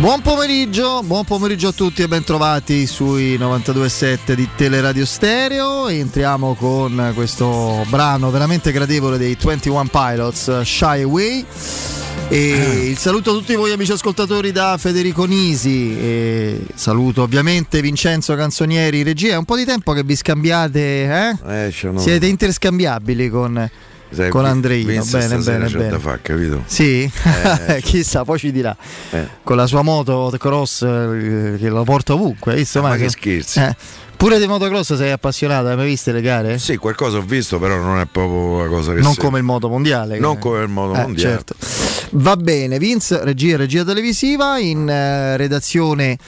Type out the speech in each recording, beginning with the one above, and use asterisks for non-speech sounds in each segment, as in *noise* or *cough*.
Buon pomeriggio, buon pomeriggio a tutti e bentrovati sui 92.7 di Teleradio Stereo. Entriamo con questo brano veramente gradevole dei 21 Pilots, Shy Away. E il saluto a tutti voi amici ascoltatori da Federico Nisi. E saluto ovviamente Vincenzo Canzonieri, regia. È un po' di tempo che vi scambiate, eh? Eh, Siete interscambiabili con, Sai, con Andreino. Vince Bene, bene, bene. da fare, capito? Sì, Eh. *laughs* chissà, poi ci dirà. Eh. Con la sua moto cross eh, che lo porta ovunque, visto? Ma mai che scherzi. Eh, Pure di motocross sei appassionato, hai mai viste le gare? Sì, qualcosa ho visto, però non è proprio una cosa che non se- come il moto mondiale. Non che- come il moto mondiale. certo. Va bene, Vince, regia, regia televisiva, in redazione.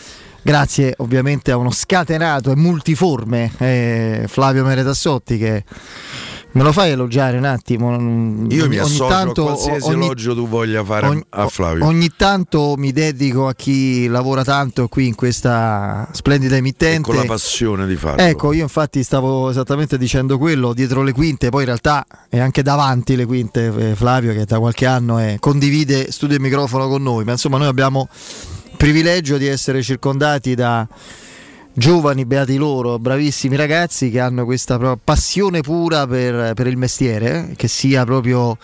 Grazie ovviamente a uno scatenato e multiforme eh, Flavio Meretassotti che me lo fai elogiare un attimo. Io mi Ogni associo tanto- a qualsiasi ogni- elogio tu voglia fare a- ogni, a Flavio. ogni tanto mi dedico a chi lavora tanto qui in questa splendida E emittente. con la passione di farlo. Ecco, io infatti stavo esattamente dicendo quello, dietro le quinte, poi in realtà è anche davanti le quinte eh, Flavio che da qualche anno è- condivide studio e microfono con noi, ma insomma noi abbiamo il privilegio di essere circondati da giovani, beati loro, bravissimi ragazzi che hanno questa passione pura per, per il mestiere, eh, che sia proprio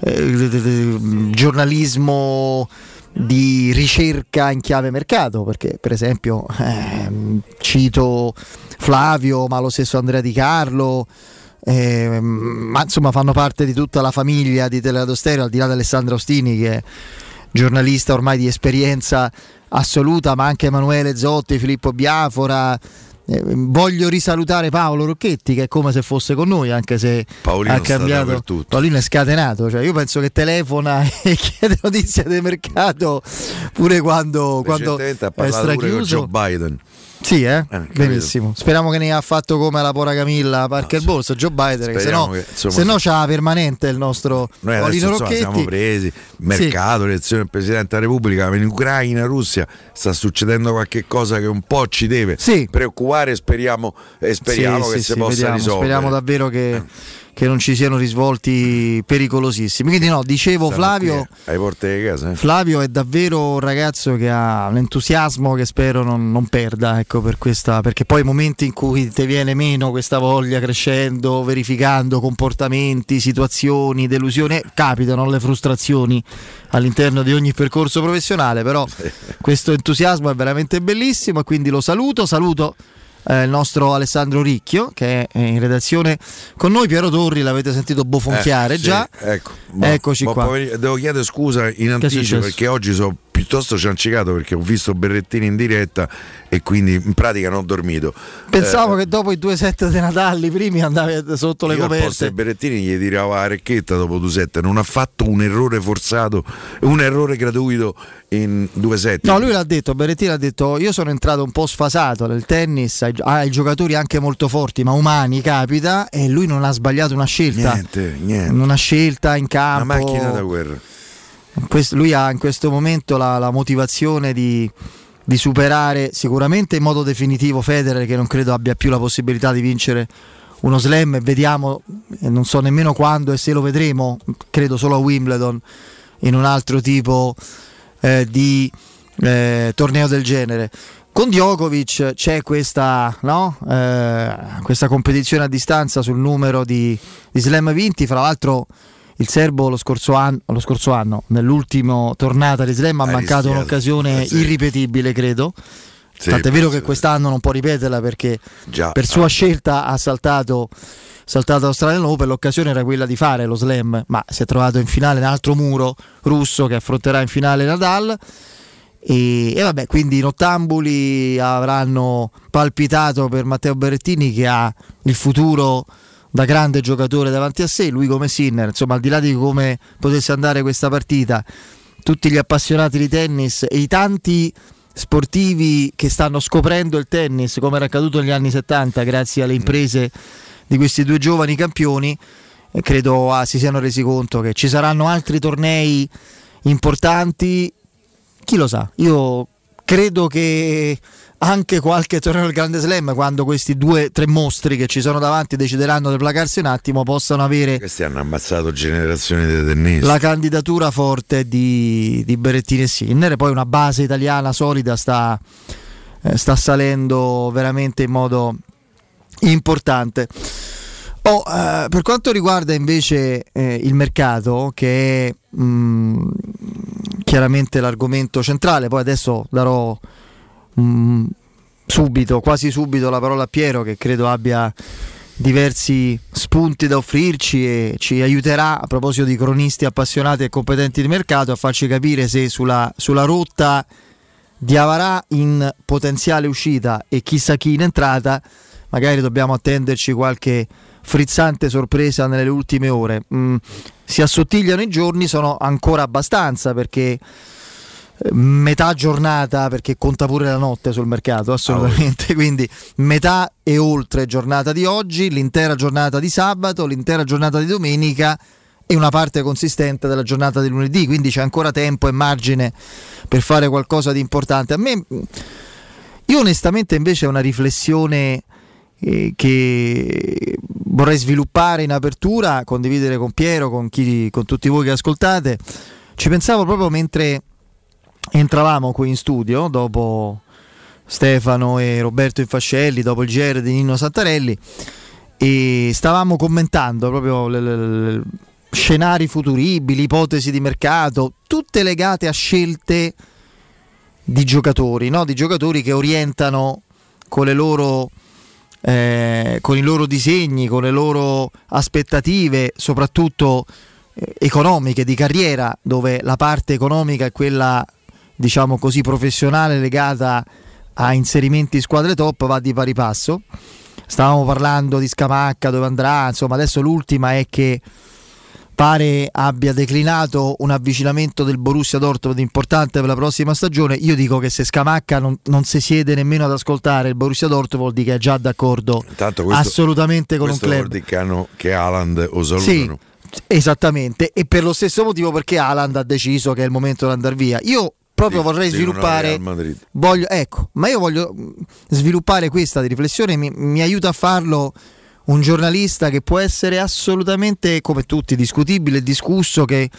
eh, giornalismo di ricerca in chiave mercato, perché per esempio ehm, cito Flavio, ma lo stesso Andrea Di Carlo, ehm, ma insomma fanno parte di tutta la famiglia di Teleradio Stereo, al di là di Alessandro Ostini che è giornalista ormai di esperienza assoluta, ma anche Emanuele Zotti, Filippo Biafora. Eh, voglio risalutare Paolo Rocchetti che è come se fosse con noi anche se Paolino ha cambiato. Paolino è scatenato cioè io penso che telefona *laughs* e chiede notizie del mercato pure quando, quando è parlato pure con strachiuso Joe Biden. Sì, eh? capito. benissimo. Speriamo che ne ha fatto come la pora Camilla Parker sì. Borsa, Joe Biden, che se no, che, insomma, se no c'ha permanente il nostro Noi adesso insomma, siamo presi, mercato, elezione del Presidente della Repubblica, in Ucraina, Russia sta succedendo qualche cosa che un po' ci deve Sì. preoccupare speriamo, e speriamo Sì, che sì, si sì, possa vediamo, risolvere. Speriamo davvero che, che non ci siano risvolti pericolosissimi. Quindi no, dicevo Flavio, di casa. eh. Flavio è davvero un ragazzo che ha un entusiasmo che spero non, non perda, ecco, per questa, perché poi i momenti in cui ti viene meno questa voglia crescendo, verificando comportamenti, situazioni, delusioni, eh, capitano le frustrazioni all'interno di ogni percorso professionale, però questo entusiasmo è veramente bellissimo e quindi lo saluto, saluto eh, il nostro Alessandro Ricchio che è in redazione con noi, Piero Torri l'avete sentito bofonchiare Eh, sì, già. ecco. Eccoci Buon qua. pomeriggio. Devo chiedere scusa in anticipo perché oggi sono piuttosto ciancicato perché ho visto Berrettini in diretta e quindi in pratica non ho dormito. Pensavo Eh, che dopo i due set di Natale, i primi andavi sotto le io al posto coperte. di Berrettini gli tirava la recchetta dopo due set, non ha fatto un errore forzato, un errore gratuito in due set. No, lui l'ha detto, Berrettini ha detto io sono entrato un po' sfasato nel tennis, ai, ai giocatori anche molto forti, ma umani capita e lui non ha sbagliato una scelta. Niente, niente. Una scelta in Una campo. macchina da guerra. Questo- lui ha in questo momento la, la motivazione di, di superare sicuramente in modo definitivo Federer che non credo abbia più la possibilità di vincere uno slam vediamo, non so nemmeno quando e se lo vedremo, credo solo a Wimbledon in un altro tipo eh, di eh, torneo del genere. Con Djokovic c'è questa, no? Eh, questa competizione a distanza sul numero di, di slam vinti, fra l'altro il serbo lo scorso anno, lo scorso anno nell'ultimo tornata di slam ha Ha mancato rischiato. un'occasione Eh sì. irripetibile credo Sì, Tant'è vero che quest'anno non può ripeterla perché Già, per sua ah, scelta ha saltato, saltato Australian Open. L'occasione era quella di fare lo slam, ma si è trovato in finale un altro muro russo che affronterà in finale Nadal. E, e vabbè, quindi i nottambuli avranno palpitato per Matteo Berrettini che ha il futuro da grande giocatore davanti a sé, lui come Sinner, insomma al di là di come potesse andare questa partita, tutti gli appassionati di tennis e i tanti sportivi che stanno scoprendo il tennis come era accaduto negli anni 70 grazie alle imprese di questi due giovani campioni, eh, credo ah, si siano resi conto che ci saranno altri tornei importanti. Chi lo sa, io credo che anche qualche torneo del Grande Slam, quando questi due tre mostri che ci sono davanti decideranno di placarsi un attimo, possano avere. Questi hanno ammazzato generazioni di tennisti. La candidatura forte di, di Berettini e Sinner. Poi una base italiana solida sta, eh, sta salendo veramente in modo importante. Oh, eh, per quanto riguarda invece eh, il mercato, che è mh, mm, chiaramente l'argomento centrale, poi adesso darò mh, mm, subito, quasi subito la parola a Piero che credo abbia diversi spunti da offrirci e ci aiuterà a proposito di cronisti appassionati e competenti di mercato a farci capire se sulla, sulla rotta di Avarà in potenziale uscita e chissà chi in entrata magari dobbiamo attenderci qualche frizzante sorpresa nelle ultime ore. Mm, si assottigliano i giorni, sono ancora abbastanza perché metà giornata perché conta pure la notte sul mercato assolutamente *laughs* quindi metà e oltre giornata di oggi l'intera giornata di sabato l'intera giornata di domenica e una parte consistente della giornata di lunedì quindi c'è ancora tempo e margine per fare qualcosa di importante a me io onestamente invece è una riflessione eh, che vorrei sviluppare in apertura, condividere con Piero, con, chi, con tutti voi che ascoltate. Ci pensavo proprio mentre entravamo qui in studio, dopo Stefano e Roberto Infascelli, dopo il GR di Nino Santarelli, e stavamo commentando proprio le, le, le, scenari futuribili, ipotesi di mercato, tutte legate a scelte di giocatori, no? di giocatori che orientano con loro eh, con i loro disegni, con le loro aspettative, soprattutto eh, economiche, di carriera, dove la parte economica è quella, diciamo così, professionale legata a inserimenti in squadre top, va di pari passo. Stavamo parlando di Scamacca, dove andrà, insomma, adesso l'ultima è che pare abbia declinato un avvicinamento del Borussia Dortmund importante per la prossima stagione. Io dico che se Scamacca non, non si siede nemmeno ad ascoltare il Borussia Dortmund vuol dire che è già d'accordo questo, assolutamente con un club. Che, hanno, che Haaland o salutano. Sì, esattamente, e per lo stesso motivo perché Haaland ha deciso che è il momento di andare via. Io proprio sì, vorrei sviluppare voglio, ecco, ma io voglio sviluppare questa di riflessione, mi, mi aiuta a farlo un giornalista che può essere assolutamente, come tutti, discutibile e discusso, che,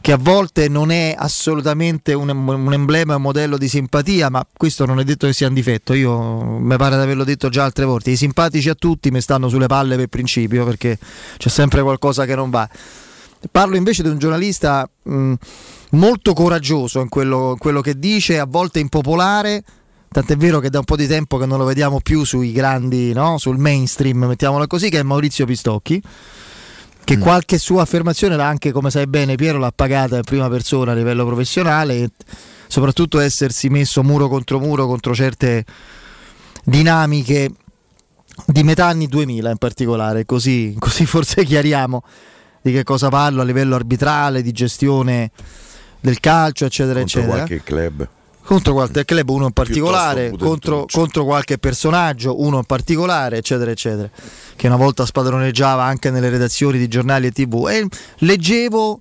che, a volte non è assolutamente un, un emblema, un modello di simpatia, ma questo non è detto che sia un difetto, io mi pare di averlo detto già altre volte, i simpatici a tutti mi stanno sulle palle per principio, perché c'è sempre qualcosa che non va. Parlo invece di un giornalista mh, molto coraggioso in quello, quello che dice, a volte impopolare, Tant'è vero che da un po' di tempo che non lo vediamo più sui grandi, no? sul mainstream, mettiamola così, che è Maurizio Pistocchi. Che mm. qualche sua affermazione l'ha anche, come sai bene, Piero l'ha pagata in prima persona a livello professionale e soprattutto essersi messo muro contro muro contro certe dinamiche di metà anni 2000 in particolare, così, *laughs* così forse chiariamo di che cosa parlo a livello arbitrale, di gestione del calcio, eccetera, contro eccetera. qualche club contro qualche club, uno in particolare, contro, contro, qualche personaggio, uno in particolare, eccetera, eccetera, che una volta spadroneggiava anche nelle redazioni di giornali e tv. E leggevo,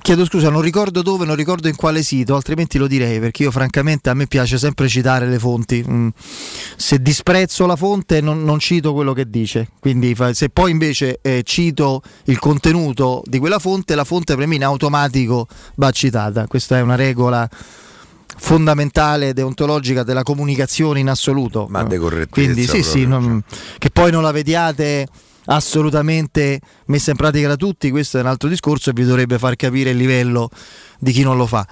chiedo scusa, non ricordo dove, non ricordo in quale sito, altrimenti lo direi, perché io francamente a me piace sempre citare le fonti. Mm, se disprezzo la fonte non, non cito quello che dice, quindi se poi invece eh, cito il contenuto di quella fonte, la fonte per me in automatico va citata. Questa è una regola fondamentale deontologica della comunicazione in assoluto. Ma de Quindi sì, sì, non, che poi non la vediate assolutamente messa in pratica da tutti, questo è un altro discorso e vi dovrebbe far capire il livello di chi non lo fa.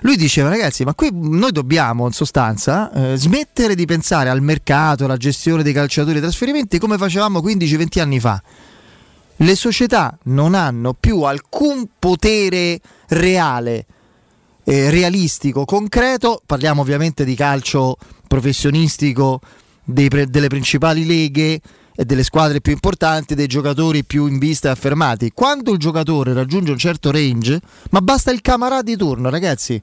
Lui diceva ragazzi, ma qui noi dobbiamo in sostanza eh, smettere di pensare al mercato, alla gestione dei calciatori e trasferimenti come facevamo 15-20 anni fa. Le società non hanno più alcun potere reale eh, realistico, concreto, parliamo ovviamente di calcio professionistico pre- delle principali leghe e delle squadre più importanti, dei giocatori più in vista e affermati. Quando il giocatore raggiunge un certo range, ma basta il camarà di turno, ragazzi.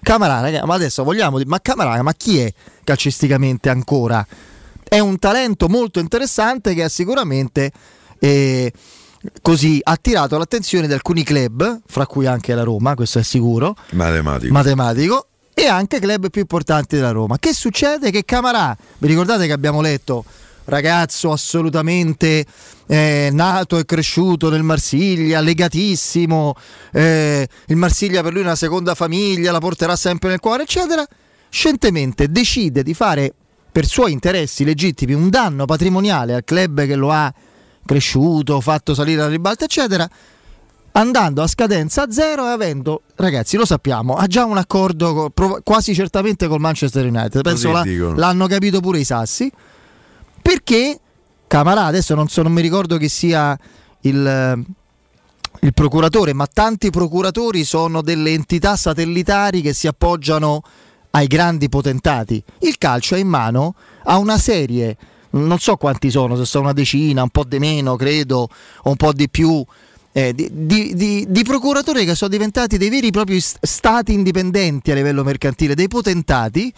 Camarà, ragazzi, ma adesso vogliamo dire, ma Camarà, ma chi è calcisticamente ancora? È un talento molto interessante che ha sicuramente eh, così attirato l'attenzione di alcuni club, fra cui anche la Roma, questo è sicuro. Matematico. Matematico e anche club più importanti della Roma. Che succede? Che Camarà, vi ricordate che abbiamo letto ragazzo assolutamente eh, nato e cresciuto nel Marsiglia, legatissimo, eh, il Marsiglia per lui è una seconda famiglia, la porterà sempre nel cuore, eccetera, scientemente decide di fare per suoi interessi legittimi un danno patrimoniale al club che lo ha cresciuto, fatto salire alla ribalta, eccetera, andando a scadenza zero e avendo, ragazzi, lo sappiamo, ha già un accordo quasi certamente col Manchester United. Penso la, l'hanno capito pure i sassi. Perché Camarà, adesso non, so, non mi ricordo chi sia il, il procuratore, ma tanti procuratori sono delle entità satellitari che si appoggiano ai grandi potentati. Il calcio è in mano a una serie, non so quanti sono, se sono una decina, un po' di meno, credo, o un po' di più. Eh, di, di, di, di, procuratori che sono diventati dei veri e propri stati indipendenti a livello mercantile, dei potentati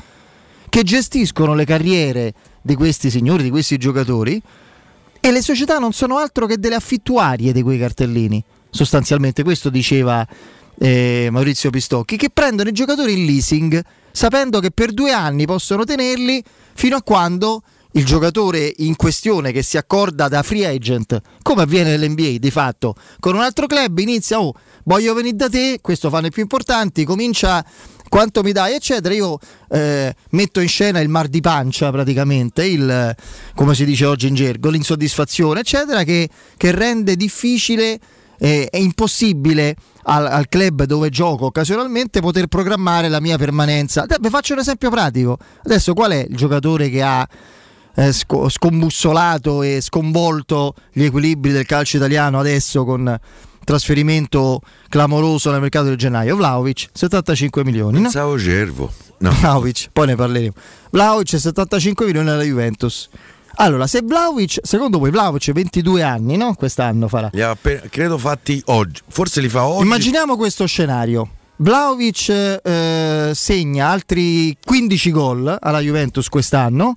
che gestiscono le carriere di questi signori, di questi giocatori e le società non sono altro che delle affittuarie di quei cartellini. Sostanzialmente questo diceva eh, Maurizio Pistocchi, che prendono i giocatori in leasing sapendo che per due anni possono tenerli fino a quando il giocatore in questione che si accorda da free agent, come avviene nell'NBA di fatto, con un altro club inizia, oh, voglio venire da te, questo fanno i più importanti, comincia quanto mi dai, eccetera. Io eh, metto in scena il mar di pancia praticamente, il, come si dice oggi in gergo, l'insoddisfazione, eccetera, che, che rende difficile eh, impossibile al, al, club dove gioco occasionalmente poter programmare la mia permanenza. Vi faccio un esempio pratico. Adesso qual è il giocatore che ha eh, scombussolato e sconvolto gli equilibri del calcio italiano adesso con trasferimento clamoroso nel mercato di gennaio. Vlaovic 75 milioni. Pensavo no? Cervo. No. Vlaovic, poi ne parleremo. Vlaovic 75 milioni alla Juventus. Allora, se Vlaovic, secondo voi Vlaovic 22 anni, no? Quest'anno farà. Li ha appena, credo fatti oggi, forse li fa oggi. Immaginiamo questo scenario. Vlaovic eh, segna altri 15 gol alla Juventus quest'anno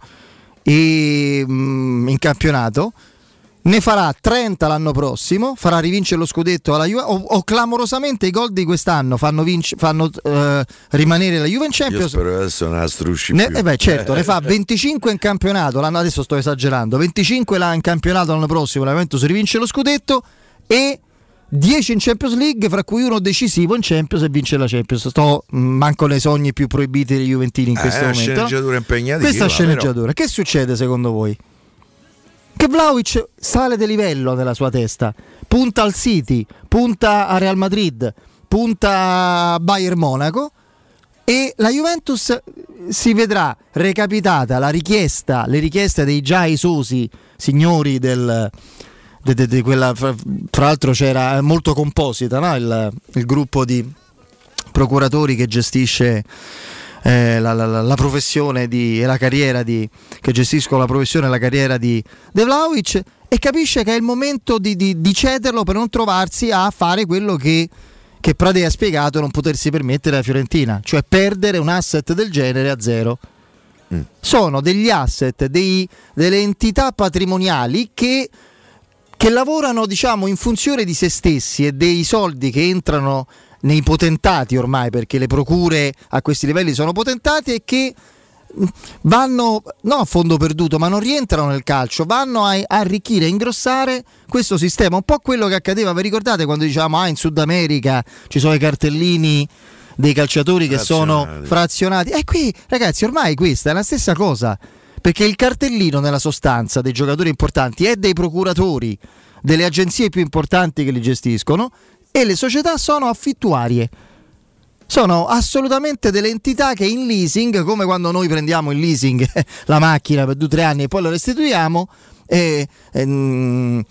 e, mm, in campionato ne farà 30 l'anno prossimo, farà rivincere lo scudetto alla Juve o, o clamorosamente i gol di quest'anno fanno, vinc- fanno uh, rimanere la Juve in Champions. Io spero adesso non la strusci ne, eh beh, certo, ne *laughs* fa 25 in campionato, l'anno adesso sto esagerando, 25 là in campionato l'anno prossimo, la Juventus rivince lo scudetto e 10 in Champions League, fra cui uno decisivo in Champions e vince la Champions. Sto mm, manco nei sogni più proibiti degli Juventini in eh, questo momento. Sceneggiatura impegnativa. Questa sceneggiatura, però. che succede secondo voi? Che Vlaovic sale di livello nella sua testa, punta al City, punta a Real Madrid, punta a Bayern Monaco e la Juventus si vedrà recapitata la richiesta, le richieste dei già esosi signori del, de, de, de quella, fra, fra, l'altro c'era molto composita no? il, il gruppo di procuratori che gestisce eh, la, la, la, professione di, e la carriera di, che gestiscono la professione e la carriera di De Vlaovic e capisce che è il momento di, di, di cederlo per non trovarsi a fare quello che, che Prade ha spiegato non potersi permettere la Fiorentina, cioè perdere un asset del genere a zero. Mm. Sono degli asset, dei, delle entità patrimoniali che che lavorano diciamo in funzione di se stessi e dei soldi che entrano nei potentati ormai, perché le procure a questi livelli sono potentati e che mm, vanno non a fondo perduto, ma non rientrano nel calcio, vanno a, arricchire, a ingrossare questo sistema. Un po' quello che accadeva, vi ricordate quando diciamo ah in Sud America ci sono i cartellini dei calciatori che sono frazionati. E qui, ragazzi, ormai questa è la stessa cosa. Perché il cartellino nella sostanza dei giocatori importanti è dei procuratori, delle agenzie più importanti che li gestiscono e le società sono affittuarie. Sono assolutamente delle entità che in leasing, come quando noi prendiamo in leasing *laughs* la macchina per due o tre anni e poi la restituiamo, eh, eh,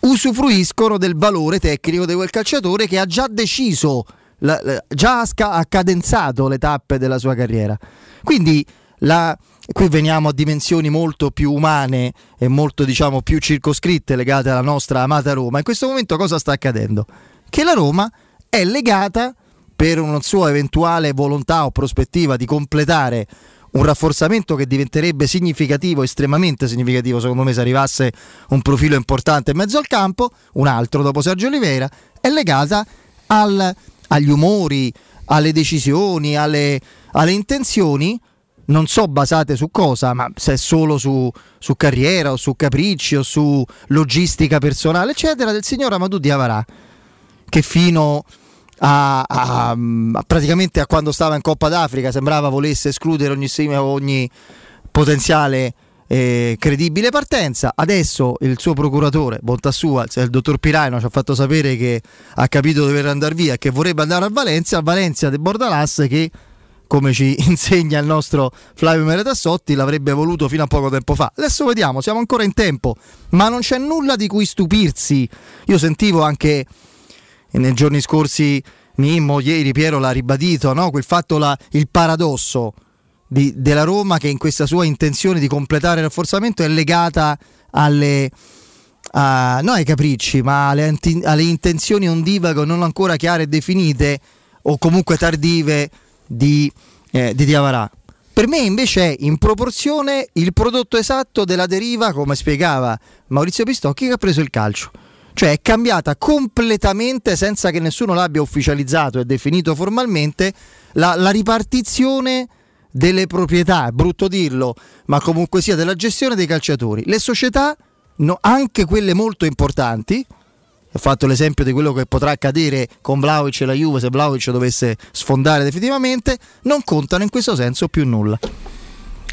usufruiscono del valore tecnico di quel calciatore che ha già deciso, la, la, già ha cadenzato le tappe della sua carriera. Quindi la, qui veniamo a dimensioni molto più umane e molto diciamo più circoscritte legate alla nostra amata Roma. In questo momento cosa sta accadendo? Che la Roma è legata per una sua eventuale volontà o prospettiva di completare un rafforzamento che diventerebbe significativo, estremamente significativo secondo me se arrivasse un profilo importante in mezzo al campo, un altro dopo Sergio Oliveira, è legata al, agli umori, alle decisioni, alle, alle intenzioni, non so basate su cosa, ma se è solo su, su, carriera o su capricci o su logistica personale, eccetera, del signor Amadou Diavarà, che fino a, a, a, praticamente a quando stava in Coppa d'Africa sembrava volesse escludere ogni, ogni potenziale eh, credibile partenza. Adesso il suo procuratore, bontà sua, il dottor Piraino, ci ha fatto sapere che ha capito di dover andare via e che vorrebbe andare a Valencia, a Valencia de Bordalas che come ci *laughs* insegna il nostro Flavio Meretassotti, l'avrebbe voluto fino a poco tempo fa. Adesso vediamo, siamo ancora in tempo, ma non c'è nulla di cui stupirsi. Io sentivo anche nei giorni scorsi Mimmo, ieri Piero l'ha ribadito, no? quel fatto, la, il paradosso di, della Roma che in questa sua intenzione di completare il rafforzamento è legata alle, a, non ai capricci, ma alle, anti, alle intenzioni ondivago non ancora chiare e definite o comunque tardive di, eh, di Diavarà. Per me invece è in proporzione il prodotto esatto della deriva, come spiegava Maurizio Pistocchi, che ha preso il calcio. Cioè è cambiata completamente, senza che nessuno l'abbia ufficializzato e definito formalmente, la, la ripartizione delle proprietà, è brutto dirlo, ma comunque sia della gestione dei calciatori. Le società, no, anche quelle molto importanti, ho fatto l'esempio di quello che potrà accadere con Vlaovic e la Juve se Vlaovic dovesse sfondare definitivamente, non contano in questo senso più nulla.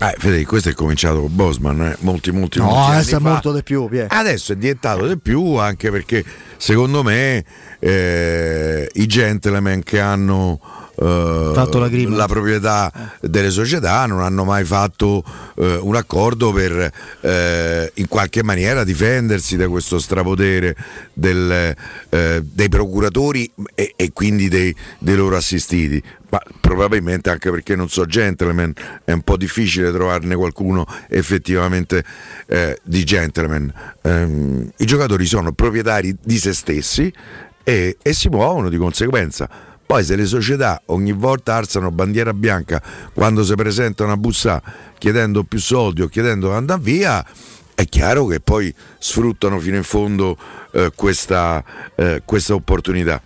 Eh, Federico, questo è cominciato con Bosman, eh? molti, molti, no, molti adesso è molto di più. Pier. Adesso è diventato di più anche perché secondo me eh, i gentleman che hanno eh, la, la, proprietà delle società non hanno mai fatto eh, un accordo per eh, in qualche maniera difendersi da questo strapotere del, eh, dei procuratori e, e quindi dei, dei loro assistiti. Ma probabilmente anche perché non so gentleman è un po' difficile trovarne qualcuno effettivamente eh, di gentleman. Ehm, i giocatori sono proprietari di se stessi e, e si muovono di conseguenza poi se le società ogni volta alzano bandiera bianca quando si presentano a bussare chiedendo più soldi o chiedendo di andare via, è chiaro che poi sfruttano fino in fondo eh, questa, eh, questa, opportunità.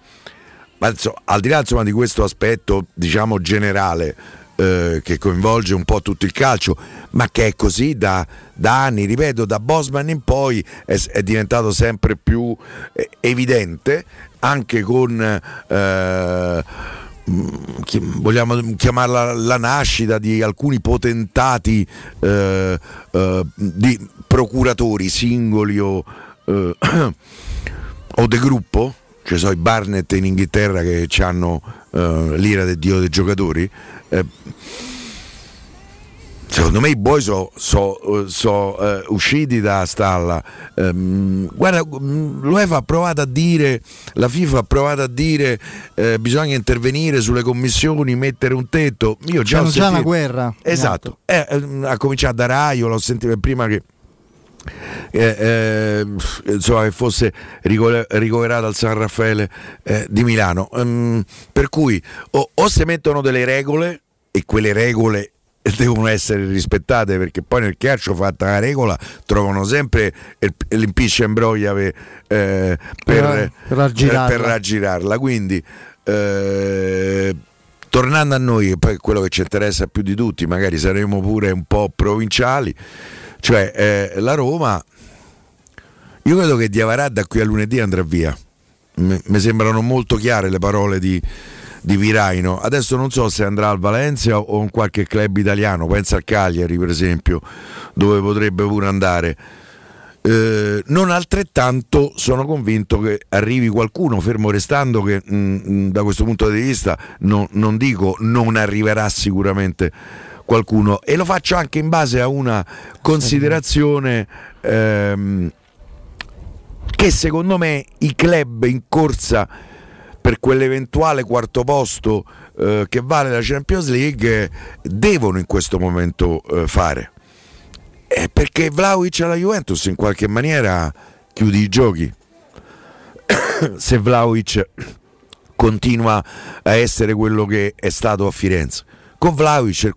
Ma insomma, al di là insomma, di questo aspetto diciamo generale eh, che coinvolge un po' tutto il calcio, ma che è così da, da anni, ripeto, da Bosman in poi è, è diventato sempre più eh, evidente anche con eh, vogliamo chiamarla la nascita di alcuni potentati eh, eh, di procuratori singoli o, eh, *clears throat* o de gruppo. Cioè so i Barnett in Inghilterra che hanno eh, l'ira del dio dei giocatori. Eh, Secondo me i buoi sono so, so, uh, usciti da stalla. Um, guarda, mm, l'UEFA ha provato a dire, la FIFA ha provato a dire eh, bisogna intervenire sulle commissioni, mettere un tetto. Io già C'è ho già una guerra. Esatto, eh, eh, ha cominciato da Raio, l'ho sentito prima che eh, eh, insomma, che fosse ricoverato al San Raffaele eh, di Milano. Um, per cui o, o si mettono delle regole e quelle regole devono essere rispettate perché poi nel calcio fatta la regola trovano sempre l'impisce imbroglia per, eh, per, per, raggirarla. per, raggirarla. Quindi eh, tornando a noi, poi quello che ci interessa più di tutti, magari saremo pure un po' provinciali, cioè eh, la Roma, io credo che Diavarà da qui a lunedì andrà via. Mi sembrano molto chiare le parole di, di Viraino. Adesso non so se andrà al Valencia o in qualche club italiano, pensa al Cagliari per esempio, dove potrebbe pure andare. Eh, non altrettanto sono convinto che arrivi qualcuno, fermo restando che mh, mm, mm, da questo punto di vista no, non dico non arriverà sicuramente qualcuno e lo faccio anche in base a una considerazione ehm, che secondo me i club in corsa per quell'eventuale quarto posto eh, che vale la Champions League devono in questo momento eh, fare. Eh, perché Vlaovic alla Juventus in qualche maniera chiude i giochi. *coughs* Se Vlaovic continua a essere quello che è stato a Firenze. Con Vlaovic,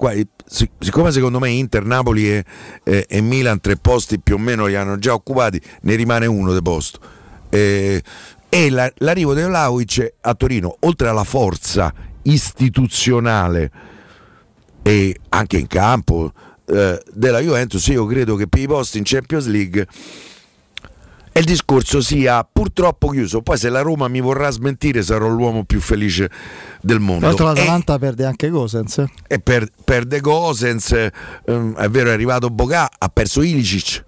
siccome secondo me Inter, Napoli e, e, e Milan tre posti più o meno li hanno già occupati, ne rimane uno di posto. Eh, e la, l'arrivo di Vlaovic a Torino, oltre alla forza istituzionale e anche in campo eh, della Juventus, io credo che per i posti in Champions League il discorso sia purtroppo chiuso. Poi se la Roma mi vorrà smentire sarò l'uomo più felice del mondo. Tra l'altro l'Atalanta e, perde anche Gosens. E per, perde Gosens, ehm, è vero è arrivato Bocà, ha perso Ilicic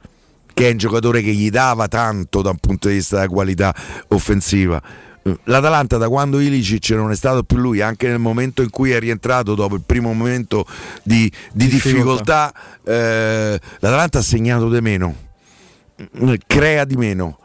che è un giocatore che gli dava tanto da un punto di vista della qualità offensiva. L'Atalanta da quando Ilicic non è stato più lui, anche nel momento in cui è rientrato dopo il primo momento di, di difficoltà, eh, l'Atalanta ha segnato di meno, crea di meno.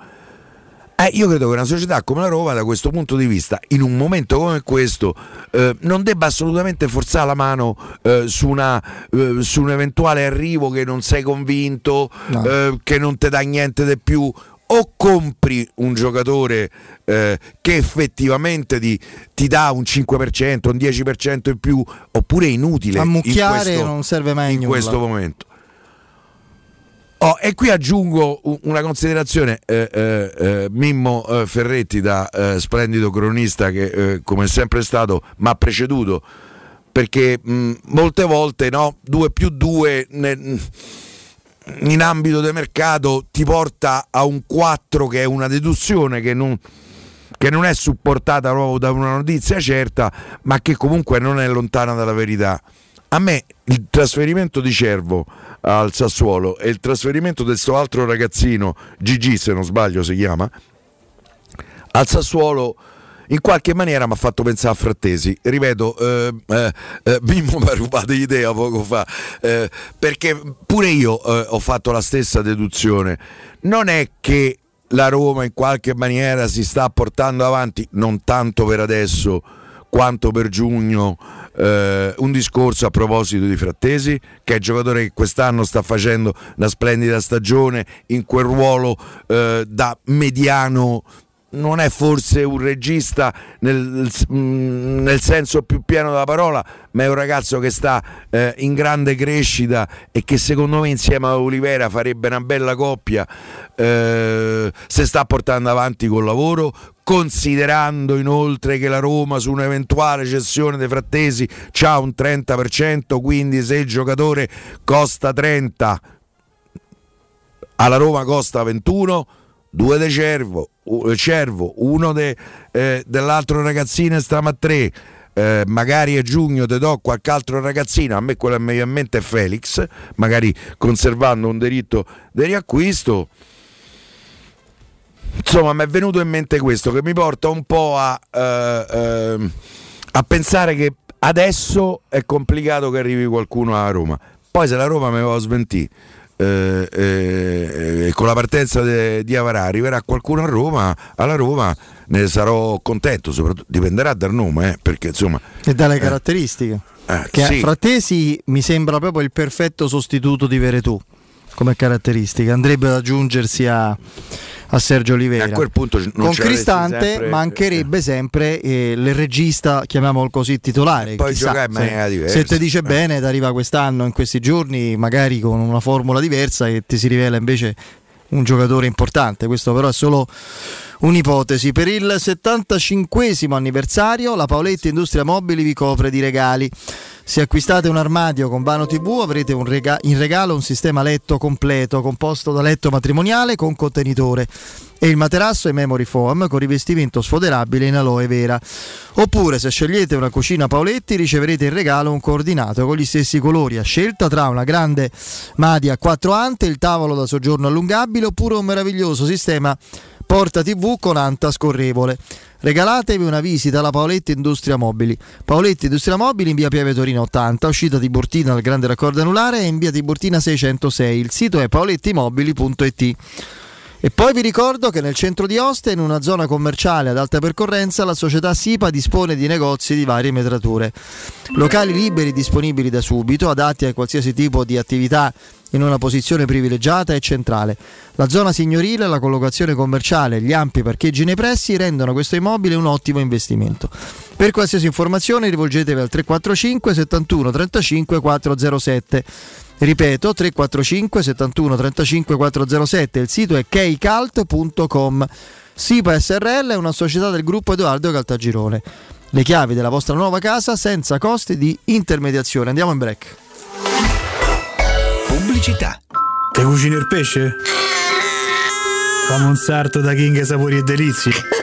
Eh, io credo che una società come la Roma, da questo punto di vista, in un momento come questo, eh, non debba assolutamente forzare la mano eh, su, una, eh, su, un eventuale arrivo che non sei convinto, no. Eh, che non ti dà niente di più o compri un giocatore eh, che effettivamente ti, ti, dà un 5%, un 10% in più, oppure è inutile. Ammucchiare questo, non serve mai in questo momento. Oh, e qui aggiungo una considerazione, eh, eh, eh Mimmo eh, Ferretti da eh, splendido cronista che come è sempre stato mi ha preceduto, perché mh, molte volte no, 2 più 2 in ambito di mercato ti porta a un 4 che è una deduzione che non, che non è supportata proprio da una notizia certa, ma che comunque non è lontana dalla verità. A me il trasferimento di Cervo al Sassuolo e il trasferimento del suo altro ragazzino, Gigi se non sbaglio si chiama, al Sassuolo in qualche maniera mi ha fatto pensare a Frattesi. Ripeto, eh, eh, eh, Mimmo mi ha rubato l'idea poco fa, eh, perché pure io eh, ho fatto la stessa deduzione. Non è che la Roma in qualche maniera si sta portando avanti, non tanto per adesso quanto per giugno, eh, un discorso a proposito di Frattesi, che è il giocatore che quest'anno sta facendo una splendida stagione in quel ruolo eh, da mediano non è forse un regista nel, nel, senso più pieno della parola, ma è un ragazzo che sta eh, in grande crescita e che secondo me insieme a Olivera farebbe una bella coppia. Eh, se sta portando avanti col lavoro, considerando inoltre che la Roma su un'eventuale cessione dei frattesi ha un 30%, quindi se il giocatore costa 30, alla Roma costa 21 due de Cervo, Cervo uno de, eh, dell'altro ragazzino stiamo a tre. Eh, magari a giugno ti do qualche altro ragazzino, a me quello che mi in mente è Felix, magari conservando un diritto di riacquisto. Insomma, mi è venuto in mente questo che mi porta un po' a, eh, eh, a pensare che adesso è complicato che arrivi qualcuno a Roma. Poi se la Roma mi va a smentire eh, eh, con la partenza de, di Avarà arriverà qualcuno a Roma, alla Roma ne sarò contento, soprattutto dipenderà dal nome, eh, perché insomma... E dalle eh, caratteristiche. Eh, che sì. Frattesi mi sembra proprio il perfetto sostituto di Veretù come caratteristica, andrebbe ad aggiungersi a a Sergio Oliveira. a quel punto con Cristante sempre... mancherebbe sempre eh, il regista, chiamiamolo così, titolare. E poi giocare in maniera diversa. Se ti dice eh. bene, ti arriva quest'anno, in questi giorni, magari con una formula diversa e ti si rivela invece un giocatore importante. Questo però è solo un'ipotesi. Per il 75 anniversario la Paoletti Industria Mobili vi copre di regali. Se acquistate un armadio con Vano TV avrete rega- in regalo un sistema letto completo composto da letto matrimoniale con contenitore e il materasso è memory foam con rivestimento sfoderabile in aloe vera. Oppure se scegliete una cucina Paoletti riceverete in regalo un coordinato con gli stessi colori a scelta tra una grande madia a 4 ante, il tavolo da soggiorno allungabile oppure un meraviglioso sistema porta TV con anta scorrevole. Regalatevi una visita alla Paoletti Industria Mobili. Paoletti Industria Mobili in via Piave Torino 80, uscita di Bortina al Grande Raccordo Anulare e in via di Bortina 606. Il sito è paolettimobili.it. E poi vi ricordo che nel centro di Oste, in una zona commerciale ad alta percorrenza, la società SIPA dispone di negozi di varie metrature. Locali liberi disponibili da subito, adatti a qualsiasi tipo di attività in una posizione privilegiata e centrale. La zona signorile, la collocazione commerciale e gli ampi parcheggi nei pressi rendono questo immobile un ottimo investimento. Per qualsiasi informazione rivolgetevi al 345 71 35 407. Ripeto 345 71 35 407, il sito è keicalt.com. SIPA SRL è una società del gruppo Edoardo Caltagirone. le chiavi della vostra nuova casa senza costi di intermediazione. Andiamo in break. Pubblicità. Te cucini il pesce? Fammi un sarto da King Sapori e Delizie.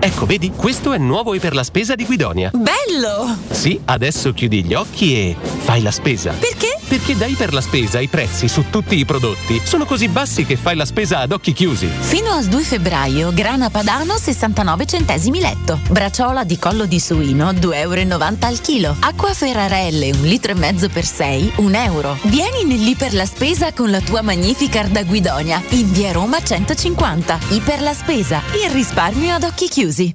Ecco, vedi, questo è nuovo e per la spesa di Guidonia. Bello! Sì, adesso chiudi gli occhi e fai la spesa. Perché? Perché dai per la spesa i prezzi su tutti i prodotti sono così bassi che fai la spesa ad occhi chiusi. Fino al 2 febbraio, grana padano 69 centesimi letto. Braciola di collo di suino 2,90 euro al chilo. Acqua Ferrarelle un litro e mezzo per 6, 1 euro. Vieni nell'Iper la Spesa con la tua Magnificar da Guidonia. In via Roma 150. Iper la Spesa. Il risparmio ad occhi chiusi. Music.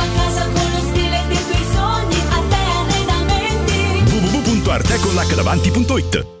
www.arteconlacdavanti.it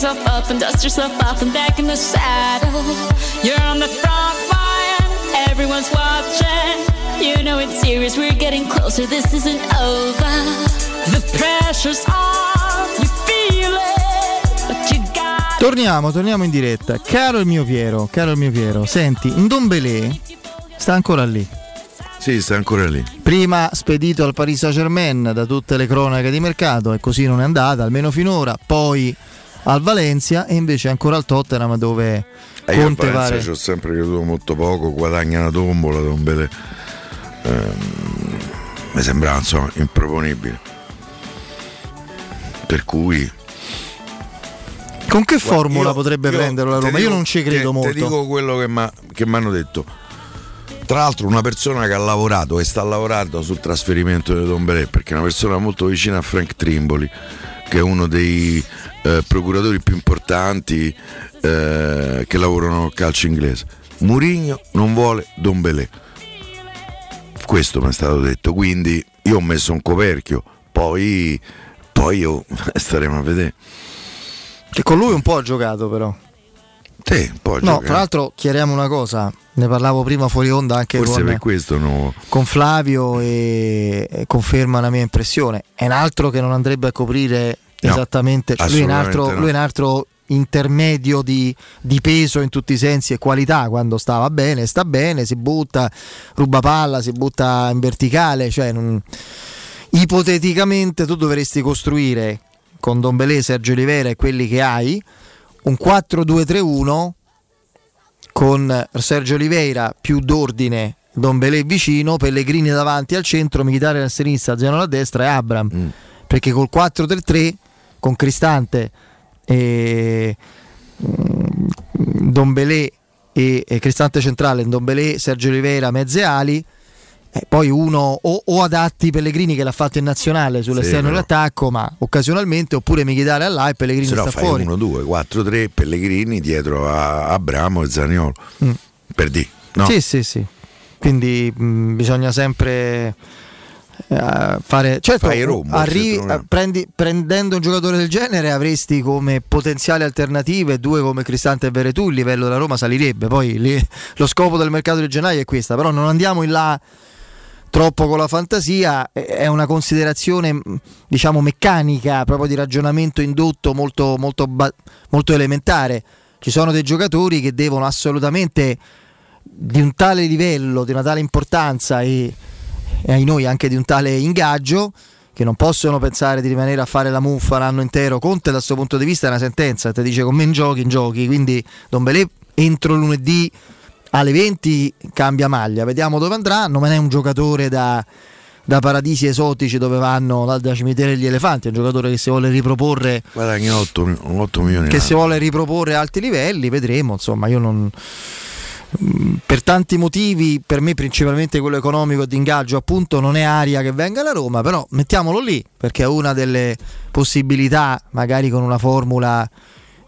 Yourself up and dust yourself off and back in the saddle. You're on the front line, everyone's watching. You know it's serious, we're getting closer, this isn't over. The pressure's on, you feel it, but you got Torniamo, torniamo in diretta. Caro il mio Piero, caro il mio Piero, senti, Ndombele sta ancora lì. Sì, sta ancora lì. Prima spedito al Paris Saint-Germain da tutte le cronache di mercato e così non è andata, almeno finora. Poi al Valencia e invece ancora al Tottenham dove E io a Conte Valencia pare... ci ho sempre creduto molto poco, guadagna una tombola, Dombele. Ehm, mi sembrava insomma improponibile. Per cui Con che formula io- potrebbe io prenderlo la Roma? dico- io non ci credo te- molto. Te dico quello che mi hanno detto. Tra l'altro una persona che ha lavorato e sta lavorando sul trasferimento di Belé, perché è una persona molto vicina a Frank Trimboli, che è uno dei eh, procuratori più importanti eh, che lavorano al calcio inglese. Murigno non vuole Don Belé. Questo mi è stato detto, quindi io ho messo un coperchio, poi, poi io *laughs* staremo a vedere. Che con lui un po' ha giocato però. Sì, No, giocato. tra l'altro chiariamo una cosa, ne parlavo prima fuori onda anche con, no. con Flavio e, e conferma la mia impressione. È un altro che non andrebbe a coprire No, esattamente, cioè lui, è un altro, no. lui è un altro intermedio di, di peso in tutti i sensi e qualità quando stava bene, sta bene, si butta, ruba palla, si butta in verticale, cioè non- ipoteticamente tu dovresti costruire con Don Belé, Sergio Olivera e quelli che hai un 4-2-3-1 con Sergio Oliveira più d'ordine Don Belé vicino, Pellegrini davanti al centro, Militare a sinistra, Zeno a destra e Abram. Mm. Perché col 4-3-3 con Cristante e mm, Don Belé e, Cristante centrale, Don Belé, Sergio Oliveira, mezze ali. E poi uno o, o adatti Pellegrini che l'ha fatto in nazionale sull'esterno Sì, dell'attacco, ma occasionalmente, oppure Michitare là e Pellegrini Se no sta fai fuori. 1, 2, 4, 3 Pellegrini dietro a Abramo e Zaniolo. Mm. Per di. No? Sì, sì, sì. Quindi mh, bisogna sempre eh, fare. Certo, Fai Roma, arri- eh, prendi- prendendo un giocatore del genere avresti come potenziali alternative due come Cristante e Veretù, il livello della Roma salirebbe. Poi lì- lo scopo del mercato di gennaio è questa, però non andiamo in là troppo con la fantasia, è- una considerazione mh, diciamo meccanica, proprio di ragionamento indotto molto, molto, molto elementare. Ci sono dei giocatori che devono assolutamente di un tale livello, di una tale importanza e, e ai noi anche di un tale ingaggio che non possono pensare di rimanere a fare la muffa l'anno intero. Conte da questo punto di vista è una sentenza, ti dice con me in giochi, in giochi, quindi Don Belé entro lunedì alle 20 cambia maglia, vediamo dove andrà, non è un giocatore da, da paradisi esotici dove vanno da, da cimiteri degli elefanti, è un giocatore che si vuole riproporre Guadagna 8, milioni. che si vuole riproporre a alti livelli, vedremo, insomma, io non mm, per tanti motivi, per me principalmente quello economico e di ingaggio, appunto, non è aria che venga alla Roma, però mettiamolo lì perché è una delle possibilità, magari con una formula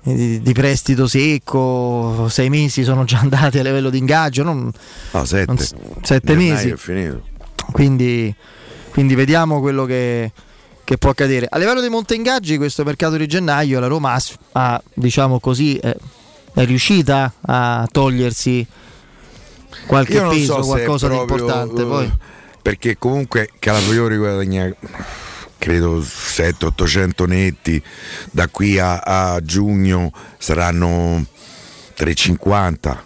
di, di prestito secco, sei mesi sono già andati a livello di ingaggio, non, No, 7. non sette mesi. È finito. Quindi, quindi vediamo quello che, che può accadere. A livello dei monte ingaggi, questo mercato di gennaio, la Roma ha, ha, diciamo così, è, è riuscita a togliersi qualche peso, so qualcosa di proprio, importante. eh, Poi. Perché comunque Calafiori guadagna credo 700-800 netti, da qui a, a giugno saranno 350.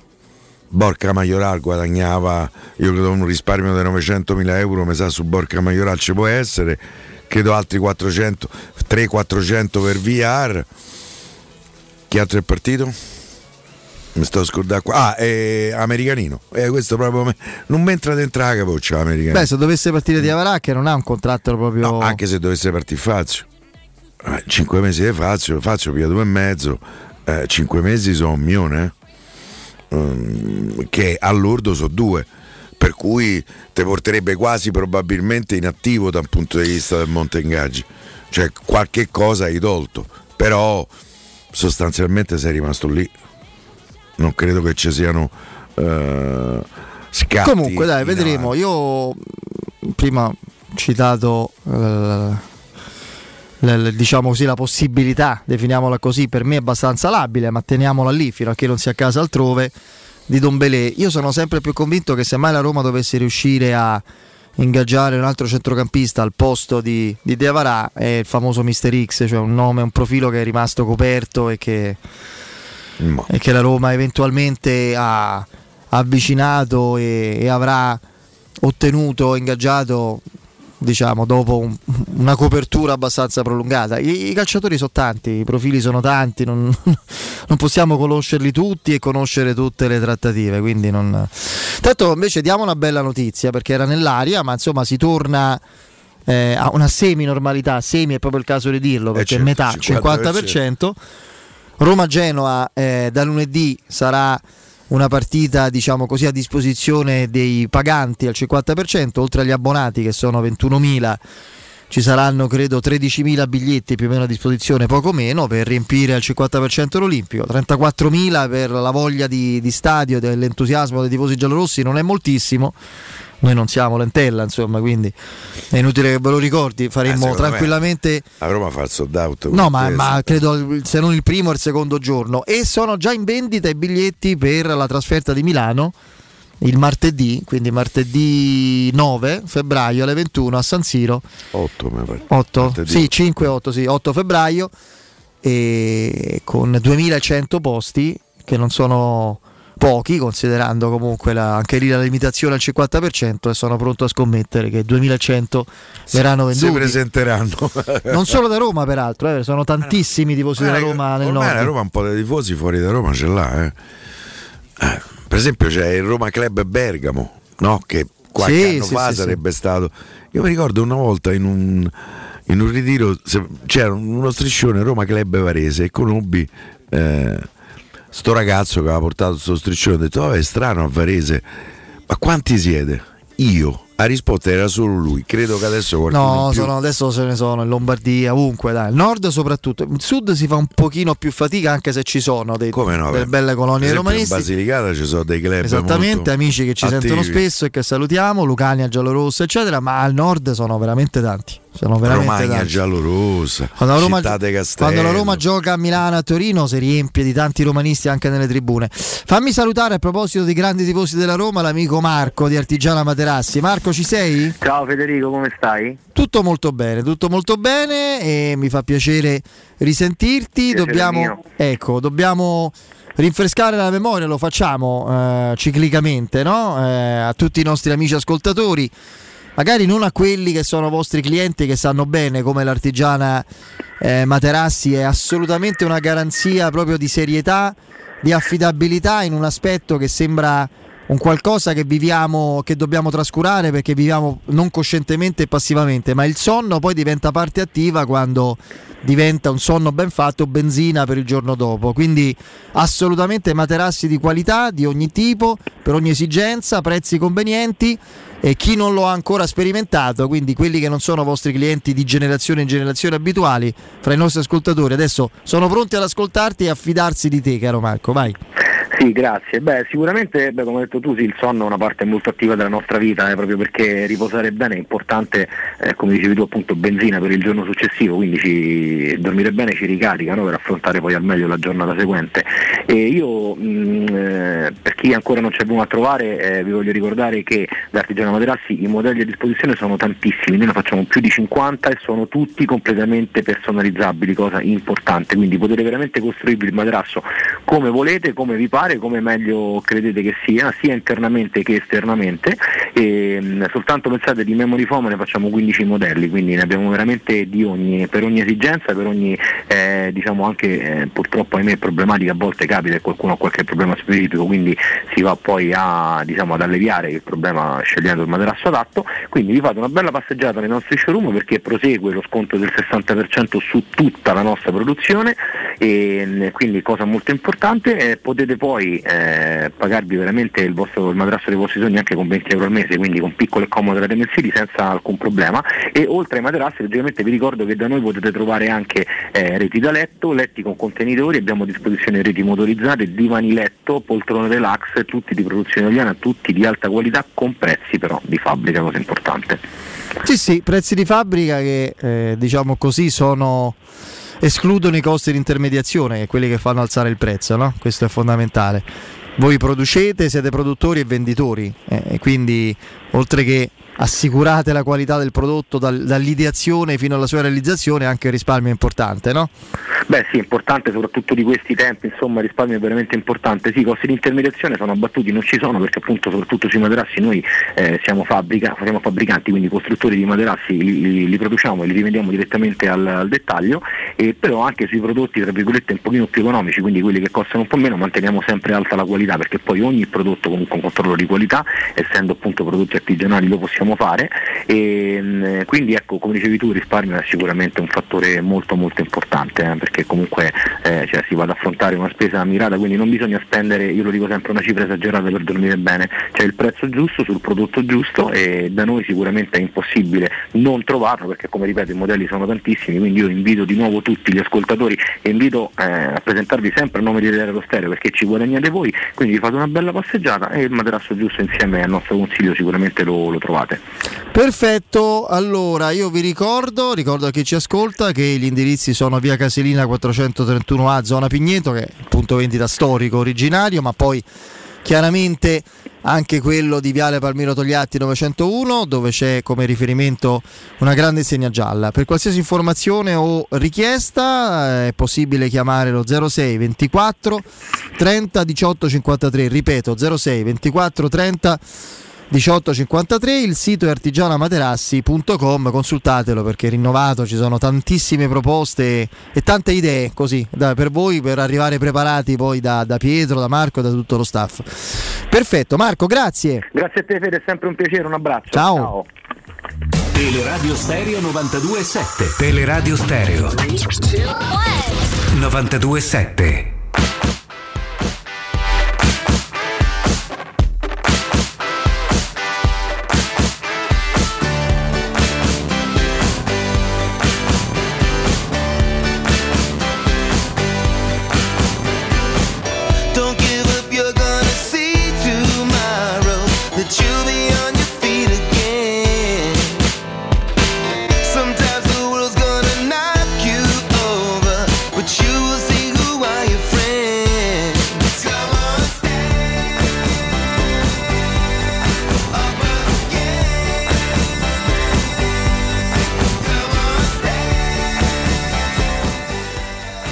Borca Majoral guadagnava, io credo un risparmio di 900.000 euro, mi sa su Borca Majoral ci può essere, credo altri 400, 300-400 per VR. Chi altro è partito? Mi sto scordando qua. Ah, è americanino. Eh, questo proprio me- non mi entra dentro la capoccia americano. Beh, se dovesse partire di Avarà, che non ha un contratto proprio. No, anche se dovesse partire Fazio. 5 mesi di Fazio, Fazio via due e mezzo, 5 mesi sono un milione, eh? Mm, che all'ordo sono due, per cui ti porterebbe quasi probabilmente in attivo da un punto di vista del monte ingaggi, cioè qualche cosa hai tolto, però sostanzialmente sei rimasto lì, non credo che ci siano eh, scatti. Comunque, dai, vedremo. avanti. Io prima ho citato eh, diciamo così, la possibilità, definiamola così, per me è abbastanza labile, ma teniamola lì fino a che non sia a casa altrove, di Don Belé. Io sono sempre più convinto che se mai la Roma dovesse riuscire a ingaggiare un altro centrocampista al posto di, di De Avarà è il famoso Mister X, cioè un nome, un profilo che è rimasto coperto e che, e che la Roma eventualmente ha avvicinato e, e avrà ottenuto, ingaggiato diciamo, dopo un- una copertura abbastanza prolungata. I, i calciatori sono tanti, i profili sono tanti, non, *laughs* non possiamo conoscerli tutti e conoscere tutte le trattative, quindi non... Tanto invece diamo una bella notizia perché era nell'aria, ma insomma si torna eh, a una semi-normalità, semi è proprio il caso di dirlo perché certo, metà 50%. Roma-Genoa eh, da lunedì sarà una partita diciamo così a disposizione dei paganti al 50%, oltre agli abbonati che sono 21.000 ci saranno credo 13.000 biglietti più o meno a disposizione, poco meno, per riempire al 50% l'Olimpico, 34.000 per la voglia di, di stadio, dell'entusiasmo dei tifosi giallorossi, non è moltissimo. Noi non siamo lentella, insomma, quindi è inutile che ve lo ricordi, Eh, faremmo me tranquillamente A Roma fa il sold out. No, ma, ma credo se non il primo o il secondo giorno. E sono già in vendita i biglietti per la trasferta di Milano il martedì, quindi martedì 9 febbraio alle 21 a San Siro. 8 mi pare. 8? Martedì. Sì, 5 8, sì, 8 febbraio e con 2100 posti che non sono pochi considerando comunque la- anche lì la limitazione al 50% e sono pronto a scommettere che 2100 verranno Si venduti presenteranno. *laughs* non solo da Roma, peraltro, eh, sono tantissimi tifosi della Roma nel nord. la Roma un po' di tifosi fuori da Roma ce l'ha. eh. Eh, Per esempio c'è il Roma Club Bergamo, no? che qualche Sì, anno sì, fa sì, sarebbe stato. Io mi ricordo una volta in un, in un ritiro c'era uno striscione Roma Club Varese e conobbi eh, sto ragazzo che aveva portato questo striscione. Ho detto, vabbè, è strano a Varese, ma quanti siete? Io. La risposta era solo lui. Credo che adesso qualcuno No, sono- adesso ce ne sono in Lombardia, ovunque, dai. Il nord soprattutto. Il sud si fa un pochino più fatica anche se ci sono dei, Come no? delle beh. belle colonie esempio in romanisti. Basilicata ci sono dei club Esattamente, amici che ci attivi. sentono spesso e che salutiamo, Lucania, Giallorossa, eccetera, ma al nord sono veramente tanti. Sono veramente Romagna tanti. giallorossa, Quando la, Roma, città quando la Roma gioca a Milano e a Torino si riempie di tanti romanisti anche nelle tribune. Fammi salutare a proposito dei grandi tifosi della Roma l'amico Marco di Artigiana Materassi. Marco, ci sei? Ciao Federico, come stai? Tutto molto bene, tutto molto bene e mi fa piacere risentirti. Piacere dobbiamo, ecco, dobbiamo rinfrescare la memoria, lo facciamo eh, ciclicamente no? Eh, a tutti i nostri amici ascoltatori. Magari non a quelli che sono vostri clienti che sanno bene come l'artigiana eh, Materassi è assolutamente una garanzia proprio di serietà, di affidabilità in un aspetto che sembra un qualcosa che viviamo, che dobbiamo trascurare perché viviamo non coscientemente e passivamente, ma il sonno poi diventa parte attiva quando diventa un sonno ben fatto, benzina per il giorno dopo. Quindi assolutamente materassi di qualità, di ogni tipo, per ogni esigenza, prezzi convenienti e chi non lo ha ancora sperimentato, quindi quelli che non sono vostri clienti di generazione in generazione abituali, fra i nostri ascoltatori, adesso sono pronti ad ascoltarti e a fidarsi di te, caro Marco, vai. Sì, grazie. Beh, sicuramente, beh, come hai detto tu, sì, il sonno è una parte molto attiva della nostra vita, eh, proprio perché riposare bene è importante, eh, come dicevi tu, appunto, benzina per il giorno successivo, quindi ci- dormire bene ci ricarica no, per affrontare poi al meglio la giornata seguente. E io, mh, eh, per chi ancora non ci è venuto a trovare, eh, vi voglio ricordare che da Artigiano Materassi i modelli a disposizione sono tantissimi, noi ne facciamo più di 50 e sono tutti completamente personalizzabili, cosa importante, quindi potete veramente costruirvi il materasso come volete, come vi pare, come meglio credete che sia, sia internamente che esternamente. E, mh, soltanto pensate di memory foam ne facciamo 15 modelli, quindi ne abbiamo veramente di ogni, per ogni esigenza, per ogni eh, diciamo anche eh, purtroppo ahimè problematica a volte capita che qualcuno ha qualche problema specifico, quindi si va poi a, diciamo, ad alleviare il problema scegliendo il materasso adatto. Quindi vi fate una bella passeggiata nei nostri showroom perché prosegue lo sconto del 60% su tutta la nostra produzione e mh, quindi cosa molto importante, eh, potete poi eh, pagarvi veramente il, vostro, il materasso dei vostri sogni anche con 20 euro al mese, quindi con piccole e comode rate mensili senza alcun problema e oltre ai materassi logicamente vi ricordo che da noi potete trovare anche eh, reti da letto, letti con contenitori, abbiamo a disposizione reti motorizzate, divani letto, poltrone relax, tutti di produzione italiana, tutti di alta qualità con prezzi però di fabbrica, cosa importante. Sì, sì, prezzi di fabbrica che eh, diciamo così sono escludono i costi di intermediazione, che quelli che fanno alzare il prezzo, no? Questo è fondamentale. Voi producete, siete produttori e venditori, eh, quindi oltre che assicurate la qualità del prodotto dal- dall'ideazione fino alla sua realizzazione, anche il risparmio è importante, no? Beh sì, importante soprattutto di questi tempi, insomma il risparmio è veramente importante. Sì, i costi di intermediazione sono abbattuti, non ci sono perché appunto soprattutto sui materassi noi eh, siamo, fabbrica, siamo fabbricanti, quindi costruttori di materassi li, li- li produciamo e li rivendiamo direttamente al, al dettaglio, e però anche sui prodotti tra virgolette un pochino più economici, quindi quelli che costano un po' meno, manteniamo sempre alta la qualità perché poi ogni prodotto comunque un controllo di qualità, essendo appunto prodotti artigianali lo possiamo fare. E mh, quindi ecco come dicevi tu il risparmio è sicuramente un fattore molto molto importante eh, perché comunque eh, cioè, si va ad affrontare una spesa mirata quindi non bisogna spendere io lo dico sempre una cifra esagerata per dormire bene. C'è il prezzo giusto sul prodotto giusto e da noi sicuramente è impossibile non trovarlo perché come ripeto i modelli sono tantissimi quindi io invito di nuovo tutti gli ascoltatori e invito eh, a presentarvi sempre a nome di Teleradio Stereo perché ci guadagnate voi. Quindi vi fate una bella passeggiata e il materasso giusto insieme al nostro consiglio sicuramente lo, lo trovate Perfetto, allora io vi ricordo, ricordo a chi ci ascolta che gli indirizzi sono via Caselina 431A, zona Pigneto, che è il punto vendita storico originario, ma poi chiaramente anche quello di Viale Palmiro Togliatti 901 dove c'è come riferimento una grande segna gialla. Per qualsiasi informazione o richiesta eh, è possibile chiamare lo 06 24 30 18 53, ripeto 06 24 30 1853, il sito è artigianamaterassi.com, consultatelo perché è rinnovato, ci sono tantissime proposte e tante idee così da- per voi per arrivare preparati poi da, da Pietro, da Marco e da tutto lo staff. Perfetto, Marco, grazie. grazie a te Fede è sempre un piacere un abbraccio Ciao. Teleradio Stereo 92.7 Teleradio Stereo 92.7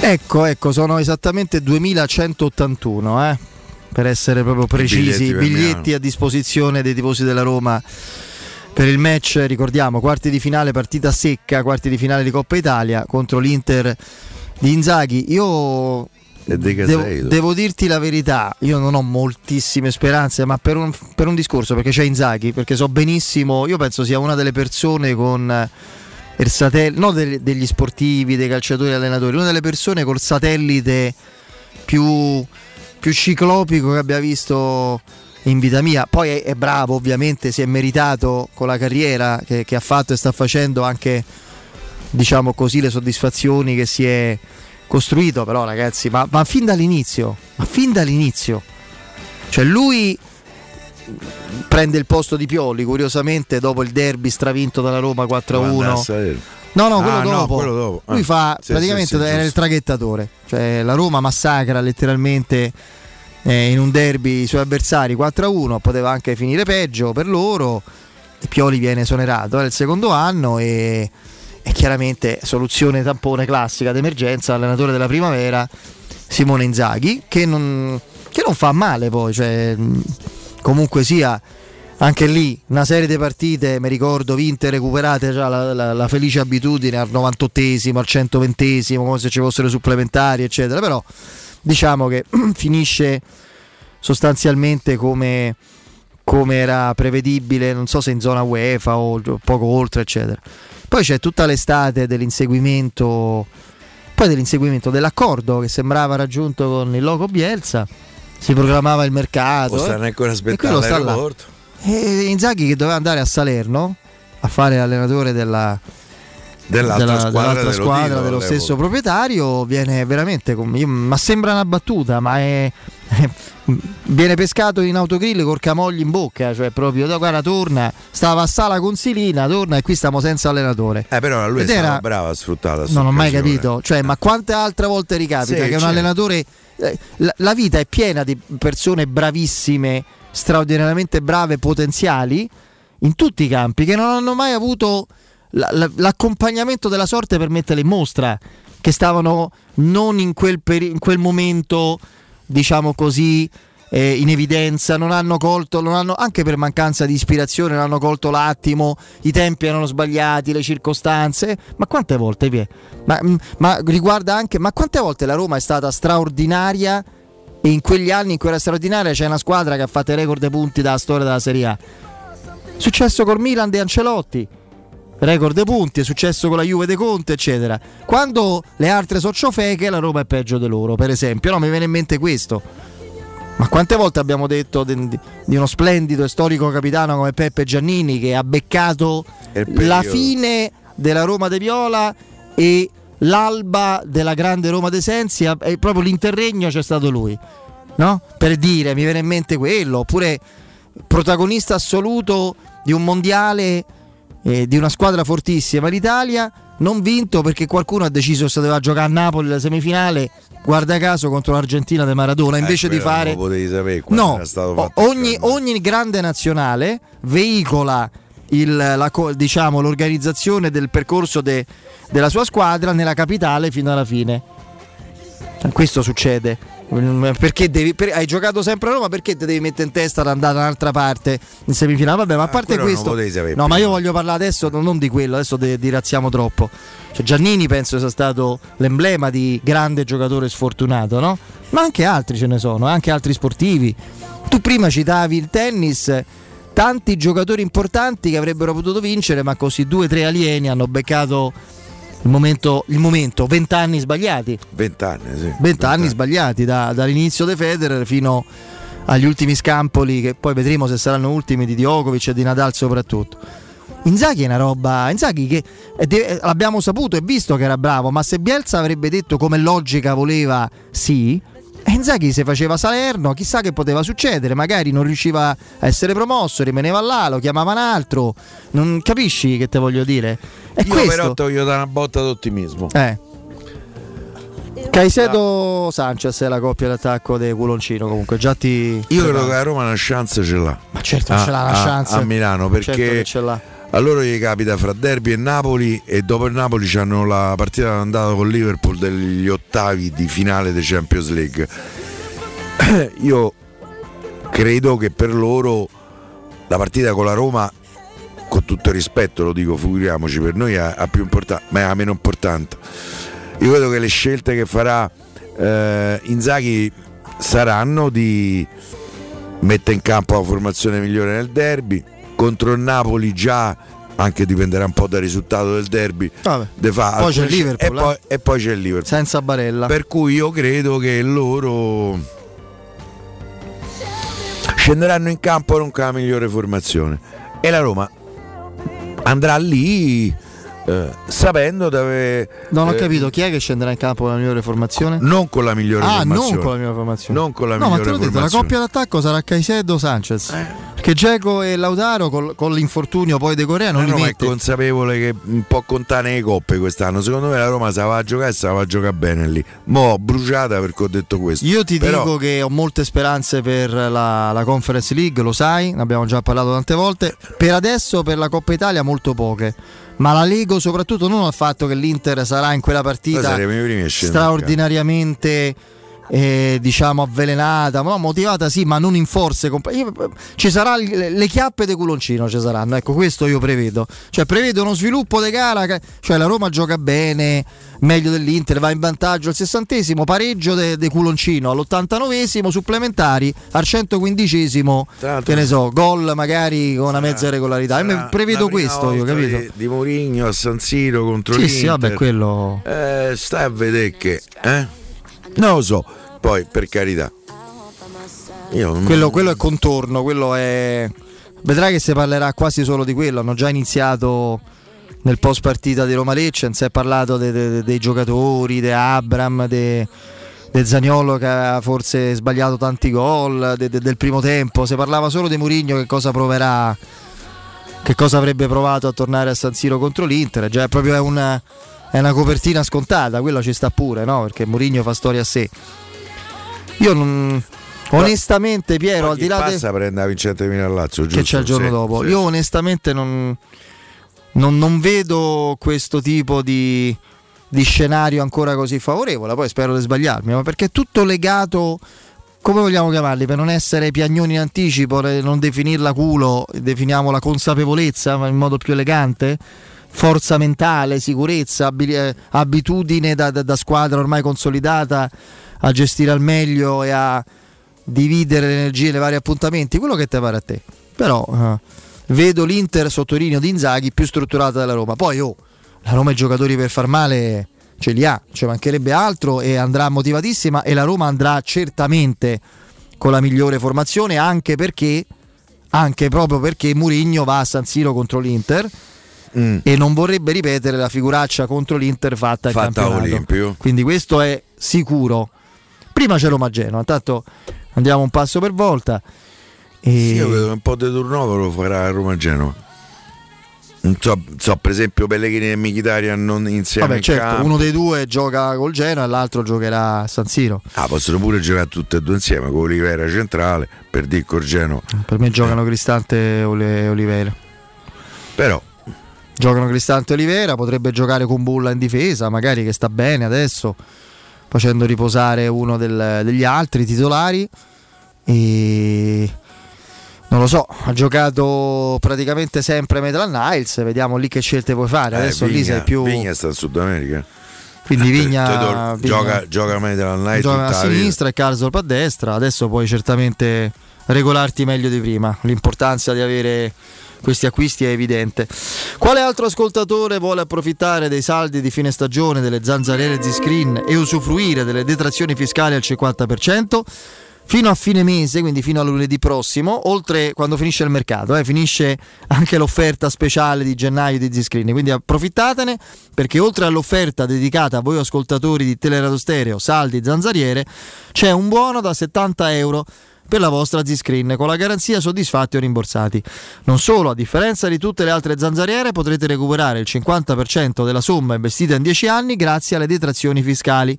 Ecco, ecco, sono esattamente 2181, eh, per essere proprio precisi, Biglietti biglietti, Milano. a disposizione dei tifosi della Roma per il match, ricordiamo, quarti di finale partita secca, quarti di finale di Coppa Italia contro l'Inter di Inzaghi. Io De devo, devo dirti la verità, io non ho moltissime speranze, ma per un, per un discorso, perché c'è Inzaghi, perché so benissimo, io penso sia una delle persone con il satellite, non degli sportivi, dei calciatori e allenatori, una delle persone col satellite più, più ciclopico che abbia visto in vita mia. Poi è, è bravo, ovviamente, si è meritato con la carriera che, che ha fatto e sta facendo anche, diciamo così, le soddisfazioni che si è costruito. Però, ragazzi, ma, ma fin dall'inizio, ma fin dall'inizio, cioè lui prende il posto di Pioli, curiosamente, dopo il derby stravinto dalla Roma 4-1. No, no, quello Ah, no, dopo. quello dopo. Lui Ah, fa sì, praticamente sì, sì, era il traghettatore. Cioè la Roma massacra letteralmente eh, in un derby i suoi avversari 4-1, poteva anche finire peggio per loro. E Pioli viene esonerato, è il secondo anno e, e chiaramente soluzione tampone classica d'emergenza, allenatore della primavera Simone Inzaghi che non, che non fa male poi, cioè, comunque sia anche lì una serie di partite, mi ricordo, vinte, recuperate già la, la- la felice abitudine al 98esimo, al 120esimo, come se ci fossero supplementari, eccetera. Però diciamo che *clears throat* finisce sostanzialmente come, come era prevedibile, non so se in zona UEFA o poco oltre, eccetera. Poi c'è tutta l'estate dell'inseguimento, poi dell'inseguimento dell'accordo che sembrava raggiunto con il loco Bielsa. Si programmava il mercato. O stanno eh. ancora E aspettando all'aeroporto. E Inzaghi che doveva andare a Salerno a fare l'allenatore della, Dell'altra della- squadra dell'altra dello squadra dello all'epoca. stesso proprietario viene veramente ma sembra una battuta ma è viene pescato in autogrill col camogli in bocca cioè proprio da guarda torna stava a sala con Silina torna e qui stiamo senza allenatore Eh, però lui Ed era- bravo a sfruttare non ho mai capito cioè ma quante altre volte ricapita Sì, che un allenatore la, vita è piena di persone bravissime straordinariamente brave potenziali in tutti i campi che non hanno mai avuto la- la- l'accompagnamento della sorte per metterle in mostra, che stavano non in quel, peri- in quel momento, diciamo così, eh, in evidenza, non hanno colto, non hanno, anche per mancanza di ispirazione, non hanno colto l'attimo, i tempi erano sbagliati, le circostanze. Ma quante volte? Pie? Ma, mm, ma riguarda anche, ma quante volte la Roma è stata straordinaria e in quegli anni, in quella straordinaria, c'è una squadra che ha fatto i record punti dalla storia della Serie A. Successo col Milan di Ancelotti, record punti, è successo con la Juve de Conte, eccetera. Quando le altre sono ciofeche, la Roma è peggio di loro, per esempio. No, mi viene in mente questo. Ma quante volte abbiamo detto di, di uno splendido e storico capitano come Peppe Giannini che ha beccato la fine della Roma de Viola e l'alba della grande Roma de Sensi e proprio l'interregno c'è stato lui. No? Per dire, mi viene in mente quello, oppure protagonista assoluto di un mondiale eh, di una squadra fortissima l'Italia non vinto perché qualcuno ha deciso si doveva giocare a Napoli la semifinale guarda caso contro l'Argentina di Maradona invece Eh, di fare sapere no ogni, ogni grande nazionale veicola il- la diciamo, l'organizzazione del percorso de- della sua squadra nella capitale fino alla fine. Questo succede perché devi, per- hai giocato sempre a Roma perché ti devi mettere in testa ad andare da un'altra parte in semifinale? Vabbè ma a parte Ah, quello non questo no ma io voglio parlare adesso non di quello adesso de- dirazziamo troppo. Cioè, Giannini penso sia stato l'emblema di grande giocatore sfortunato no? ma anche altri ce ne sono anche altri sportivi. Tu prima citavi il tennis tanti giocatori importanti che avrebbero potuto vincere ma così due o tre alieni hanno beccato il momento, il momento 20 anni sbagliati 20 anni, sì. 20 anni sbagliati da- dall'inizio di Federer fino agli ultimi scampoli che poi vedremo se saranno ultimi di Djokovic e di Nadal soprattutto. Inzaghi è una roba, Inzaghi che de- l'abbiamo saputo e visto che era bravo, ma se Bielsa avrebbe detto come logica voleva sì, e Inzaghi se faceva Salerno, chissà che poteva succedere, magari non riusciva a essere promosso, rimaneva là, lo chiamava un altro, non capisci che te voglio dire? È Io questo. però ti voglio dare una botta d'ottimismo. Eh. Caicedo Sanchez è la coppia d'attacco di Culoncino comunque già ti Io credo che la Roma una chance ce l'ha. Ma certo ce l'ha una a, chance. a Milano Certo perché che ce l'ha. a loro gli capita fra Derby e Napoli e dopo il Napoli hanno la partita d'andata con Liverpool degli ottavi di finale di Champions League. *clears throat* Io credo che per loro la partita con la Roma con tutto il rispetto lo dico, figuriamoci, per noi è, è più importante, ma è la meno importante. Io credo che le scelte che farà eh, Inzaghi saranno di mettere in campo la formazione migliore nel derby. Contro il Napoli già, anche dipenderà un po' dal risultato del derby, Vabbè. de fa Poi c'è il Liverpool, e, poi, eh. e poi c'è il Liverpool. Senza barella. Per cui io credo che loro scenderanno in campo non con la migliore formazione. E la Roma andrà lì eh, sapendo dove. Non ho eh, capito chi è che scenderà in campo con la migliore formazione? Non con la migliore Ah, formazione. non con la migliore formazione. Non con la no, ma te migliore l'ho detto, la coppia d'attacco sarà Caicedo Sanchez. Eh. Perché Geco e Lautaro col- con l'infortunio poi De Corea non La Roma è mette. consapevole che un po' contane le coppe quest'anno. Secondo me la Roma se la va a giocare e se la va a giocare bene lì. Mo' bruciata perché ho detto questo. Io ti Però- dico che ho molte speranze per la, la Conference League, lo sai, ne abbiamo già parlato tante volte. Per adesso per la Coppa Italia molto poche. Ma la Lego soprattutto non al fatto che l'Inter sarà in quella partita straordinariamente eh, diciamo avvelenata, no, motivata sì, ma non in forze. ci sarà il- le chiappe di culoncino, ci saranno. Ecco, questo io prevedo. Cioè, prevedo uno sviluppo di gara. che- Cioè, la Roma gioca bene, meglio dell'Inter, va in vantaggio al sessantesimo, pareggio di culoncino all'89esimo, supplementari al 115esimo. Tra l'altro- Che ne so, gol magari con una mezza regolarità. Prevedo la prima questo, io capito? Di, di Mourinho a San Siro contro Sì, l'Inter. sì, vabbè, quello. Eh, stai a vedere che. Eh? Non lo so. Poi, per carità. Io non- Quello, quello è contorno, quello è. Vedrai che si parlerà quasi solo di quello. Hanno già iniziato nel post partita di Roma Lecce, si è parlato de- de- dei giocatori, di Abram, de, de Zaniolo che ha forse sbagliato tanti gol, de- de- del primo tempo. Si parlava solo di Mourinho che cosa proverà, che cosa avrebbe provato a tornare a San Siro contro l'Inter. Già è proprio una, è una copertina scontata, quello ci sta pure, no? Perché Mourinho fa storia a sé. Io non. Onestamente, Piero, al di là de- passa prende la vincente Milan Lazio, giusto? che c'è il giorno Sì, dopo. sì. Io onestamente non, non- non vedo questo tipo di, di scenario ancora così favorevole, poi spero di sbagliarmi, ma perché è tutto legato, come vogliamo chiamarli, per non essere piagnoni in anticipo, per non definirla culo, definiamola consapevolezza ma in modo più elegante. Forza mentale, sicurezza, eh, abitudine da, da- da squadra ormai consolidata a gestire al meglio e a dividere le energie nei vari appuntamenti, quello che te pare a te. Però eh, vedo l'Inter sottolineo di Inzaghi più strutturata della Roma. Poi oh, la Roma i giocatori per far male ce li ha, ci mancherebbe altro e andrà motivatissima e la Roma andrà certamente con la migliore formazione anche perché anche proprio perché Murigno va a San Siro contro l'Inter e non vorrebbe ripetere la figuraccia contro l'Inter fatta Fatta a campionato. Olimpio. Quindi questo è sicuro. Prima c'è Roma Genoa, intanto andiamo un passo per volta. E... Sì, io vedo un po' di turnover lo farà Roma Genova. Non so, so, per esempio Pellegrini e Mkhitaryan non insieme Vabbè, certo, uno dei due gioca col Genoa e l'altro giocherà a San Siro. Ah, possono pure giocare tutte e due insieme con Olivera centrale per dire col Genoa. Per me giocano Cristante e Oliveira. Però Giocano Cristante Oliveira, potrebbe giocare con Bulla in difesa, magari che sta bene adesso, facendo riposare uno del- degli altri titolari. E non lo so, ha giocato praticamente sempre Metal Niles, vediamo lì che scelte puoi fare. Adesso eh, lì Vigna, sei più. Vigna sta in Sud America. Quindi *laughs* Vigna, Vigna- gioca, della Night gioca a sinistra e Carsdorp a destra. Adesso puoi certamente regolarti meglio di prima. L'importanza di avere questi acquisti è evidente. Quale altro ascoltatore vuole approfittare dei saldi di fine stagione delle zanzariere Z-Screen e usufruire delle detrazioni fiscali al 50%? Fino a fine mese, quindi fino a lunedì prossimo, oltre quando finisce il mercato, eh, finisce anche l'offerta speciale di gennaio di Z-Screen. Quindi approfittatene perché oltre all'offerta dedicata a voi ascoltatori di Teleradio Stereo, saldi zanzariere, c'è un buono da 70 euro per la vostra Z-Screen con la garanzia soddisfatti o rimborsati. Non solo, a differenza di tutte le altre zanzariere, potrete recuperare il 50% della somma investita in 10 anni grazie alle detrazioni fiscali.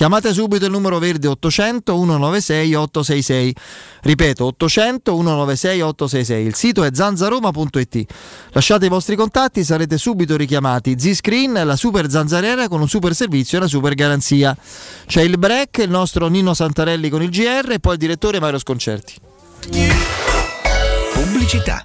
Chiamate subito il numero verde 800 196 866. Ripeto 800 196 866. Il sito è zanzaroma.it. Lasciate i vostri contatti, sarete subito richiamati. Z-Screen la super zanzariera con un super servizio e una super garanzia. C'è il break, il nostro Nino Santarelli con il GR e poi il direttore Mario Sconcerti. Pubblicità.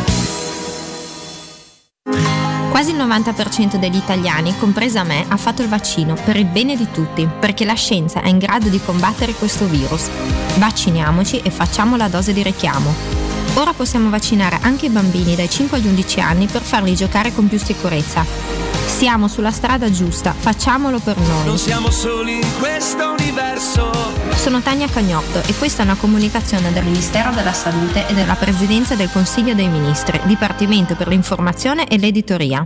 Quasi il 90% degli italiani, compresa me, ha fatto il vaccino per il bene di tutti, perché la scienza è in grado di combattere questo virus. Vacciniamoci e facciamo la dose di richiamo. Ora possiamo vaccinare anche i bambini dai 5 agli 11 anni per farli giocare con più sicurezza. Siamo sulla strada giusta, facciamolo per noi. Non siamo soli in questo universo. Sono Tania Cagnotto e questa è una comunicazione del Ministero della Salute e della Presidenza del Consiglio dei Ministri, Dipartimento per l'informazione e l'editoria.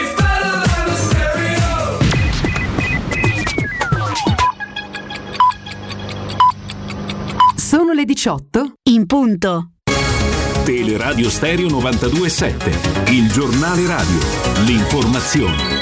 Sono le 18 in punto. Teleradio Stereo 927, il giornale radio, l'informazione.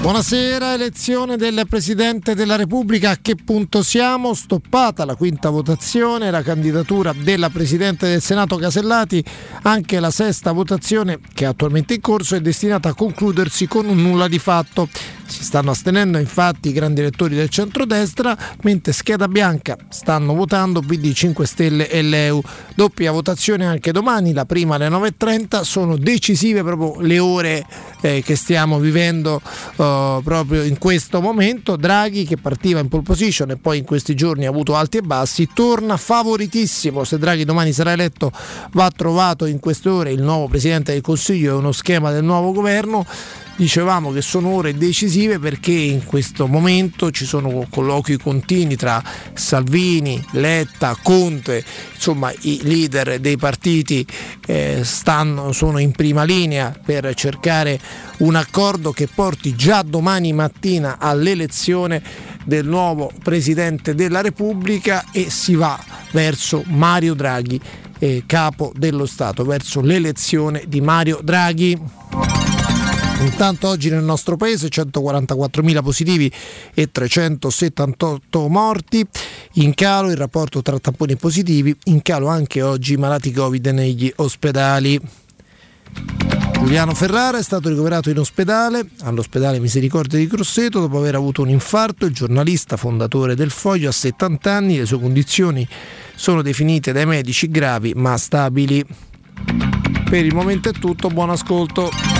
Buonasera, elezione del Presidente della Repubblica. A che punto siamo? Stoppata la quinta votazione, la candidatura della Presidente del Senato Casellati. Anche la sesta votazione, che è attualmente in corso, è destinata a concludersi con un nulla di fatto. Si stanno astenendo infatti i grandi elettori del centrodestra, mentre scheda bianca stanno votando PD 5 Stelle e l'EU. Doppia votazione anche domani, la prima alle 9.30, sono decisive proprio le ore eh, che stiamo vivendo eh, proprio in questo momento. Draghi che partiva in pole position e poi in questi giorni ha avuto alti e bassi, torna favoritissimo. Se Draghi domani sarà eletto va trovato in queste ore il nuovo Presidente del Consiglio e uno schema del nuovo governo. Dicevamo che sono ore decisive perché in questo momento ci sono colloqui continui tra Salvini, Letta, Conte, insomma i leader dei partiti eh, stanno, sono in prima linea per cercare un accordo che porti già domani mattina all'elezione del nuovo Presidente della Repubblica e si va verso Mario Draghi, eh, capo dello Stato, verso l'elezione di Mario Draghi. Intanto oggi nel nostro paese 144.000 positivi e 378 morti, in calo il rapporto tra tamponi positivi, in calo anche oggi i malati Covid negli ospedali. Giuliano Ferrara è stato ricoverato in ospedale, all'ospedale Misericordia di Grosseto, dopo aver avuto un infarto. Il giornalista fondatore del Foglio ha 70 anni, le sue condizioni sono definite dai medici gravi ma stabili. Per il momento è tutto, buon ascolto.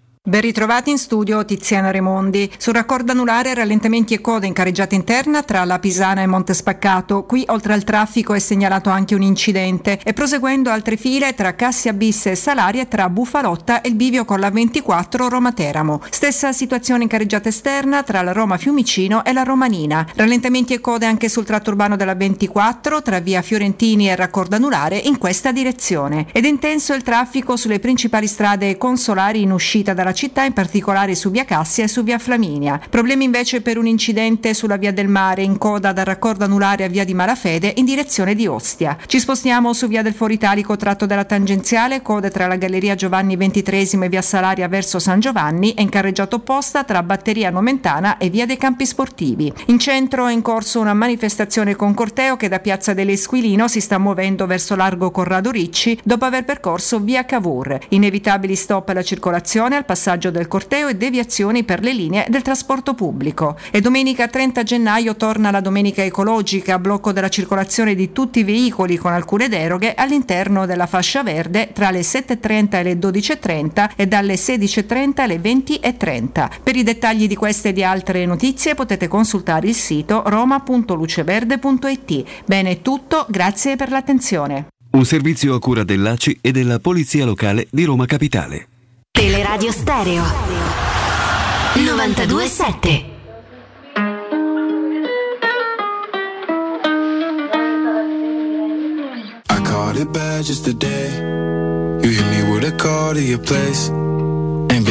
Ben ritrovati in studio Tiziana Remondi. Sul raccordo anulare rallentamenti e code in carreggiata interna tra La Pisana e Montespaccato. Qui oltre al traffico è segnalato anche un incidente e proseguendo altre file tra Cassia Bis e Salaria tra Bufalotta e il bivio con la 24 Roma Teramo. Stessa situazione in carreggiata esterna tra la Roma Fiumicino e la Romanina. Rallentamenti e code anche sul tratto urbano della 24 tra via Fiorentini e raccordo anulare in questa direzione. Ed è intenso il traffico sulle principali strade consolari in uscita dalla città, in particolare su via Cassia e su via Flaminia. Problemi invece per un incidente sulla via del mare in coda dal raccordo anulare a via di Malafede in direzione di Ostia. Ci spostiamo su via del Foro Italico tratto della tangenziale, code tra la galleria Giovanni XXIII e via Salaria verso San Giovanni e in carreggiata opposta tra Batteria Nomentana e via dei Campi Sportivi. In centro è in corso una manifestazione con corteo che da piazza dell'Esquilino si sta muovendo verso largo Corrado Ricci dopo aver percorso via Cavour. Inevitabili stop alla circolazione al passaggio del corteo e deviazioni per le linee del trasporto pubblico. E domenica 30 gennaio torna la domenica ecologica, blocco della circolazione di tutti i veicoli con alcune deroghe all'interno della fascia verde tra le 7.30 e le 12.30 e dalle 16.30 alle 20.30. Per i dettagli di queste e di altre notizie potete consultare il sito roma.luceverde.it. Bene è tutto, grazie per l'attenzione. Un servizio a cura dell'ACI e della Polizia Locale di Roma Capitale. Teleradio Stereo 927 I caught it bad just today. You hit me with a call to your place.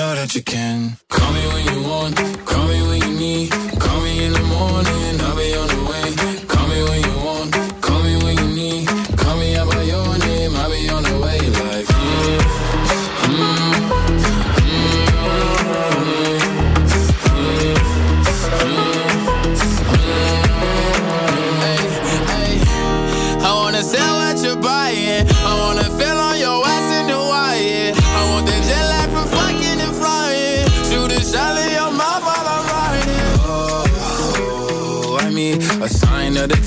know that you can. Call me when you want, call me when you need. Call me in the morning, I'll be on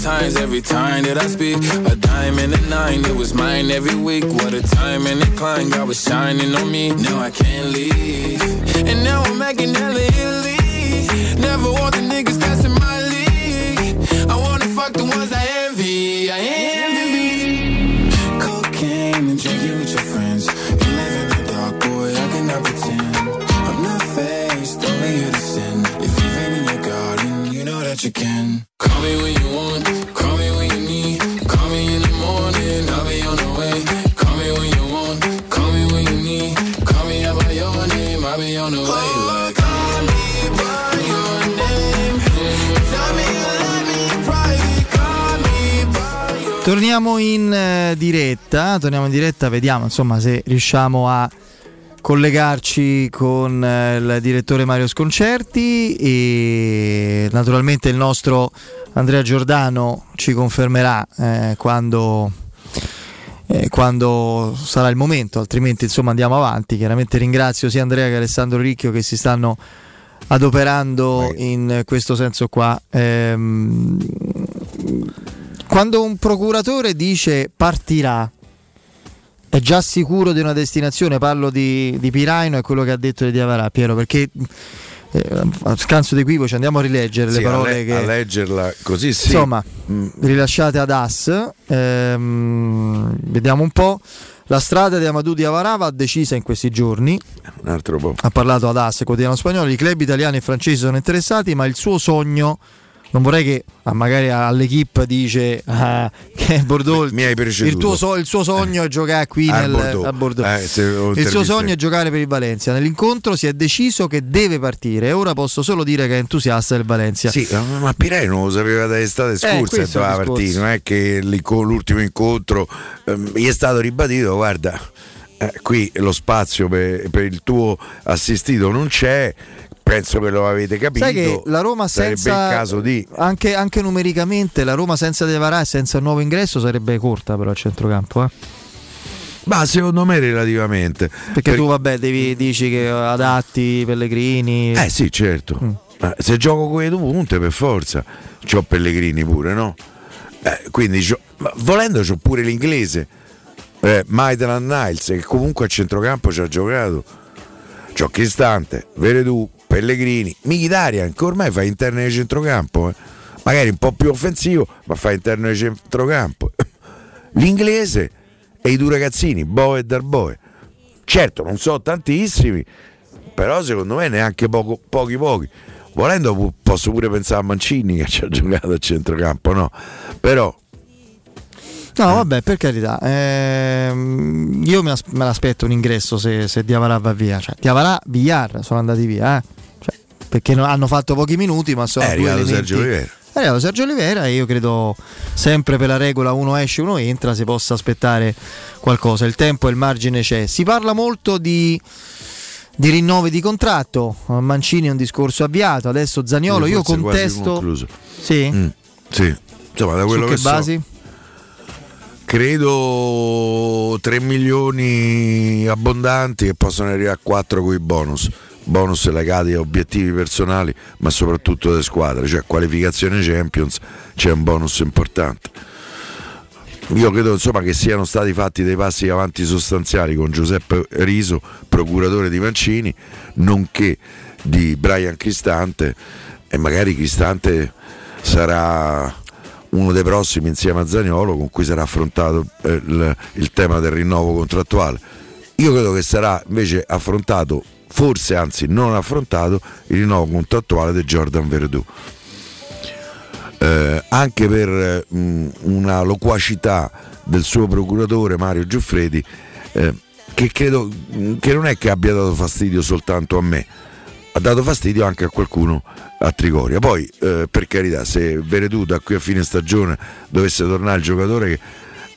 times every time that I speak. A diamond and a nine, it was mine every week. What a time and climb, God was shining on me. Now I can't leave. And now I'm making hella Italy. Never want the niggas that's my league. I wanna fuck the ones I envy. I envy. You can. Call me when you want, call me when you need. Call me in the morning, I'll be on the way. Call me when you want, call me when you need. Call me out by your name, I'll be on the way. Like, call me by your name. Tell me you love me in private. Call me by your Torniamo in eh, diretta, torniamo in diretta, vediamo insomma se riusciamo a collegarci con eh, il direttore Mario Sconcerti e naturalmente il nostro Andrea Giordano ci confermerà eh, quando, eh, quando sarà il momento, altrimenti insomma andiamo avanti. Chiaramente ringrazio sia Andrea che Alessandro Ricchio che si stanno adoperando in questo senso qua. Ehm, quando un procuratore dice partirà, è già sicuro di una destinazione? Parlo di, di Piraino e quello che ha detto di Diavarà, Piero, perché eh, a scanso di equivoci andiamo a rileggere Sì, le parole a, le- che... a leggerla così sì. Insomma, Mm. rilasciate ad AS. Ehm, vediamo un po'. La strada di Amadou Diawara va decisa in questi giorni. Un altro po'. Ha parlato ad AS, quotidiano spagnolo. I club italiani e francesi sono interessati, ma il suo sogno. Non vorrei che ah, magari all'equipe dice ah, che Bordeaux Mi hai il, tuo so- il suo sogno è giocare qui nel, Bordeaux. a Bordeaux. Eh, il suo sogno è giocare per il Valencia. Nell'incontro si è deciso che deve partire ora posso solo dire che è entusiasta del Valencia. Sì, ma- ma Pireno lo sapeva dall'estate scorsa Eh, che doveva partire, non è che l'ultimo incontro ehm, gli è stato ribadito, guarda, eh, qui lo spazio per, per il tuo assistito non c'è, penso che lo avete capito. Sai che la Roma sarebbe senza il caso di anche, anche numericamente la Roma senza De Varà e senza il nuovo ingresso sarebbe corta però a centrocampo, eh? Ma secondo me relativamente. Perché tu vabbè devi, dici che adatti Pellegrini. Eh sì, certo. Eh, Se gioco con le due punte per forza. C'ho Pellegrini pure, no? Eh, quindi c'ho- volendo c'ho pure l'inglese. Eh, Maitland Niles che comunque a centrocampo ci ha giocato. C'ho Cristante, Veredù, Pellegrini, Mkhitaryan che ormai fa interno di centrocampo. eh. Magari un po' più offensivo, ma fa interno di centrocampo. *laughs* L'inglese e i due ragazzini, Boe e Darboe. Certo, non so tantissimi, però secondo me neanche poco- pochi pochi. Volendo posso pure pensare a Mancini che ci ha giocato a centrocampo, no? Però No, vabbè, per carità. ehm, io me l'aspetto un ingresso se, se Diavarà va via. Cioè, Diavarà, Villar sono andati via, eh. Perché no- hanno fatto pochi minuti, ma sono è due arrivato Sergio Oliveira. È arrivato Sergio Olivera e io credo sempre per la regola uno esce, uno entra, si possa aspettare qualcosa. Il tempo e il margine c'è. Si parla molto di, di rinnovi di contratto. Mancini è un discorso avviato. Adesso Zaniolo, io contesto. Sì? Mm, sì. Insomma, da Su quello che che so, basi? credo 3 milioni abbondanti che possono arrivare a 4 con i bonus. Bonus legati a obiettivi personali, ma soprattutto delle squadre, cioè qualificazione Champions, c'è un bonus importante. Io credo insomma che siano stati fatti dei passi avanti sostanziali con Giuseppe Riso, procuratore di Mancini, nonché di Brian Cristante e magari Cristante sarà uno dei prossimi insieme a Zagnolo con cui sarà affrontato eh, il, il tema del rinnovo contrattuale. Io credo che sarà invece affrontato, forse anzi non affrontato, il rinnovo contrattuale di Jordan Verdù. Eh, anche per eh, mh, una loquacità del suo procuratore Mario Giuffredi eh, che credo mh, che non è che abbia dato fastidio soltanto a me ha dato fastidio anche a qualcuno a Trigoria poi eh, per carità se Veredù da qui a fine stagione dovesse tornare il giocatore che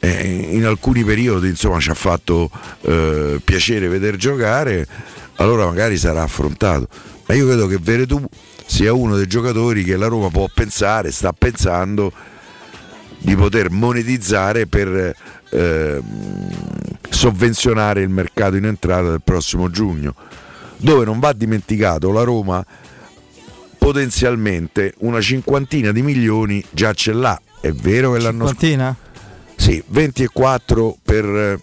eh, in alcuni periodi insomma ci ha fatto eh, piacere vedere giocare allora magari sarà affrontato ma io credo che Veredù sia uno dei giocatori che la Roma può pensare, sta pensando di poter monetizzare per eh, sovvenzionare il mercato in entrata del prossimo giugno, dove non va dimenticato la Roma potenzialmente una cinquantina di milioni già ce l'ha. È vero che l'hanno Cinquantina? sì, 24 per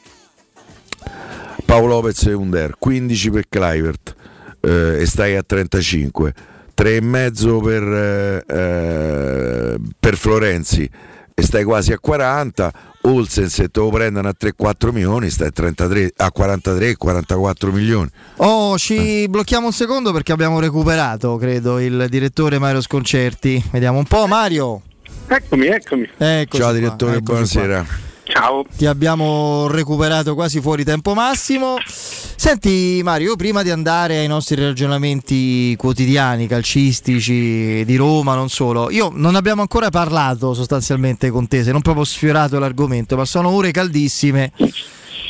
Paolo Lopez e Under, 15 per Clivert eh, e stai a 35, 3,5 per, eh, eh, per Florenzi e stai quasi a 40, Olsen se te lo prendono a 3-4 milioni stai a, 33, a 43-44 milioni. Oh, ci blocchiamo un secondo perché abbiamo recuperato, credo, il direttore Mario Sconcerti. Vediamo un po', Mario. Eccomi, eccomi. Eccoci Ciao qua, direttore, eccoci buonasera. Ciao. Ti abbiamo recuperato quasi fuori tempo massimo. Senti Mario, io prima di andare ai nostri ragionamenti quotidiani, calcistici, di Roma, non solo, io non abbiamo ancora parlato sostanzialmente con te, se non proprio sfiorato l'argomento, ma sono ore caldissime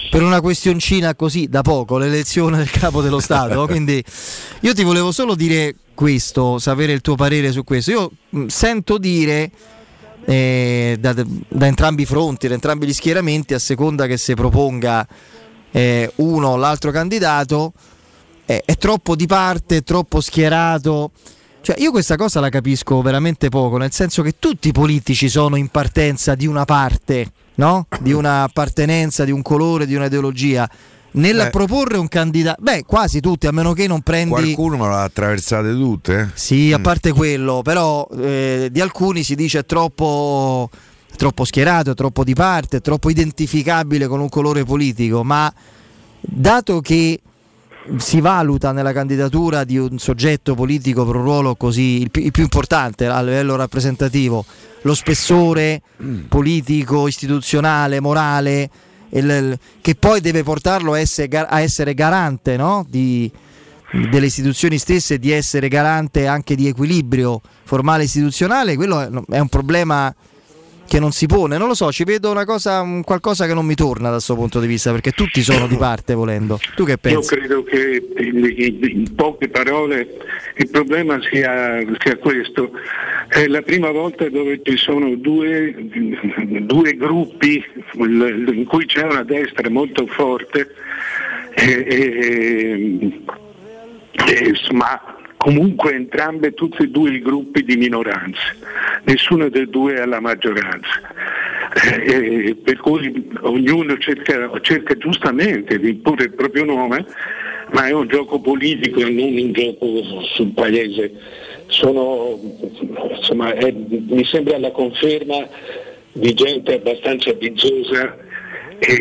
per una questioncina così da poco, l'elezione del capo dello Stato. *laughs* Quindi io ti volevo solo dire questo, sapere il tuo parere su questo. Io mh, sento dire eh, da, da entrambi i fronti, da entrambi gli schieramenti, a seconda che si proponga eh, uno o l'altro candidato, eh, è troppo di parte, è troppo schierato. Cioè, io questa cosa la capisco veramente poco, nel senso che tutti i politici sono in partenza di una parte, no? Di un'appartenenza, di un colore, di un'ideologia. Nel Beh. proporre un candidato, beh, quasi tutti, a meno che non prendi. Qualcuno me l'ha attraversate tutte. eh? Sì, a parte quello, però eh, di alcuni si dice troppo, troppo schierato, troppo di parte, troppo identificabile con un colore politico, ma dato che si valuta nella candidatura di un soggetto politico per un ruolo così il, pi- il più importante a livello rappresentativo, lo spessore politico, istituzionale, morale, il- che poi deve portarlo a essere, a essere garante no? di, delle istituzioni stesse, di essere garante anche di equilibrio formale istituzionale, quello è un problema che non si pone. Non lo so, ci vedo una cosa, qualcosa che non mi torna dal suo punto di vista, perché tutti sono di parte volendo. Tu che Io pensi? credo che in, poche parole il problema sia, sia questo. È la prima volta dove ci sono due, due gruppi in cui c'è una destra molto forte, e- e- e- ma comunque entrambe, tutti e due i gruppi di minoranza, nessuno dei due è la maggioranza. Eh, eh, per cui ognuno cerca, cerca giustamente di imporre il proprio nome, ma è un gioco politico e non un gioco sul paese. Sono, insomma, è- mi sembra la conferma di gente abbastanza bizzosa e,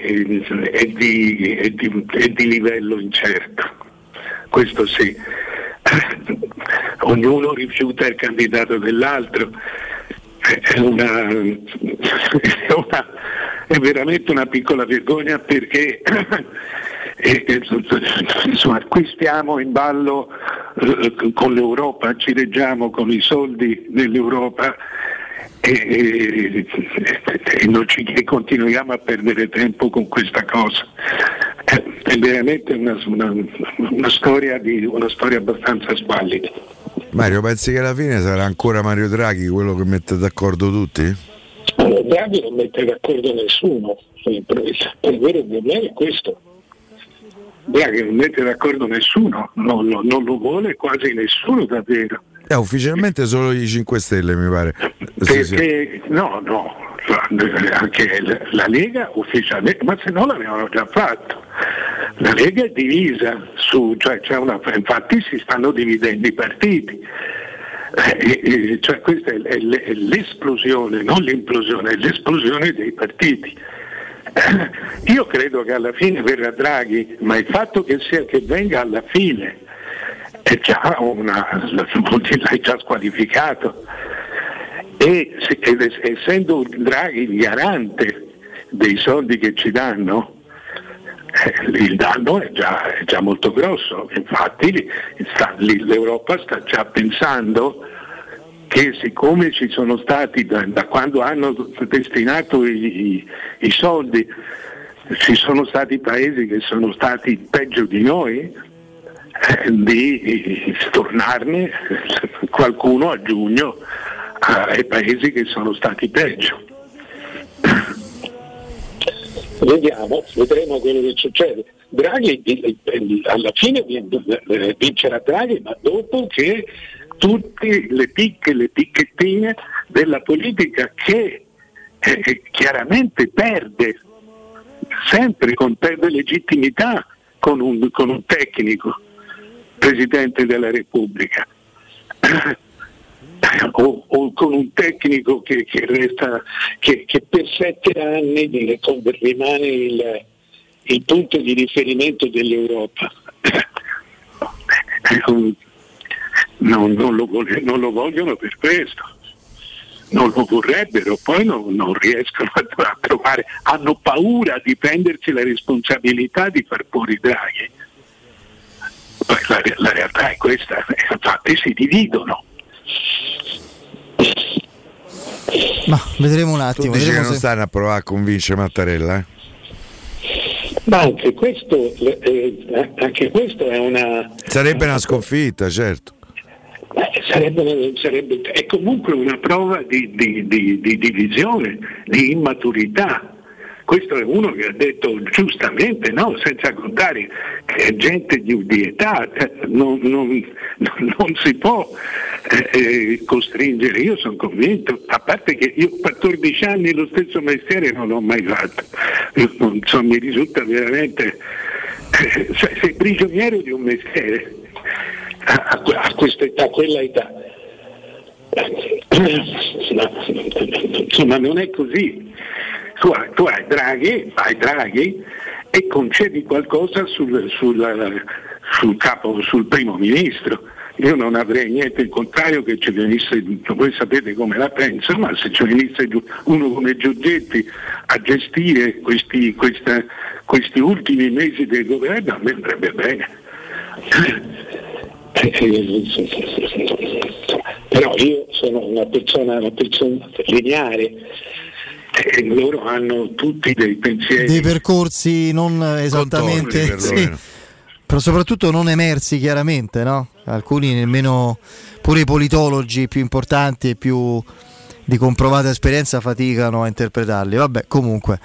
e- e di, e di- e di livello incerto. Questo sì. *laughs* Ognuno rifiuta il candidato dell'altro. È, una- è una- è veramente una piccola vergogna perché *clears throat* eh, eh, insomma, qui stiamo in ballo eh, con l'Europa, ci reggiamo con i soldi dell'Europa e, e- e non ci- e continuiamo a perdere tempo con questa cosa. È, è veramente una, una- una storia di- una storia abbastanza squallida. Mario, pensi che alla fine sarà ancora Mario Draghi quello che mette d'accordo tutti? Allora, Draghi non mette d'accordo nessuno, il il vero problema è questo. Draghi non mette d'accordo nessuno, non lo, non lo vuole quasi nessuno davvero. Eh, ufficialmente solo i 5 Stelle mi pare. Sì, sì. Perché no, no, anche la- Lega ufficialmente, ma se no l'avevano già fatto. La Lega è divisa su, cioè c'è una, infatti si stanno dividendo i partiti. Eh, eh, cioè questa è l'esplosione, non l'implosione, è l'esplosione dei partiti. Eh, Io credo che alla fine verrà Draghi, ma il fatto che, sia, che venga alla fine è già una, vuol dire l'hai già squalificato. E se- essendo Draghi il garante dei soldi che ci danno, eh, il danno è già, è già molto grosso, infatti sta- l'Europa sta già pensando che siccome ci sono stati da, da quando hanno destinato i, i- i soldi, ci sono stati paesi che sono stati peggio di noi, eh, *laughs* di stornarne *laughs* qualcuno a giugno ai paesi che sono stati peggio. *coughs* Vediamo, vedremo quello che succede. Draghi eh, eh, alla fine eh, vincerà Draghi, ma dopo che tutte le picche, le picchettine della politica che eh, chiaramente perde sempre con perde legittimità con un, con un tecnico Presidente della Repubblica *clears throat* o, o con un tecnico che, che resta che, che per sette anni rimane il, il punto di riferimento dell'Europa. *clears throat* Non, non lo, non lo vogliono per questo, non lo vorrebbero, poi non, non riescono a, a trovare, hanno paura di prendersi la responsabilità di far fuori Draghi. La, la realtà è questa, eh, infatti si dividono. Ma vedremo un Tu attimo. dici che non se- stanno a provare a convincere Mattarella? Eh? Ma anche questo, eh, anche questo è una, Sarebbe una sconfitta, certo. Eh, sarebbe, sarebbe- è comunque una prova di, di- di- di divisione, di immaturità. Questo è uno che ha detto giustamente, no? senza contare che gente di, di età, eh, non, non- non- si può eh, eh, costringere, io sono convinto, a parte che io 14 anni lo stesso mestiere non l'ho mai fatto, so, mi risulta veramente, eh, cioè, sei prigioniero di un mestiere a, a a questa età, a quella età. Insomma, non è così. Tu, hai- tu hai Draghi, hai Draghi e concedi qualcosa sul, sul- sul capo, sul primo ministro. Io non avrei niente in contrario che ci venisse, voi sapete come la penso, ma se ci venisse uno come Giorgetti a gestire questi, questa- questi ultimi mesi del governo, a me andrebbe bene. Però io sono una persona, una persona lineare e loro hanno tutti dei pensieri. Dei percorsi non esattamente, Contorni, sì, però soprattutto non emersi chiaramente, no? Alcuni nemmeno, pure i politologi più importanti e più di comprovata esperienza faticano a interpretarli. Vabbè, comunque,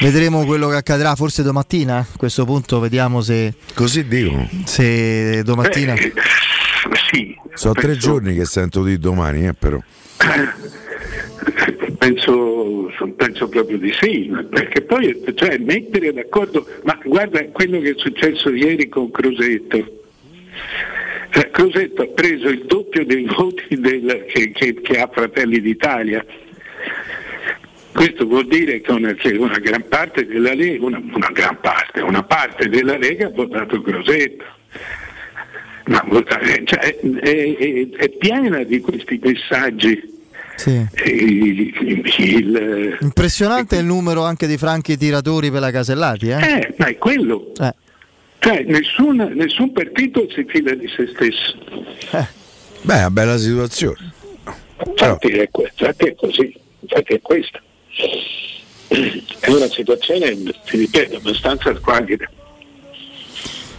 vedremo quello che accadrà forse domattina. A questo punto vediamo se... Così dicono. Se domattina... Eh, sì, Sono tre penso- giorni che sento di domani, eh, però. *laughs* Penso, penso proprio di sì, perché poi cioè, mettere d'accordo, ma guarda quello che è successo ieri con Crosetto. Eh, Crosetto ha preso il doppio dei voti del- che, che- che ha Fratelli d'Italia. Questo vuol dire che una, che una gran parte della Lega, una, una gran parte, una parte della Lega ha votato Crosetto. Ma votare- cioè, è, è- è piena di questi messaggi. Sì. Eh, il- il- Impressionante il numero anche di franchi tiratori per la Casellati, eh? eh, ma è quello. Eh. Cioè, nessun, nessun partito si fida di se stesso. Beh, è una bella situazione. Infatti è, infatti è così, infatti è questa. È una situazione, ti ripeto, abbastanza squallida.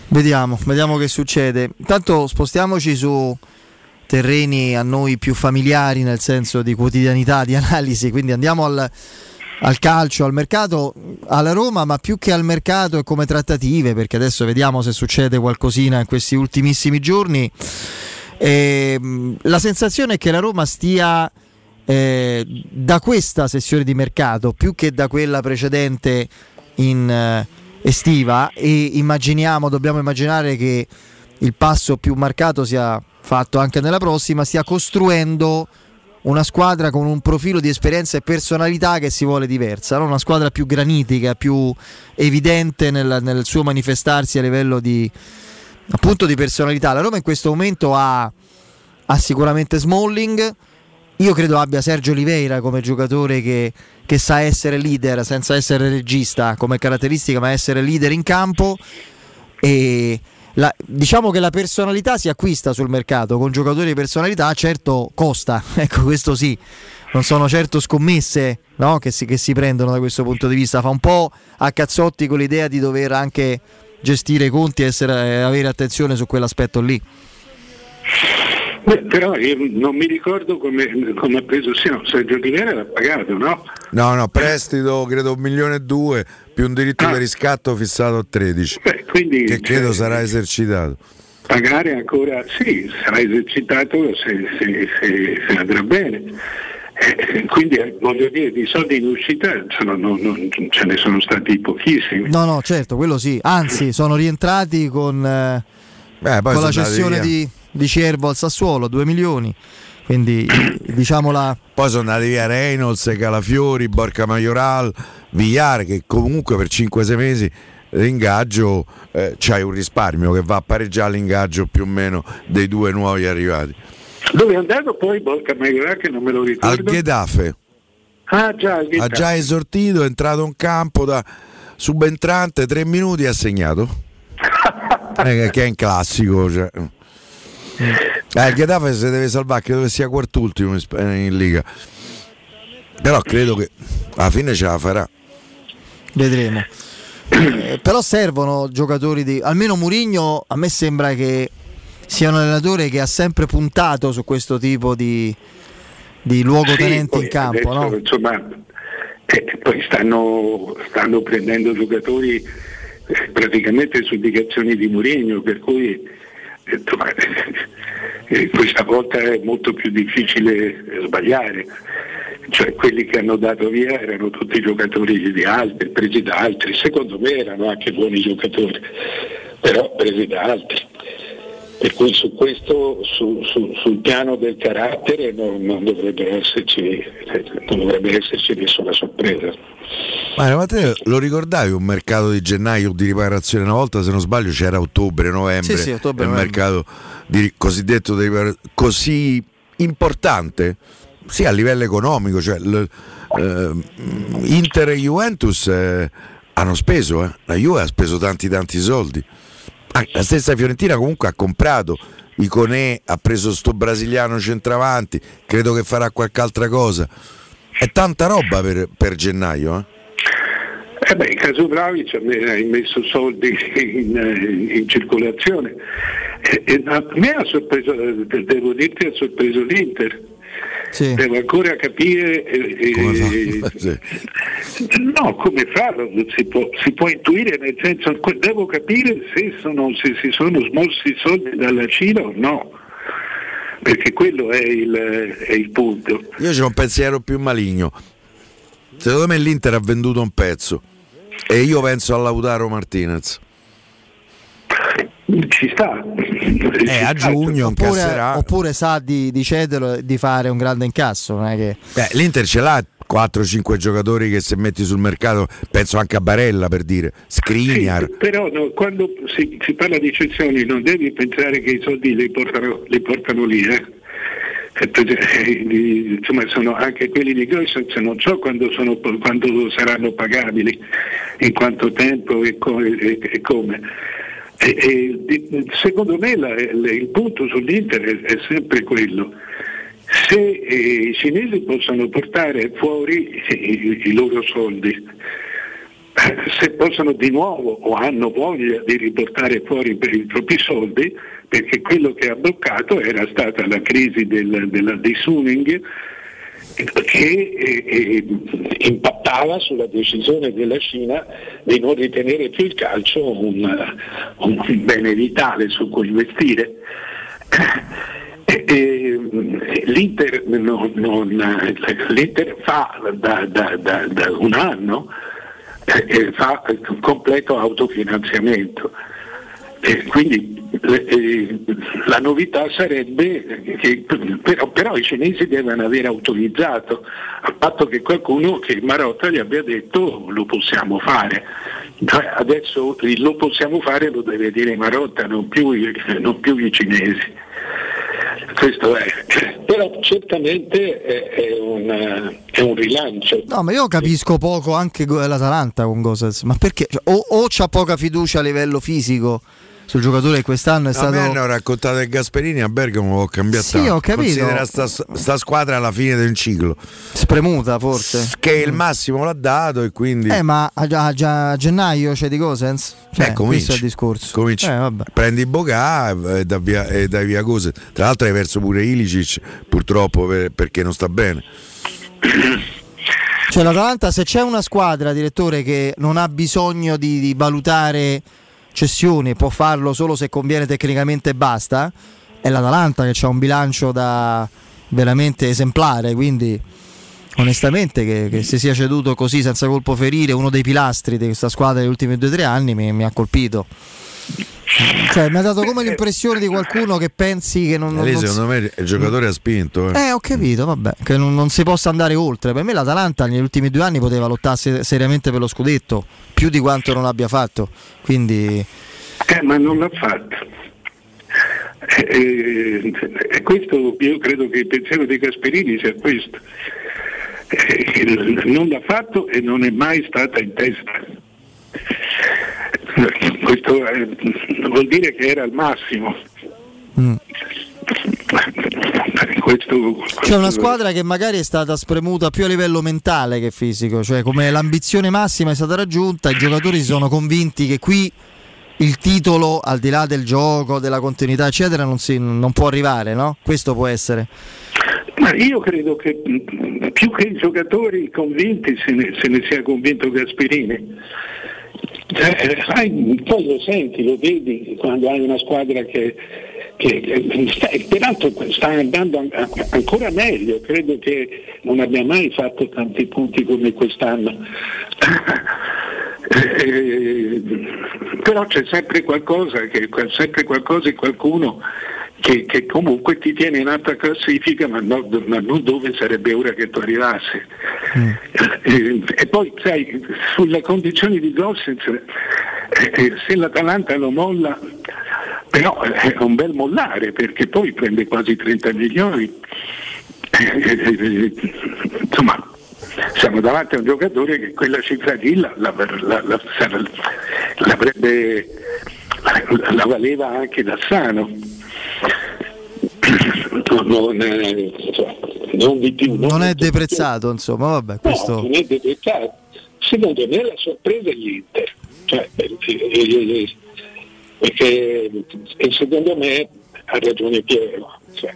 Vediamo, vediamo che succede. Intanto spostiamoci su terreni a noi più familiari nel senso di quotidianità, di analisi, quindi andiamo al, al calcio, al mercato, alla Roma, ma più che al mercato e come trattative, perché adesso vediamo se succede qualcosina in questi ultimissimi giorni. Ehm, la sensazione è che la Roma stia eh, da questa sessione di mercato più che da quella precedente in eh, estiva e immaginiamo, dobbiamo immaginare che il passo più marcato sia fatto anche nella prossima, stia costruendo una squadra con un profilo di esperienza e personalità che si vuole diversa, no? una squadra più granitica, più evidente nel, nel suo manifestarsi a livello di, appunto di personalità. La Roma in questo momento ha, ha sicuramente Smalling, io credo abbia Sergio Oliveira come giocatore che, che sa essere leader senza essere regista come caratteristica, ma essere leader in campo. E la- diciamo che la personalità si acquista sul mercato con giocatori di personalità, certo costa, *laughs* ecco questo sì. Non sono certo scommesse no, che, si, che si prendono da questo punto di vista. Fa un po' a cazzotti con l'idea di dover anche gestire i conti e avere attenzione su quell'aspetto lì. Beh, però io non mi ricordo come, come ha preso sì, no, Sergio Rivera l'ha pagato, no? No, no, prestito credo un milione e due più un diritto di riscatto fissato a 13. quindi, che credo cioè, sarà esercitato. Pagare ancora, sì, sarà esercitato se, se- se- se andrà bene. Eh, quindi eh, voglio dire, di soldi in uscita sono- non- non- ce ne sono stati pochissimi. No, no, certo, quello sì. Anzi, *clears throat* sono rientrati con, eh, poi con la cessione di, di Cervo al Sassuolo, 2 milioni. Quindi *coughs* diciamo la... Poi sono andati via Reynolds, Calafiori, Borca Majoral, Villar che comunque per 5-6 mesi l'ingaggio eh, c'hai un risparmio che va a pareggiare l'ingaggio più o meno dei due nuovi arrivati. Dove è andato poi Borca Maioral che non me lo Al ricordo? Getafe ah già, al ha già esortito, è entrato in campo da subentrante, tre minuti e ha segnato. *laughs* Eh, che è un classico. Cioè. Eh, il Getafe si deve salvare, credo che sia quartultimo in, Sp- in Liga. Però credo che alla fine ce la farà. Vedremo. Eh, però servono giocatori di... Almeno Murigno a me sembra che sia un allenatore che ha sempre puntato su questo tipo di, di luogotenenti Sì, in campo. adesso, no? Insomma, eh, poi stanno, stanno prendendo giocatori eh, *laughs* praticamente su indicazioni di Mourinho, per cui eh, insomma, *laughs* eh, questa volta è molto più difficile eh, sbagliare. Cioè quelli che hanno dato via erano tutti giocatori di altri, presi da altri, secondo me erano anche buoni giocatori, però presi da altri. Per cui su questo, su- su- sul piano del carattere non, non dovrebbe esserci, non dovrebbe esserci nessuna sorpresa. Ma, ma te lo ricordavi un mercato di gennaio di riparazione? Una volta, se non sbaglio, c'era ottobre, novembre. Sì, sì, ottobre, il mercato di, cosiddetto di riparazione così importante, sì, a livello economico. Cioè, l- eh, Inter e Juventus eh, hanno speso, eh. la Juve ha speso tanti tanti soldi. Ah, la stessa Fiorentina comunque ha comprato Iconè, ha preso sto brasiliano centravanti, credo che farà qualche altra cosa. È tanta roba per, per gennaio, eh? Eh beh, in caso Vlaovic hai messo soldi in, in circolazione. E, e a me ha sorpreso, devo dirti, ha sorpreso l'Inter. Devo ancora capire eh, eh, *laughs* no, come farlo, si può, si può, intuire nel senso devo capire se, sono, se si sono smossi i soldi dalla Cina o no perché quello è il, è il punto. Io c'ho un pensiero più maligno. Secondo me l'Inter ha venduto un pezzo e io penso a Lautaro Martinez. Ci sta. Eh, a giugno oppure, oppure sa di, di cederlo e di fare un grande incasso. Non è che... Beh, L'Inter ce l'ha 4-5 giocatori che se metti sul mercato, penso anche a Barella per dire, Skriniar. Sì, però no, quando si, si, parla di cessioni non devi pensare che i soldi li portano, li portano lì. Eh. Insomma, sono anche quelli di Gossens, non so quando, sono, quando, saranno pagabili, in quanto tempo e, co- e, e come. E, e, secondo me la, il punto sull'Inter è, è sempre quello. Se eh, i cinesi possono portare fuori i, i loro soldi, se possono di nuovo o hanno voglia di riportare fuori per i propri soldi, perché quello che ha bloccato era stata la crisi del, della disowning che eh, eh, impattava sulla decisione della Cina di non ritenere più il calcio un, un bene vitale su cui investire. E, e, l'Inter, non, non, l'Inter, fa da, da, da, da un anno eh, fa completo autofinanziamento. E quindi eh, la novità sarebbe che però, però, i cinesi devono aver autorizzato, a patto che qualcuno che Marotta gli abbia detto lo possiamo fare. Cioè, adesso lo possiamo fare lo deve dire Marotta, non più, non più i cinesi. Questo è, però certamente è, è, un, è, un, rilancio. No, ma io capisco poco anche l'Atalanta con Gosens, ma perché? Cioè, o, o c'ha poca fiducia a livello fisico sul giocatore quest'anno è stato. A me hanno raccontato che Gasperini a Bergamo ho cambiato. Sì, ho capito. Considera sta, sta, squadra alla fine del ciclo. Spremuta forse. Che il massimo l'ha dato e quindi. Eh, ma a, a, a gennaio c'è di Cosens? Cioè, eh, cominci, questo è il discorso. Cominci. Eh, Prendi Bocà e, da via, e dai via Cosens. Tra l'altro hai perso pure Ilicic, purtroppo per, perché non sta bene. Cioè l'Atalanta se c'è una squadra, direttore, che non ha bisogno di, di valutare cessioni, può farlo solo se conviene tecnicamente e basta, è l'Atalanta che ha un bilancio da veramente esemplare, quindi onestamente che, che, si sia ceduto così senza colpo ferire uno dei pilastri di questa squadra negli ultimi due o tre anni mi, mi ha colpito. Cioè, mi ha dato come l'impressione di qualcuno che pensi che non. non Lì, secondo si... me il giocatore ha spinto. Eh, eh ho capito, vabbè, che non, non, si possa andare oltre. Per me l'Atalanta negli ultimi due anni poteva lottare seriamente per lo scudetto, più di quanto non abbia fatto. Quindi. Eh, ma non l'ha fatto. E eh, eh, questo io credo che il pensiero di Gasperini sia questo. Eh, non l'ha fatto e non è mai stata in testa questo è, vuol dire che era al massimo. Mm. Questo, questo C'è una squadra che magari è stata spremuta più a livello mentale che fisico, cioè come l'ambizione massima è stata raggiunta, i giocatori si sono convinti che qui il titolo, al di là del gioco, della continuità, eccetera, non, si, non può arrivare, no? Questo può essere. Ma io credo che più che i giocatori convinti se ne, se ne sia convinto Gasperini eh, poi lo senti, lo vedi quando hai una squadra che, che sta, peraltro sta andando ancora meglio, credo che non abbia mai fatto tanti punti come quest'anno. Eh, però c'è sempre qualcosa, che, sempre qualcosa e qualcuno che, che, comunque ti tiene in alta classifica ma, no, ma, non dove sarebbe ora che tu arrivassi. Mm. Eh, e poi sai, sulle condizioni di Gossens, eh, eh, se l'Atalanta lo molla, però è un bel mollare perché poi prende quasi 30 milioni. Eh, eh, insomma, siamo davanti a un giocatore che quella cifra lì la, la, la, l'avrebbe la valeva anche da Sano. Non, eh, cioè, non di più. Non è deprezzato, insomma, vabbè, questo... No, non è deprezzato. Secondo me la sorpresa è l'Inter. Cioè, perché, eh, perché e secondo me ha ragione Piero. Cioè,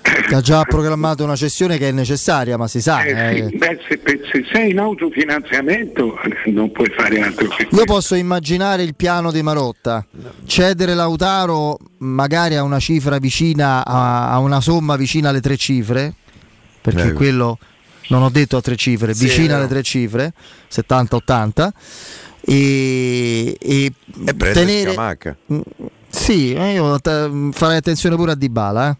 che ha già programmato una cessione che è necessaria, ma si sa. eh, eh. sì, beh, se, se sei in autofinanziamento eh, non puoi fare altro che Io posso immaginare il piano di Marotta, cedere Lautaro magari a una cifra vicina, a, a una somma vicina alle tre cifre, perché Ecco. quello non ho detto a tre cifre, Sì, vicina alle tre cifre, 70-80, e, e prende tenere... Scamacca. Mm, Sì, eh, io t- farei attenzione pure a Dybala, eh.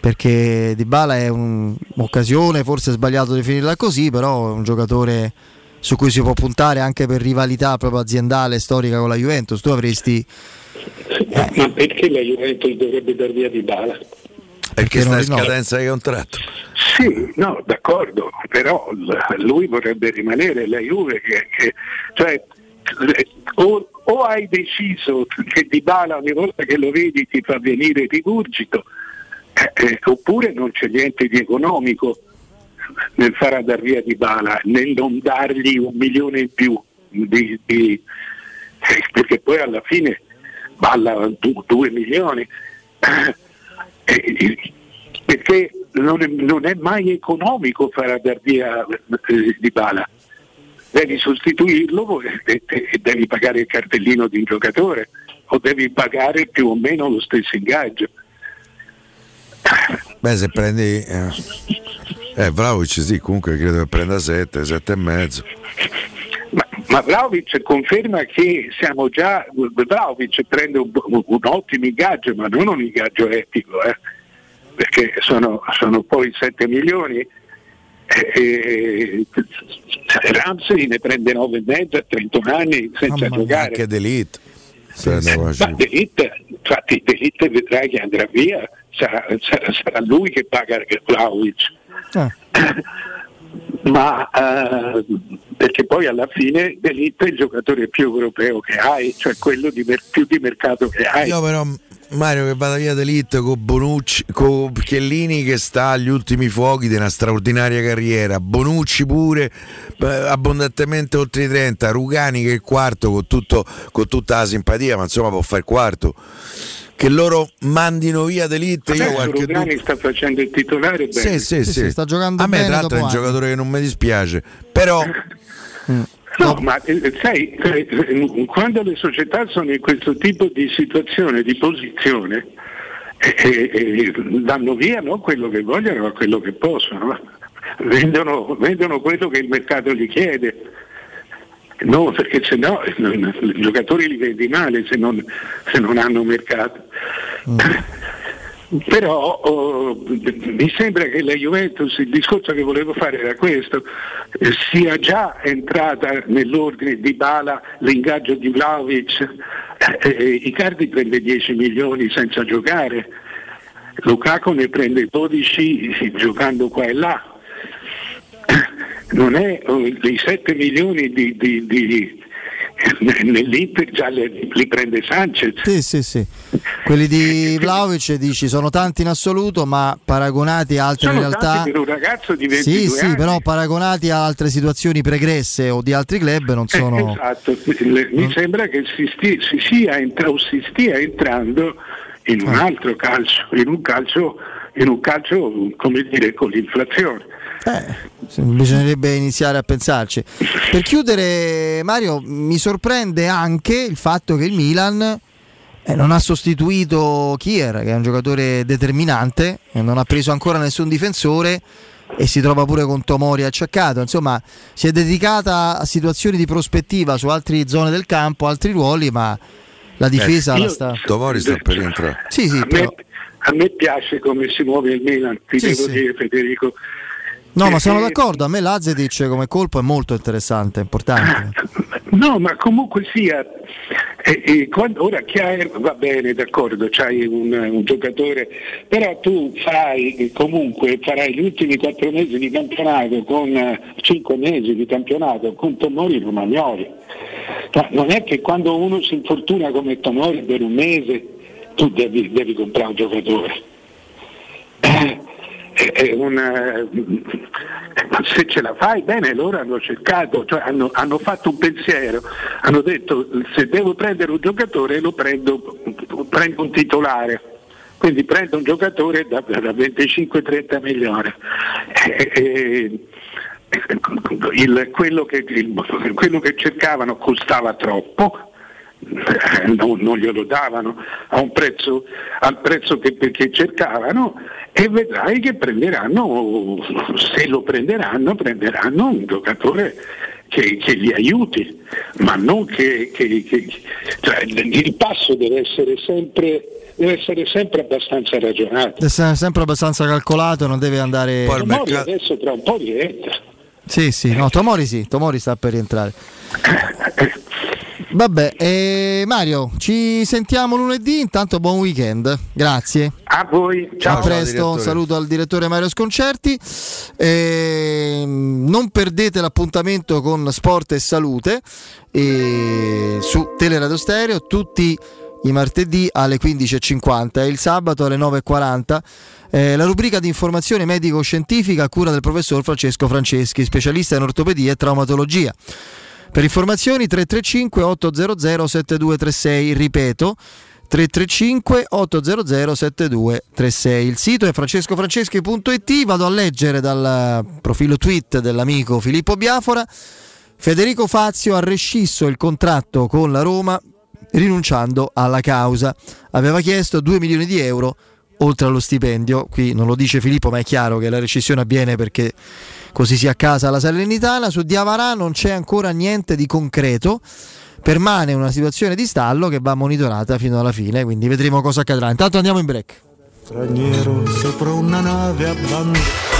Perché Dybala è un- un'occasione, forse è sbagliato definirla così, però è un giocatore su cui si può puntare anche per rivalità proprio aziendale storica con la Juventus. Tu avresti Ma perché la Juventus dovrebbe dar via di bala? Perché sta in scadenza di contratto. Sì, no, d'accordo, però lui vorrebbe rimanere la Juve che, che- cioè, o, o hai deciso che Di Bala ogni volta che lo vedi ti fa venire rigurgito, eh, eh, oppure non c'è niente di economico nel far andare via Di Bala, nel non dargli un milione in più, di- di- eh, perché poi alla fine balla du- due milioni. Eh, eh, perché non è, non è mai economico far andare via Di Bala. Devi sostituirlo e- e devi pagare il cartellino di un giocatore o devi pagare più o meno lo stesso ingaggio. Beh, se prendi. Eh, eh Vlaovic sì, comunque credo che prenda 7, 7 e mezzo. Ma Vlaovic conferma che siamo già. Vlaovic prende un, un ottimo ingaggio, ma non un ingaggio etico, eh, perché sono, sono poi 7 milioni. E, Ramsey ne prende 9 e mezzo a 31 anni senza giocare. Anche D'Elite. Prende qua, Ma De Ligt, infatti De Ligt vedrai che andrà via, sarà, sarà- lui che paga Vlaovic. *coughs* Ma eh, perché poi alla fine De Ligt è il giocatore più europeo che hai, cioè quello di più di mercato che hai. Io però Mario che vada via d'Elite con Bonucci, con Chiellini che sta agli ultimi fuochi di una straordinaria carriera, Bonucci pure eh, abbondantemente oltre i 30, Rugani che è il quarto con, tutto, con tutta la simpatia, ma insomma può fare quarto. Che loro mandino via d'Elite, io qualche Rugani sta facendo il titolare bene. Sì, sì, sì. sta giocando A me bene tra l'altro è un anni. giocatore che non mi dispiace, però *laughs* No, ma eh, sai, eh, quando le società sono in questo tipo di situazione, di posizione, eh, eh, eh, danno via non quello che vogliono, ma quello che possono. *laughs* Vendono, vendono quello che il mercato gli chiede. No, perché se no eh, i giocatori li vendi male se non, se non hanno mercato. Però oh, mi sembra che la Juventus, il discorso che volevo fare era questo, eh, sia già entrata nell'ordine di Bala l'ingaggio di Vlaovic, eh, eh, Icardi prende 10 milioni senza giocare, Lukaku ne prende 12 giocando qua e là. Non è oh, i 7 milioni di, di- di- nell'Inter *laughs* già li, li prende Sanchez. Sì, sì, sì. Quelli di Vlaovic dici sono tanti in assoluto, ma paragonati a altre Sono realtà. tanti per un ragazzo di 22 Sì, sì, anni. però paragonati a altre situazioni pregresse o di altri club non Eh, sono. esatto, Le- mi sembra che si, sti- si sia entra- o si stia entrando in un altro calcio, in un calcio, in un calcio come dire, con l'inflazione. Sì, Bisognerebbe iniziare a pensarci. Per chiudere, Mario, mi sorprende anche il fatto che il Milan eh, non ha sostituito Kier, che è un giocatore determinante, non ha preso ancora nessun difensore e si trova pure con Tomori acciaccato. Insomma, si è dedicata a situazioni di prospettiva su altre zone del campo, altri ruoli, ma la difesa la Io- sta. Tomori sta per rientrare. Sì, sì, a, però- me, a me piace come si muove il Milan, ti Sì, devo sì. dire Federico. No, ma sono Eh, d'accordo. A me Lazetic come colpo è molto interessante, importante. No, ma comunque sia, eh, eh, quando- ora Chiaer va bene, d'accordo, c'hai un, un giocatore, però tu fai eh, comunque farai gli ultimi quattro mesi di campionato con eh, cinque mesi di campionato con Tomori Romagnoli. Ma non è che quando uno si infortuna come Tomori per un mese tu devi, devi comprare un giocatore. Eh, è una- ma se ce la fai bene loro hanno cercato, cioè hanno, hanno fatto un pensiero, hanno detto se devo prendere un giocatore lo prendo, prendo un titolare. Quindi prendo un giocatore da, da 25-30 milioni. Eh, eh, il- quello, che, il- quello che cercavano costava troppo, eh, non, non glielo davano a un prezzo, al prezzo che, che cercavano e vedrai che prenderanno, se lo prenderanno, prenderanno un giocatore che, che li aiuti, ma non che, che- che- cioè, il passo deve essere sempre, deve essere sempre abbastanza ragionato. Deve essere sempre abbastanza calcolato, non deve andare. Tomori adesso tra un po' rientra. Sì, sì, no, Tomori sì, Tomori sta per rientrare. Vabbè, eh, Mario, ci sentiamo lunedì, intanto buon weekend, grazie. A voi, a presto, un saluto al direttore Mario Sconcerti. Ehm, non perdete l'appuntamento con Sport e Salute eh, su Teleradio Stereo tutti i martedì alle 15.50 e il sabato alle 9.40. eh, la rubrica di informazione medico-scientifica a cura del professor Francesco Franceschi, specialista in ortopedia e traumatologia. Per informazioni 335 800 7236, ripeto 335 800 7236. Il sito è francescofranceschi.it, vado a leggere dal profilo tweet dell'amico Filippo Biafora. Federico Fazio ha rescisso il contratto con la Roma rinunciando alla causa. Aveva chiesto 2 milioni di euro oltre allo stipendio. Qui non lo dice Filippo, ma è chiaro che la rescissione avviene perché così si accasa la Salernitana. Su Diavarà non c'è ancora niente di concreto. Permane una situazione di stallo che va monitorata fino alla fine, quindi vedremo cosa accadrà. Intanto andiamo in break. Straniero sopra una nave abbandonata.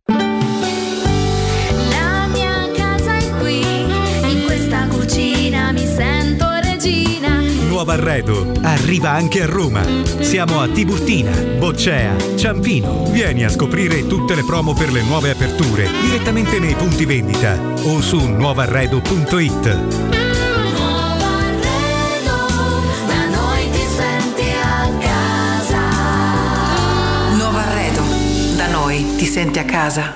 Nuovo arredo arriva anche a Roma. Siamo a Tiburtina, Boccea, Ciampino. Vieni a scoprire tutte le promo per le nuove aperture direttamente nei punti vendita o su nuovarredo.it. Da noi ti senti a casa.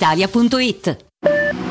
brispalitalia.it.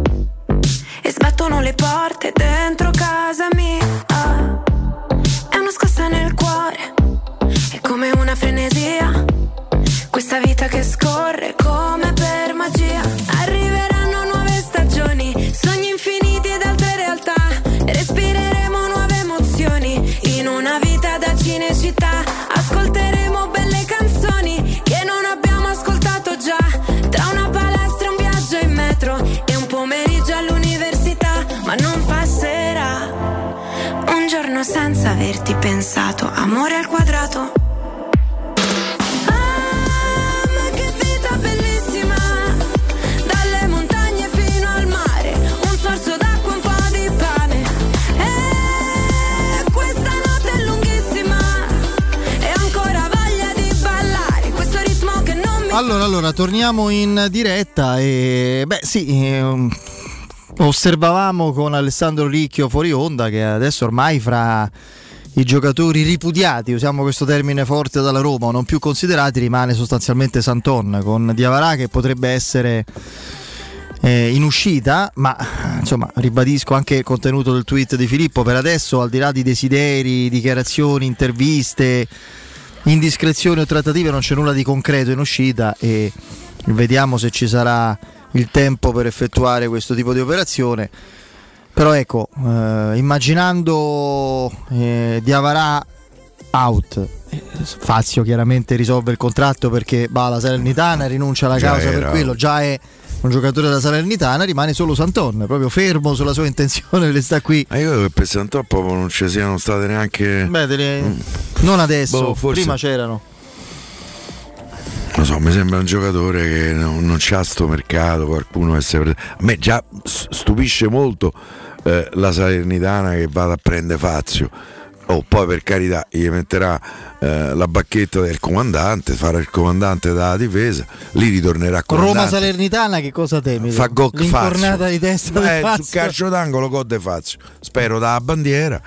Sbattono le porte dentro casa mia. È una scossa nel cuore, è come una frenesia. Questa vita che scorre di ballare. Questo ritmo che non mi Allora, allora, torniamo in diretta e beh sì, ehm, osservavamo con Alessandro Ricchio fuori onda che adesso ormai fra i giocatori ripudiati, usiamo questo termine forte dalla Roma, o non più considerati, rimane sostanzialmente Santon con Diavarà che potrebbe essere eh, in uscita, ma insomma ribadisco anche il contenuto del tweet di Filippo, per adesso al di là di desideri, dichiarazioni, interviste, indiscrezioni o trattative non c'è nulla di concreto in uscita e vediamo se ci sarà il tempo per effettuare questo tipo di operazione. Però ecco, eh, immaginando eh, Diavarà out, eh, Fazio chiaramente risolve il contratto perché va alla Salernitana, rinuncia alla Già causa per quello, già è un giocatore della Salernitana, rimane solo Santon, proprio fermo sulla sua intenzione, le sta qui. Ma io credo che per Sant'O proprio non ci siano state neanche. Beh, delle- non adesso, Boh, forse- prima c'erano. Non so, mi sembra un giocatore che non, non c'ha sto mercato, qualcuno che si A me già stupisce molto eh, la Salernitana che vada a prendere Fazio. Oh, poi per carità gli metterà eh, la bacchetta del comandante, farà il comandante della difesa, lì ritornerà con Roma Salernitana, che cosa temi? Fa gol Fazio. di testa Beh, sul calcio d'angolo gol de Fazio. Spero dalla bandiera.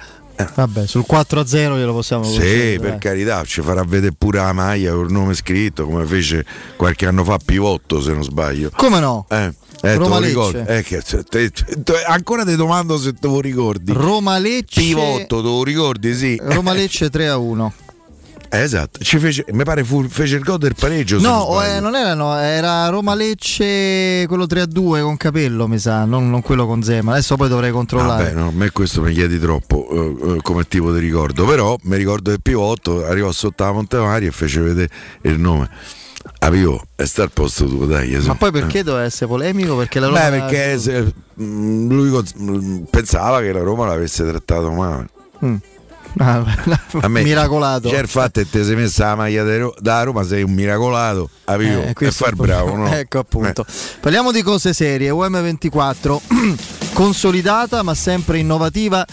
Vabbè, sul 4-0 glielo possiamo Sì, concedere, per dai. carità, ci farà vedere pure la maglia con il nome scritto, come fece qualche anno fa Pivotto, se non sbaglio. Come no? Eh, eh, Roma? Lecce. Eh, che- te- te- ancora ti domando se te lo ricordi. Roma Lecce Pivotto, te lo ricordi? Sì. Roma Lecce 3 a 1. Eh, esatto, ci fece, mi pare fu- fece il gol del pareggio. No, non eh, non era no, era Roma Lecce quello 3 a 2 con Capello, mi sa, non, non quello con Zema. Adesso poi dovrei controllare. Vabbè, no, a me questo mi chiedi troppo eh, eh, come tipo di ricordo, però mi ricordo che Pivotto arrivò sotto la Montemari e fece vedere il nome. Ah, Pivò, e sta al posto tuo, dai. Ma su. poi perché doveva essere polemico? Perché la Roma Beh, perché se- mh, lui mh, pensava che la Roma l'avesse trattato male. Mm. Ah, *laughs* A me, miracolato. C'è il fatto che ti sei messa la maglia da Ro- da Roma, sei un miracolato. Avevo, Eh, e questo far bravo, no? *laughs* Ecco appunto. Parliamo di cose serie. UM24, *clears throat* consolidata ma sempre innovativa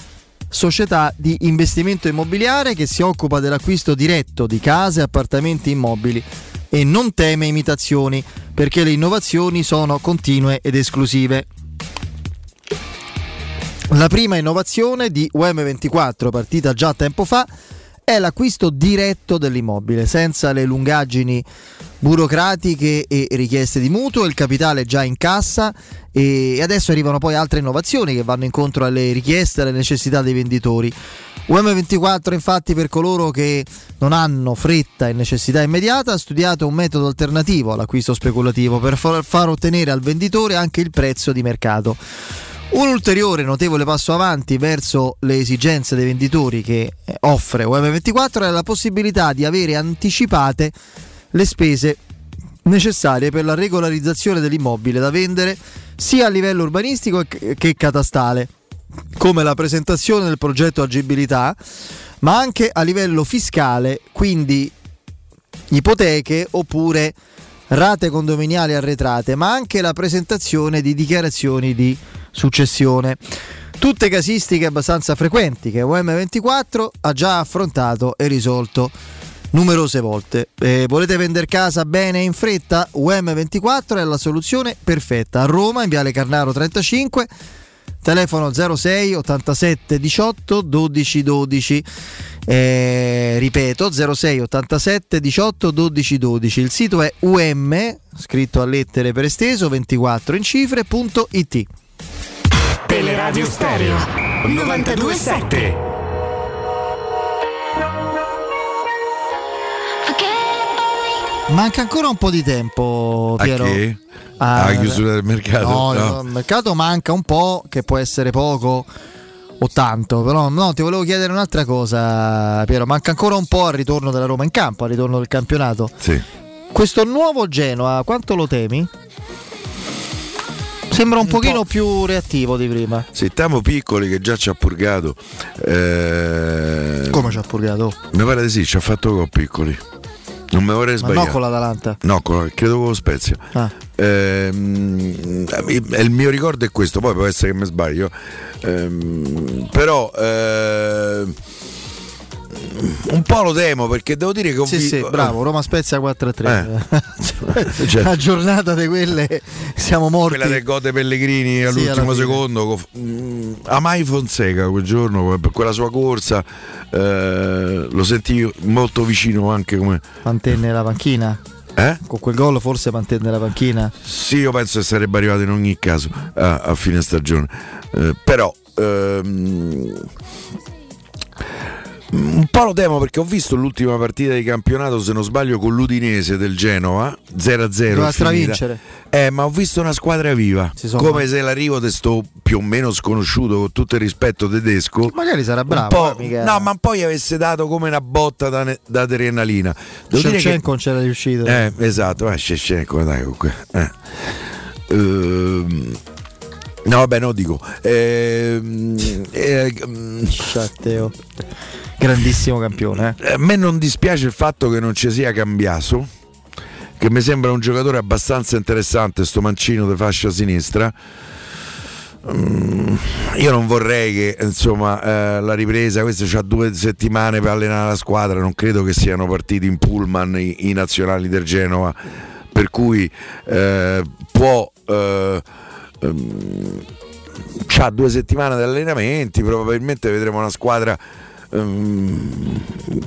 società di investimento immobiliare che si occupa dell'acquisto diretto di case e appartamenti immobili e non teme imitazioni perché le innovazioni sono continue ed esclusive. La prima innovazione di UM24, partita già tempo fa, è l'acquisto diretto dell'immobile, senza le lungaggini burocratiche e richieste di mutuo, il capitale è già in cassa e adesso arrivano poi altre innovazioni che vanno incontro alle richieste e alle necessità dei venditori. UM24 infatti per coloro che non hanno fretta e necessità immediata ha studiato un metodo alternativo all'acquisto speculativo per far ottenere al venditore anche il prezzo di mercato. Un ulteriore notevole passo avanti verso le esigenze dei venditori che eh, offre UM24 è la possibilità di avere anticipate le spese necessarie per la regolarizzazione dell'immobile da vendere sia a livello urbanistico che catastale, come la presentazione del progetto agibilità, ma anche a livello fiscale, quindi ipoteche oppure rate condominiali arretrate, ma anche la presentazione di dichiarazioni di successione. Tutte casistiche abbastanza frequenti che UM24 ha già affrontato e risolto numerose volte. Eh, volete vendere casa bene e in fretta? UM24 è la soluzione perfetta. A Roma, in Viale Carnaro 35, telefono 06 87 18 12 12. Eh, ripeto 06 87 18 12 12. Il sito è um, scritto a lettere per esteso 24 in cifre.it. Teleradio Stereo 927 Manca ancora un po' di tempo, Piero. che? Ah, Alla chiusura del mercato? No, No. il mercato manca un po', che può essere poco o tanto. Però no, ti volevo chiedere un'altra cosa, Piero. Manca ancora un po' al ritorno della Roma in campo, al ritorno del campionato. Sì. Questo nuovo Genoa, quanto lo temi? Sembra un, pochino più reattivo di prima. Se stiamo piccoli che già ci ha purgato. eh, Come ci ha purgato? Mi pare di sì, ci ha fatto gol piccoli. Non mi vorrei Ma sbagliare. no con l'Atalanta. No, con- credo con lo Spezia. Ah. Ehm, il mio ricordo è questo, poi può essere che mi sbaglio. Ehm, però ehm, un po' lo temo perché devo dire che ho Sì, visto. sì, bravo, Roma Spezia 4-3. Cioè- La giornata di quelle siamo morti. Quella del Gote Pellegrini all'ultimo fine. secondo. co- mm, Amai Fonseca quel giorno per quella sua corsa eh, lo sentii molto vicino anche come. Mantenne la panchina. Eh? Con quel gol forse mantenne la panchina. Sì, io penso che sarebbe arrivato in ogni caso a, a fine stagione. Eh, però ehm, un po' lo temo perché ho visto l'ultima partita di campionato, se non sbaglio, con l'Udinese del Genova 0-0. Doveva stravincere. Eh, ma ho visto una squadra viva. Come se l'arrivo di sto più o meno sconosciuto, con tutto il rispetto tedesco. Magari sarà bravo. eh, no, ma poi avesse dato come una botta da, ne- da adrenalina. Che Shevchenko non c'era riuscito. eh, esatto, ma Shevchenko, dai, comunque. Eh. Ehm, no, vabbè, no, dico. Ehm, *laughs* eh, mm, Sciatteo. Grandissimo campione. eh. a me non dispiace il fatto che non ci sia Cambiaso, che mi sembra un giocatore abbastanza interessante, sto mancino di fascia sinistra. Mm, io non vorrei che insomma eh, la ripresa, questo c'ha due settimane per allenare la squadra, non credo che siano partiti in pullman i, i nazionali del Genova, per cui eh, può eh, ehm, c'ha due settimane di allenamenti, probabilmente vedremo una squadra ehm,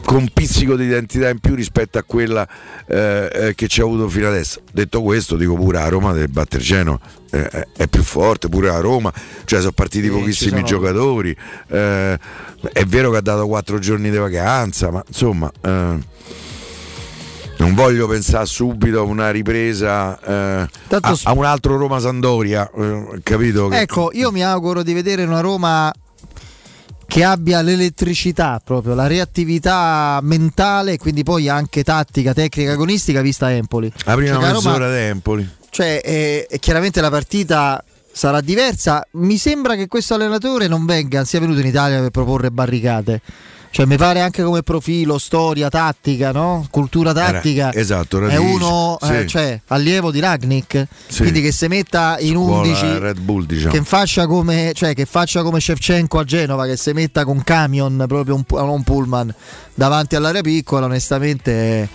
con un pizzico di identità in più rispetto a quella eh, eh, che ci ha avuto fino adesso. Detto questo, dico pure a Roma deve battere Genoa, eh, è- più forte, pure a Roma, cioè sono partiti Sì, pochissimi sono- giocatori, eh, è vero che ha dato quattro giorni di vacanza, ma insomma... eh, non voglio pensare subito a una ripresa eh, a, a un altro Roma Sandoria, eh, capito? Che- Ecco, io mi auguro di vedere una Roma che abbia l'elettricità proprio, la reattività mentale e quindi poi anche tattica, tecnica, agonistica vista Empoli. la prima Cioè, Roma- mezz'ora di Empoli. Cioè, eh, e chiaramente la partita sarà diversa. Mi sembra che questo allenatore non venga, sia venuto in Italia per proporre barricate. Cioè, mi pare anche come profilo, storia, tattica, no? Cultura tattica. Era- esatto, È radici, uno, eh, sì. cioè, allievo di Ragnick. Sì. Quindi che si metta in Scuola 11. Red Bull, diciamo. Che faccia come, cioè, che faccia come Shevchenko a Genova, che si metta con camion, proprio un, un pullman, davanti all'area piccola, onestamente è,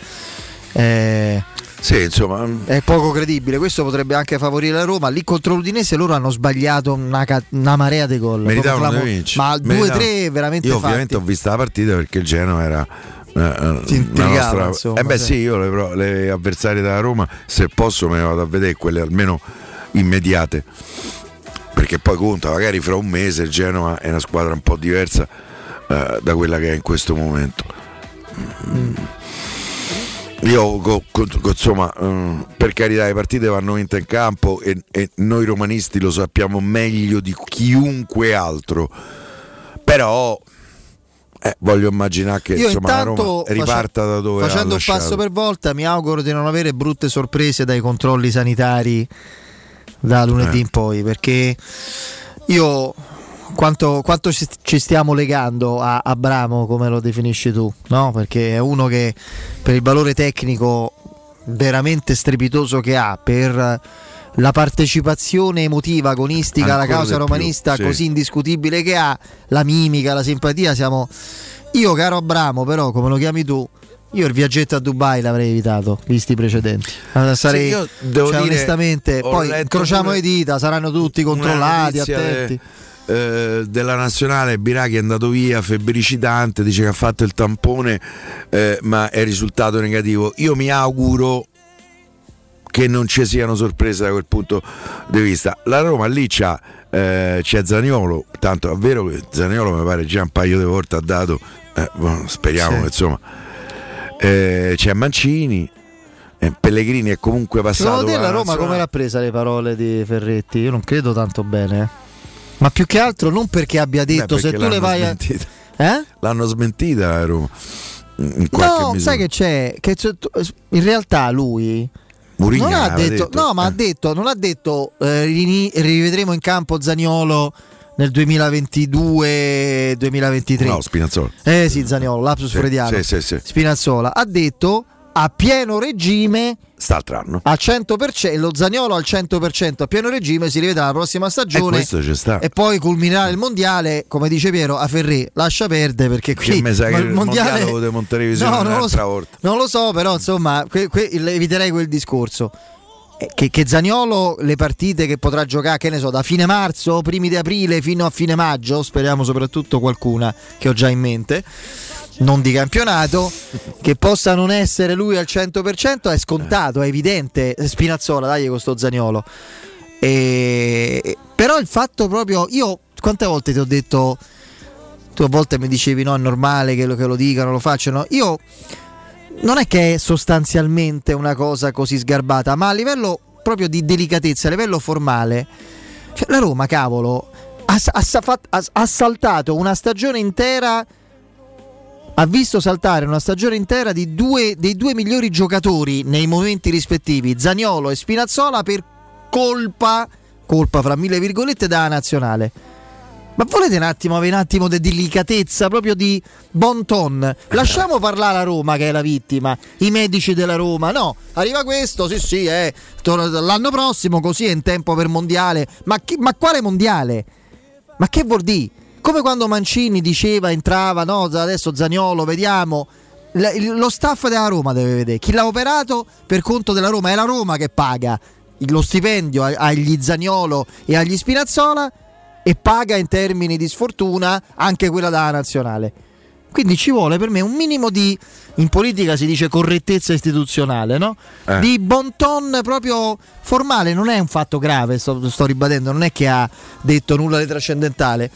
è- Sì, insomma, è poco credibile. Questo potrebbe anche favorire la Roma. Lì contro l'Udinese loro hanno sbagliato una, ca- una marea di gol. meritavano clamo- vincere. Ma Meritavano. 2-3 veramente Io fatti. ovviamente ho visto la partita perché il Genoa era eh, eh, una nostra- insomma, eh beh sì. io le, le avversarie della Roma, se posso me ne vado a vedere quelle almeno immediate. Perché poi conta, magari fra un mese il Genoa è una squadra un po' diversa eh, da quella che è in questo momento. Mm. Io insomma, eh, per carità, le partite vanno vinte in campo e, e noi romanisti lo sappiamo meglio di chiunque altro. Però eh, voglio immaginare che Io insomma, Roma riparta da dove facendo un passo per volta mi auguro di non avere brutte sorprese dai controlli sanitari da lunedì Eh. in poi perché io quanto, quanto ci ci stiamo legando a Abramo come lo definisci tu no? perché è uno che per il valore tecnico veramente strepitoso che ha per la partecipazione emotiva agonistica alla Ancora causa di più, romanista sì. così indiscutibile che ha la mimica, la simpatia siamo io caro Abramo però come lo chiami tu io il viaggetto a Dubai l'avrei evitato visti i precedenti Allora, sarei, Sì, io devo cioè, dire, onestamente poi incrociamo le dita saranno tutti controllati attenti de- eh, della nazionale Biraghi è andato via febbricitante dice che ha fatto il tampone eh, ma è risultato negativo io mi auguro che non ci siano sorprese da quel punto di vista la Roma lì c'ha eh, c'è Zaniolo tanto è vero che Zaniolo mi pare già un paio di volte ha dato eh, boh, speriamo Sì. che insomma eh, c'è Mancini Pellegrini è comunque passato secondo te la Roma come l'ha presa le parole di Ferretti? io non credo tanto bene. Ma più che altro non perché abbia detto Beh, se perché tu le vai a... Eh? L'hanno smentita la Roma. In qualche No, misura. sai che c'è? Che c'è- in realtà lui Mourinho non ha detto, detto, no, ma ha eh. detto, non ha detto eh, rivedremo in campo Zaniolo nel 2022-2023. No, Spinazzola. Eh sì, Zaniolo, lapsus Sì, freudiano. sì, sì, sì. Spinazzola ha detto a pieno regime St'altro anno. al 100%, lo Zaniolo al 100% a pieno regime si rivede la prossima E stagione sta. e poi culminerà il mondiale, come dice Piero, a Ferré, lascia perdere perché qui ma il mondiale lo devo in televisione non lo, so, non lo so, però insomma, que- que- eviterei quel discorso. Eh, Che, che Zaniolo le partite che potrà giocare, che ne so, da fine marzo, primi di aprile fino a fine maggio, speriamo soprattutto qualcuna che ho già in mente, non di campionato, che possa non essere lui al 100% è scontato, è evidente. Spinazzola, dai con sto Zaniolo. E- però il fatto proprio, io quante volte ti ho detto, tu a volte mi dicevi no, è normale che lo, che lo dicano, lo facciano, io non è che è sostanzialmente una cosa così sgarbata, ma a livello proprio di delicatezza, a livello formale, cioè, la Roma, cavolo, ha, ha ha- ha saltato una stagione intera. Ha visto saltare una stagione intera due, dei due migliori giocatori nei momenti rispettivi, Zaniolo e Spinazzola, per colpa, colpa fra mille virgolette, della nazionale. Ma volete un attimo avere un attimo di delicatezza, proprio di bon ton? Lasciamo parlare la Roma che è la vittima, i medici della Roma. No, arriva questo, sì sì, eh, l'anno prossimo così è in tempo per mondiale. Ma, chi- ma quale mondiale? Ma che vuol dire? Come quando Mancini diceva, entrava, no, adesso Zagnolo, vediamo. L- lo staff della Roma deve vedere. Chi l'ha operato per conto della Roma, è la Roma che paga lo stipendio agli Zagnolo e agli Spinazzola e paga in termini di sfortuna anche quella della nazionale. Quindi ci vuole per me un minimo di, in politica si dice correttezza istituzionale, no? Eh. Di bon ton proprio formale, non è un fatto grave, sto, sto ribadendo, non è che ha detto nulla di trascendentale.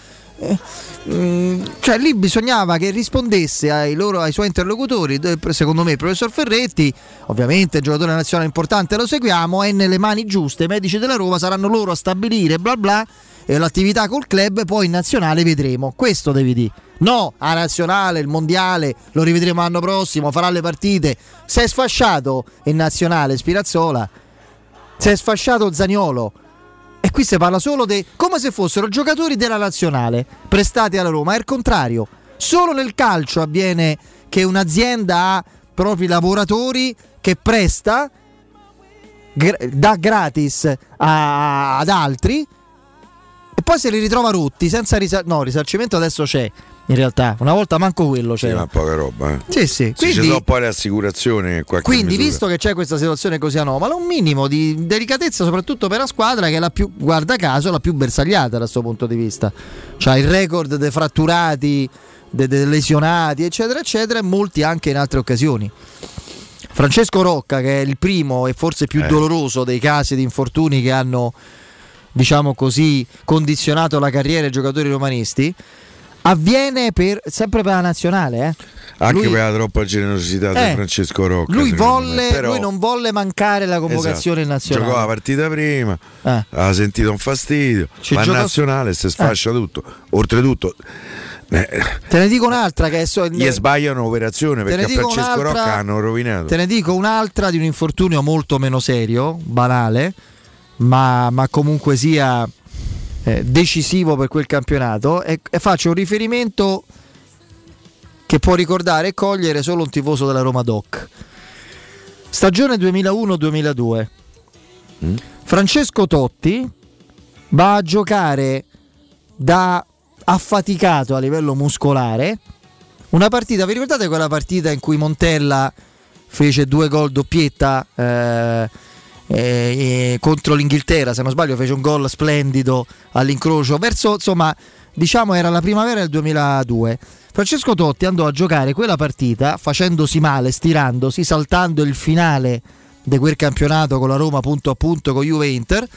Mm, cioè lì bisognava che rispondesse ai, loro, ai suoi interlocutori, secondo me il professor Ferretti, ovviamente giocatore nazionale importante lo seguiamo, è nelle mani giuste, i medici della Roma saranno loro a stabilire bla bla e l'attività col club, poi in nazionale vedremo, questo devi dire. No, a nazionale, il mondiale, lo rivedremo l'anno prossimo, farà le partite. Si è sfasciato in nazionale Spirazzola, si è sfasciato Zaniolo. E qui si parla solo di come se fossero giocatori della nazionale prestati alla Roma, è il contrario. Solo nel calcio avviene che un'azienda ha propri lavoratori che presta, gra- dà gratis a- ad altri e poi se li ritrova rotti senza risar- no, risarcimento adesso c'è. In realtà, una volta manco quello Sì, c'era. ma poca roba. Eh. Sì, sì. Sì, Quindi- ci sono poi le assicurazioni Quindi, misura. visto che c'è questa situazione così anomala, un minimo di delicatezza, soprattutto per la squadra che è la più, guarda caso, la più bersagliata da questo punto di vista. Cioè il record dei fratturati, dei, dei lesionati, eccetera, eccetera, e molti anche in altre occasioni. Francesco Rocca, che è il primo e forse più Eh. doloroso dei casi di infortuni che hanno, diciamo così, condizionato la carriera dei giocatori romanisti, avviene per, sempre per la nazionale. Eh. Anche Lui- per la troppa generosità Eh, di Francesco Rocca. lui, volle. Però- lui non volle mancare la convocazione Esatto. nazionale. Giocò la partita prima, Eh. ha sentito un fastidio, Ci in giocò- nazionale si sfascia tutto. Oltretutto, eh, Te ne dico un'altra che so- gli sbagliano operazione perché a Francesco Rocca hanno rovinato. Te ne dico un'altra di un infortunio molto meno serio, banale, ma, ma comunque sia eh, decisivo per quel campionato. E, e faccio un riferimento che può ricordare e cogliere solo un tifoso della Roma Doc. Stagione 2001-2002. Francesco Totti va a giocare da affaticato a livello muscolare una partita, vi ricordate quella partita in cui Montella fece due gol doppietta eh, eh, contro l'Inghilterra, se non sbaglio fece un gol splendido all'incrocio, verso insomma diciamo era la primavera del 2002. Francesco Totti andò a giocare quella partita facendosi male, stirandosi, saltando il finale di quel campionato con la Roma punto a punto con Juve Inter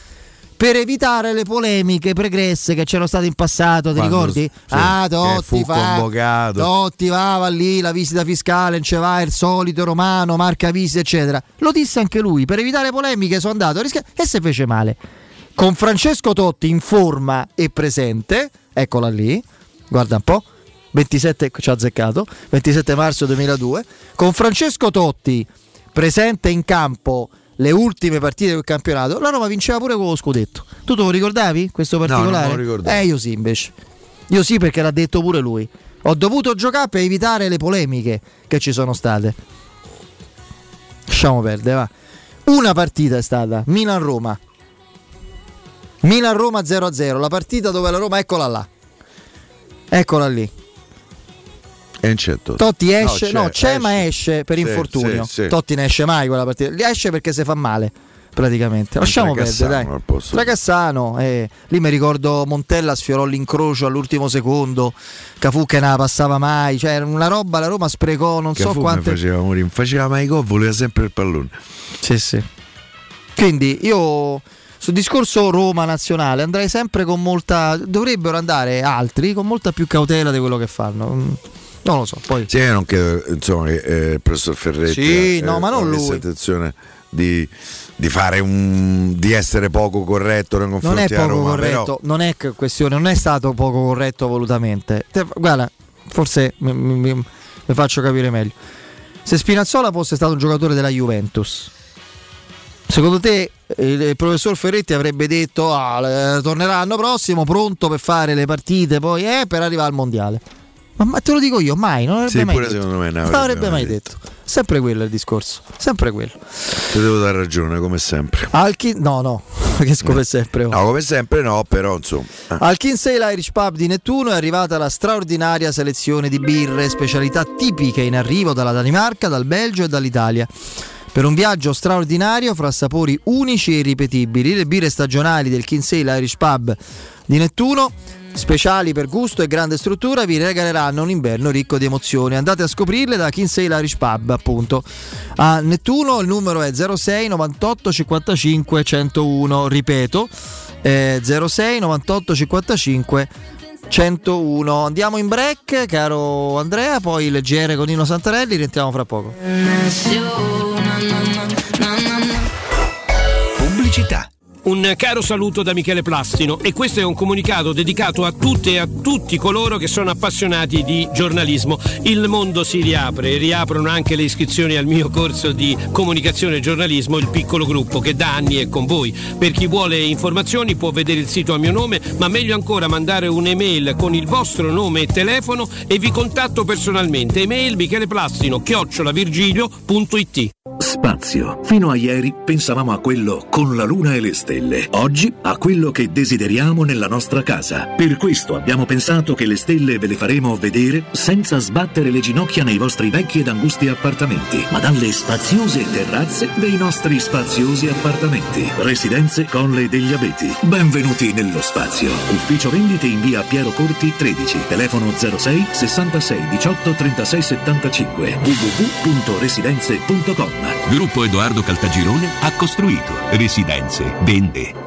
per evitare le polemiche pregresse che c'erano state in passato, ti Quando- ricordi? sì, ah, Totti fu fa, convocato. Totti va, va lì, la visita fiscale, non ce va, il solito romano, marca visita, eccetera. Lo disse anche lui, per evitare polemiche sono andato a rischiare e si fece male. Con Francesco Totti in forma e presente, eccola lì, guarda un po', 27, ci ha azzeccato, 27 marzo 2002, con Francesco Totti presente in campo le ultime partite del campionato, la Roma vinceva pure con lo scudetto. Tu te lo ricordavi questo non me lo particolare? ricordavo. eh, io sì invece. Io sì perché l'ha detto pure lui. Ho dovuto giocare per evitare le polemiche che ci sono state. Lasciamo perdere, va. Una partita è stata, Milan-Roma. Milan-Roma 0-0, la partita dove la Roma, eccola là. Eccola lì. E non c'è Totti. Esce, no, c'è, esce. ma esce per Sì, infortunio. sì, sì. Totti ne esce mai quella partita. Li esce perché si fa male, praticamente. Lasciamo perdere, dai. Tracassano, eh, lì mi ricordo Montella sfiorò l'incrocio all'ultimo secondo, Cafu che non la passava mai, cioè una roba la Roma sprecò non Che so quante... faceva non faceva mai gol, voleva sempre il pallone. Sì, sì. Quindi io sul discorso Roma nazionale andrei sempre con molta... dovrebbero andare altri con molta più cautela di quello che fanno. Non lo so, poi... Sì, io non credo insomma, eh, il professor Ferretti Sì, eh, no, ma non lui. intenzione di, di fare un di essere poco corretto nei Non confronti è della poco Roma, corretto, però non è questione, non è stato poco corretto volutamente. Te- guarda, forse mi, mi- mi faccio capire meglio. Se Spinazzola fosse stato un giocatore della Juventus, secondo te il, professor Ferretti avrebbe detto ah, eh, tornerà l'anno prossimo pronto per fare le partite, poi eh, per arrivare al mondiale? Ma, ma te lo dico io, mai, non avrebbe Sì, mai pure detto. secondo me non Non avrebbe avrebbe mai mai detto. Sempre quello è il discorso, sempre quello. ti devo dare ragione come sempre. Alchi, no, no, *laughs* che come sempre. oh. No, come sempre no, però insomma. eh. Al Kinsale Irish Pub di Nettuno è arrivata la straordinaria selezione di birre, specialità tipiche in arrivo dalla Danimarca, dal Belgio e dall'Italia. Per un viaggio straordinario fra sapori unici e irripetibili, le birre stagionali del Kinsale Irish Pub di Nettuno, speciali per gusto e grande struttura, vi regaleranno un inverno ricco di emozioni. Andate a scoprirle da Kinsale Irish Pub, appunto. A Nettuno il numero è 06 98 55 101, ripeto, eh, 06 98 55 101. Andiamo in break, caro Andrea, poi il GR con Nino Santarelli, rientriamo fra poco. Pubblicità. Un caro saluto da Michele Plastino e questo è un comunicato dedicato a tutte e a tutti coloro che sono appassionati di giornalismo. Il mondo si riapre, riaprono anche le iscrizioni al mio corso di comunicazione e giornalismo, il piccolo gruppo che da anni è con voi. Per chi vuole informazioni può vedere il sito a mio nome, ma meglio ancora mandare un'email con il vostro nome e telefono e vi contatto personalmente. Email micheleplastino chiocciolavirgilio.it Spazio. Fino a ieri pensavamo a quello con la luna e le stelle. Oggi a quello che desideriamo nella nostra casa. Per questo abbiamo pensato che le stelle ve le faremo vedere senza sbattere le ginocchia nei vostri vecchi ed angusti appartamenti, ma dalle spaziose terrazze dei nostri spaziosi appartamenti. Residenze Colle degli Abeti. Benvenuti nello spazio. Ufficio vendite in via Piero Corti 13. Telefono 06 66 18 36 75. www.residenze.com Gruppo Edoardo Caltagirone ha costruito residenze, vende.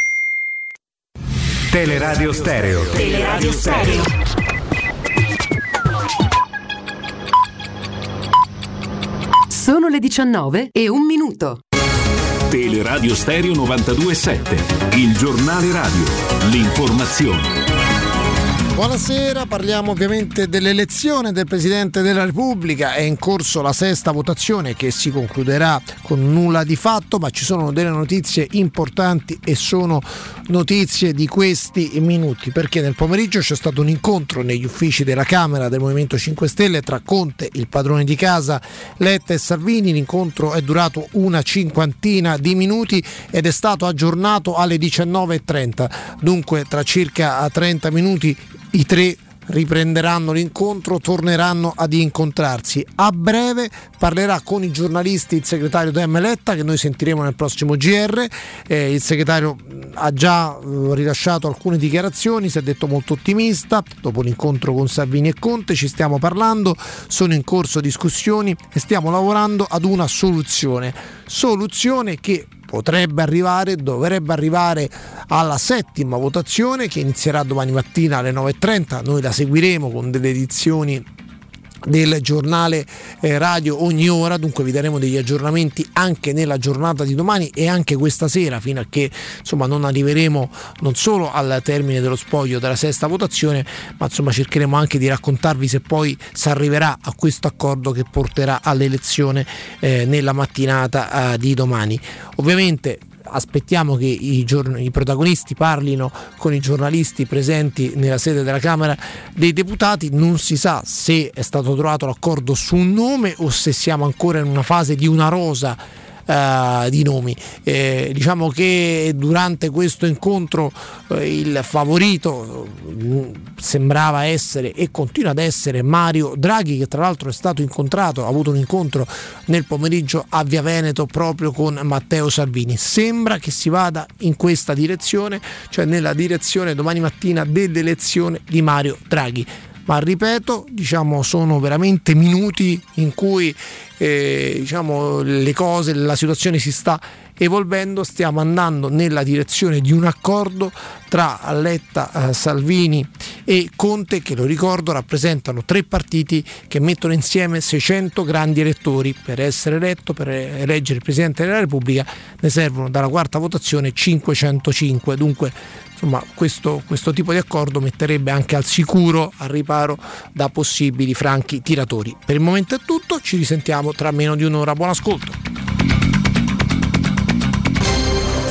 Teleradio Stereo. Teleradio Stereo. Sono le 19 e un minuto. Teleradio Stereo 927. Il giornale radio. L'informazione. Buonasera, parliamo ovviamente dell'elezione del Presidente della Repubblica, è in corso la sesta votazione che si concluderà con nulla di fatto, ma ci sono delle notizie importanti e sono notizie di questi minuti, perché nel pomeriggio c'è stato un incontro negli uffici della Camera del Movimento 5 Stelle tra Conte, il padrone di casa, Letta e Salvini, l'incontro è durato una cinquantina di minuti ed è stato aggiornato alle 19.30, dunque tra circa 30 minuti i tre riprenderanno l'incontro, torneranno ad incontrarsi. A breve parlerà con i giornalisti il segretario Dem Letta che noi sentiremo nel prossimo GR. Eh, il segretario ha già eh, rilasciato alcune dichiarazioni, si è detto molto ottimista. Dopo l'incontro con Salvini e Conte ci stiamo parlando, sono in corso discussioni e stiamo lavorando ad una soluzione. Soluzione che potrebbe arrivare, dovrebbe arrivare alla settima votazione che inizierà domani mattina alle 9.30, noi la seguiremo con delle edizioni del giornale eh, radio ogni ora, dunque vi daremo degli aggiornamenti anche nella giornata di domani e anche questa sera fino a che insomma, non arriveremo non solo al termine dello spoglio della sesta votazione, ma insomma cercheremo anche di raccontarvi se poi si arriverà a questo accordo che porterà all'elezione eh, nella mattinata eh, di domani. Ovviamente aspettiamo che i, giorn- i, protagonisti parlino con i giornalisti presenti nella sede della Camera dei Deputati, non si sa se è stato trovato l'accordo su un nome o se siamo ancora in una fase di una rosa uh, di nomi. Eh, diciamo che durante questo incontro eh, il favorito eh, sembrava essere e continua ad essere Mario Draghi che tra l'altro è stato incontrato, ha avuto un incontro nel pomeriggio a Via Veneto proprio con Matteo Salvini. Sembra che si vada in questa direzione, cioè nella direzione domani mattina dell'elezione di Mario Draghi ma ripeto, diciamo, sono veramente minuti in cui eh, diciamo, le cose, la situazione si sta evolvendo, stiamo andando nella direzione di un accordo tra Letta, eh, Salvini e Conte che lo ricordo rappresentano tre partiti che mettono insieme 600 grandi elettori per essere eletto, per eleggere il Presidente della Repubblica ne servono dalla quarta votazione 505, dunque insomma, questo, questo, tipo di accordo metterebbe anche al sicuro, al riparo da possibili franchi tiratori. Per il momento è tutto, ci risentiamo tra meno di un'ora. Buon ascolto.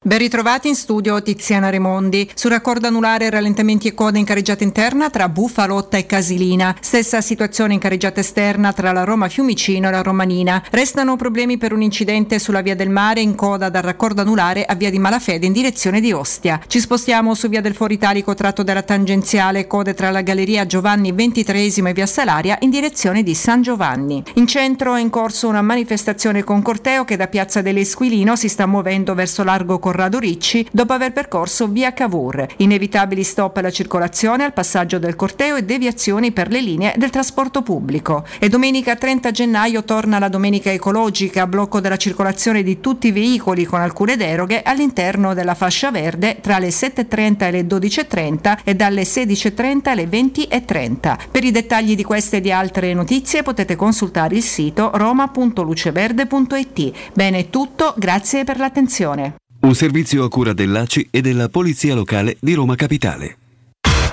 Ben ritrovati in studio Tiziana Remondi. Sul raccordo anulare rallentamenti e coda in carreggiata interna tra Buffalotta e Casilina. Stessa situazione in carreggiata esterna tra la Roma Fiumicino e la Romanina. Restano problemi per un incidente sulla via del mare in coda dal raccordo anulare a via di Malafede in direzione di Ostia. Ci spostiamo su via del Foro Italico tratto dalla tangenziale code tra la Galleria Giovanni XXIII e via Salaria in direzione di San Giovanni. In centro è in corso una manifestazione con corteo che da Piazza dell'Esquilino si sta muovendo verso largo Corrado Ricci dopo aver percorso via Cavour. Inevitabili stop alla circolazione al passaggio del corteo e deviazioni per le linee del trasporto pubblico. E domenica 30 gennaio torna la domenica ecologica, blocco della circolazione di tutti i veicoli con alcune deroghe all'interno della fascia verde tra le 7.30 e le 12.30 e dalle 16.30 alle 20.30. Per i dettagli di queste e di altre notizie potete consultare il sito roma.luceverde.it. Bene è tutto, grazie per l'attenzione. Un servizio a cura dell'ACI e della Polizia Locale di Roma Capitale.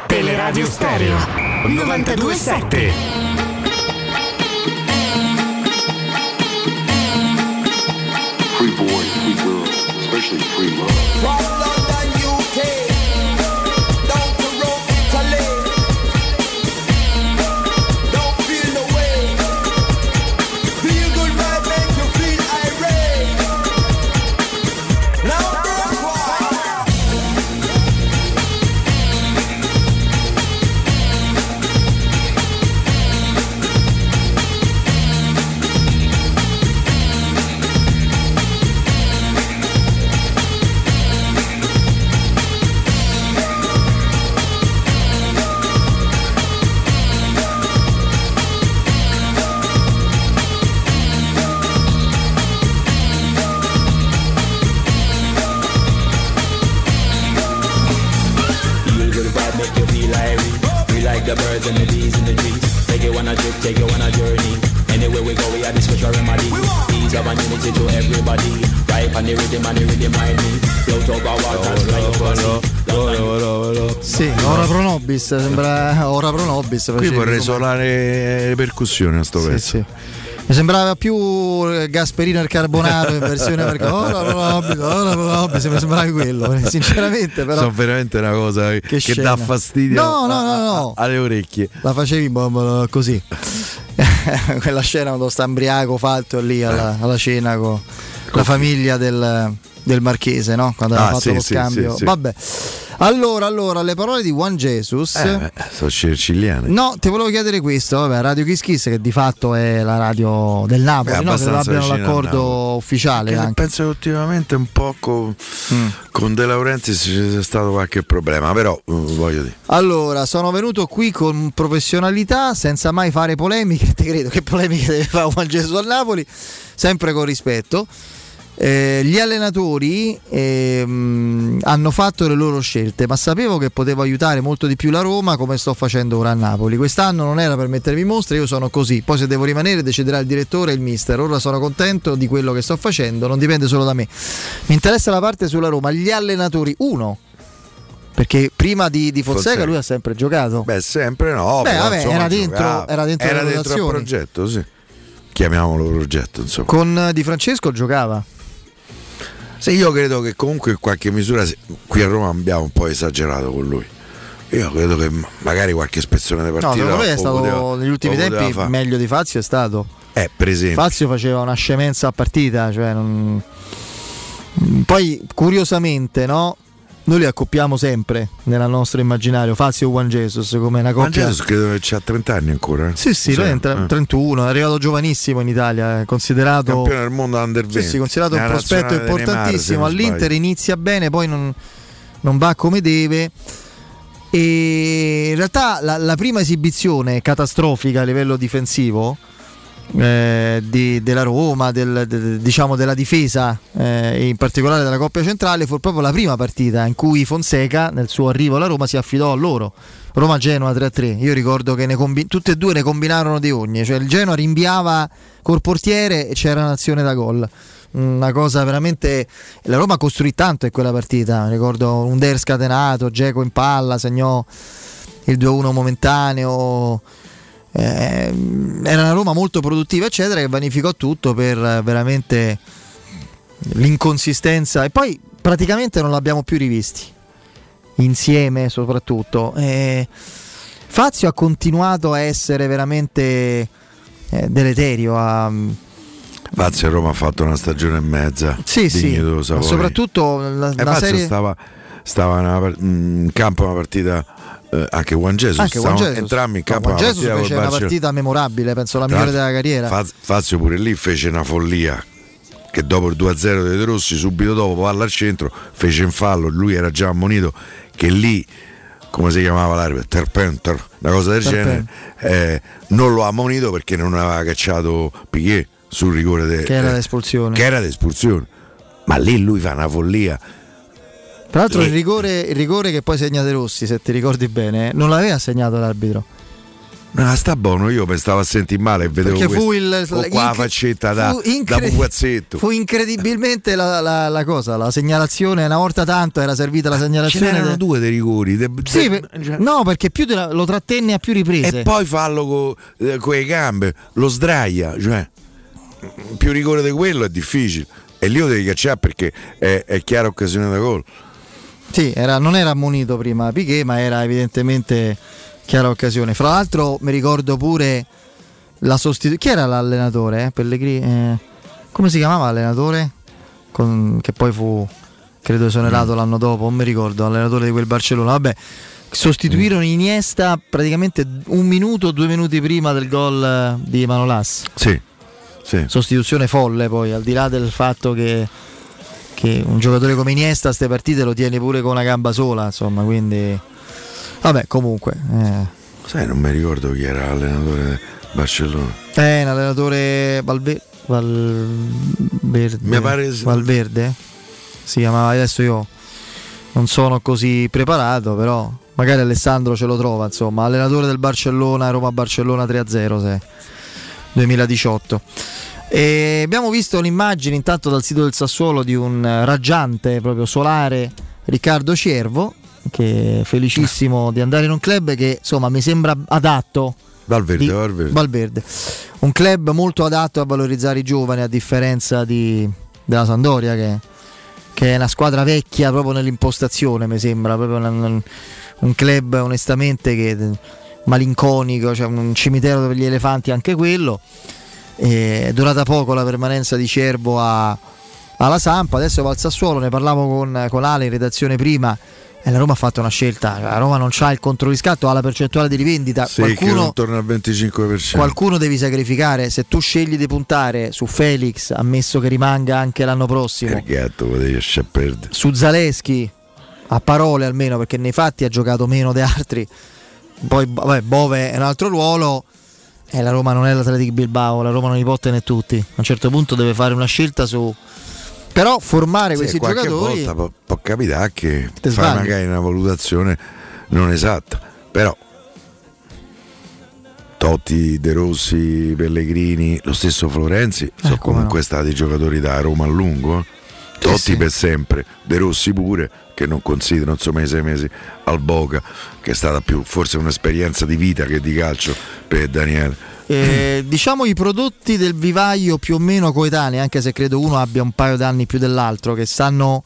Teleradio Stereo 927. Free boy, free girl, especially free love. We go, we are the special remedy. Peace, love and unity to everybody. Right on the rhythm and the rhythm mind me. Float over waters, fly over sea. Sì, ora pro nobis, sembra ora pro nobis. Qui vorrei suonare le percussioni a sto Sì, pezzo. sì. Mi sembrava più eh, Gasperino al carbonato in versione perché ora pro nobis, ora pro nobis, mi sembrava quello, eh, sinceramente però. Sono veramente una cosa che, che dà fastidio No, no, no, no. a- alle orecchie. La facevi così. *laughs* Quella scena quando sta imbriaco fatto lì alla, alla cena con la famiglia del, del marchese, no? Quando aveva Ah, fatto sì, lo scambio. sì, sì. Vabbè. Allora, allora, le parole di Juan Jesus. Eh, beh, sono siciliane. No, ti volevo chiedere questo, vabbè, Radio Kiss Kiss che di fatto è la radio del Napoli, È no? Abbastanza abbiano l'accordo ufficiale Che penso che ultimamente un po' con, Mm. con De Laurentiis ci sia stato qualche problema, però eh, voglio dire. Allora, sono venuto qui con professionalità, senza mai fare polemiche, *laughs* ti credo che polemiche deve fare Juan Gesù al Napoli, sempre con rispetto. Eh, gli allenatori ehm, hanno fatto le loro scelte, ma sapevo che potevo aiutare molto di più la Roma come sto facendo ora a Napoli. Quest'anno non era per mettermi in mostra, io sono così. Poi se devo rimanere deciderà il direttore e il mister. Ora sono contento di quello che sto facendo, non dipende solo da me. Mi interessa la parte sulla Roma, gli allenatori, uno. Perché prima di, di Fonseca, Fonseca. lui ha sempre giocato. Beh, sempre no. Beh, vabbè, insomma, era dentro- era dentro Era dentro il progetto, sì. Chiamiamolo progetto, insomma. Con eh, Di Francesco giocava. Sì, io credo che comunque in qualche misura qui a Roma abbiamo un po' esagerato con lui. Io credo che magari qualche spezzone di No, partita. secondo me è stato poteva- negli ultimi tempi fare. meglio di Fazio è stato. Eh, per esempio. Fazio faceva una scemenza a partita, cioè non- Poi curiosamente, no? Noi li accoppiamo sempre nel nostro immaginario, Fazio e Juan Jesus come una coppia. Jesus credo che c'ha 30 anni ancora. eh. Sì, sì, Sì, lui è tre- eh. 31, è arrivato giovanissimo in Italia, è considerato Campione del mondo under 20. Sì, sì, considerato un prospetto Neymar, importantissimo. non All'Inter inizia bene, poi non, non va come deve. E in realtà la, la prima esibizione catastrofica a livello difensivo eh, di- della Roma, del- de- diciamo della difesa eh, in particolare della coppia centrale, fu proprio la prima partita in cui Fonseca, nel suo arrivo alla Roma, si affidò a loro. Roma-Genoa 3-3. Io ricordo che combi- tutte e due ne combinarono di ogni, cioè il Genoa rinviava col portiere e c'era un'azione da gol. Una cosa veramente. La Roma costruì tanto in quella partita. Ricordo un Der scatenato, Geco in palla, segnò il 2-1 momentaneo. Eh, era una Roma molto produttiva, eccetera, che vanificò tutto per eh, veramente l'inconsistenza. E poi praticamente non l'abbiamo più rivisti insieme, soprattutto. Eh, Fazio ha continuato a essere veramente eh, deleterio. A, Fazio a Roma ha fatto una stagione e mezza. Sì, sì, soprattutto la, la Fazio serie. stava, stava in campo una partita eh, anche Juan Jesus. Anche Juan Jesus. entrambi in No, campo Juan una Jesus partita fece una partita memorabile, penso la migliore della carriera. Faz- Fazio pure lì fece una follia che dopo il 2-0 dei De Rossi, subito dopo palla al centro, fece in fallo, lui era già ammonito che lì, come si chiamava l'arbitro, Terpenter, una cosa del Terpenter. genere, eh, non lo ha ammonito perché non aveva cacciato Piquet sul rigore de- Che era eh, l'espulsione. che era l'espulsione. Ma lì lui fa una follia. Tra l'altro il rigore, il rigore che poi segna De Rossi, se ti ricordi bene, non l'aveva segnato l'arbitro. No, sta buono, io mi stavo a sentire male e vedevo Perché fu il qua la faccetta da, fu da incredi- pupazzetto. Fu incredibilmente la, la- la cosa, la segnalazione, una volta tanto era servita la Ce segnalazione. n'erano de- due dei rigori. de- Sì, de- per- no, perché più della- lo trattenne a più riprese. E poi fallo con le gambe, lo sdraia, cioè più rigore di quello è difficile. E lì lo devi cacciare perché è, è chiara occasione da gol. Sì, era- non era ammonito prima Piquet, ma era evidentemente chiara occasione. Fra l'altro mi ricordo pure la sostituzione. Chi era l'allenatore? eh? Pellegrini? eh, come si chiamava l'allenatore? Con- che poi fu, credo, esonerato Mm. l'anno dopo, non mi ricordo, allenatore di quel Barcellona. Vabbè, sostituirono Mm. Iniesta praticamente un minuto, due minuti prima del gol di Manolas. Sì, sì. Sostituzione folle poi, al di là del fatto che, che un giocatore come Iniesta a queste partite lo tiene pure con una gamba sola, insomma, quindi... Vabbè, comunque... Eh. Sai, non mi ricordo chi era l'allenatore Barcellona. È un allenatore Valve- Valverde. Mi pare- Valverde? Si chiamava adesso io non sono così preparato, però magari Alessandro ce lo trova, insomma, allenatore del Barcellona, Roma Barcellona 3-0 se 2018. E abbiamo visto un'immagine intanto dal sito del Sassuolo di un raggiante proprio solare Riccardo Ciervo, che è felicissimo di andare in un club che insomma mi sembra adatto. Valverde, Valverde. Valverde. Un club molto adatto a valorizzare i giovani a differenza di- della Sandoria che, che è una squadra vecchia proprio nell'impostazione mi sembra, proprio un, un club onestamente che malinconico, cioè un cimitero per gli elefanti anche quello. È durata poco la permanenza di Cervo a- alla Sampa, adesso va al Sassuolo, ne parlavo con, con Ale in redazione prima. E la Roma ha fatto una scelta, la Roma non ha il controriscatto, ha la percentuale di rivendita. Sì, qualcuno, non torna al 25%. qualcuno devi sacrificare. Se tu scegli di puntare su Felix, ammesso che rimanga anche l'anno prossimo, Il gatto perdere. su Zaleschi, a parole almeno, perché nei fatti ha giocato meno di altri. Poi vabbè, Bove è un altro ruolo. E la Roma non è l'Atletic Bilbao, la Roma non tenere tutti. A un certo punto deve fare una scelta su. Però formare Sì, questi qualche giocatori. volta può, può capitare che fai sbagli. magari una valutazione non esatta, però Totti, De Rossi, Pellegrini, lo stesso Florenzi sono comunque stati giocatori da Roma a lungo. eh. Totti sì. per sempre, De Rossi pure, che non considero insomma i sei mesi al Boca, che è stata più forse un'esperienza di vita che di calcio per Daniele. Eh, *clears throat* diciamo i prodotti del vivaio più o meno coetanei, anche se credo uno abbia un paio d'anni più dell'altro, che stanno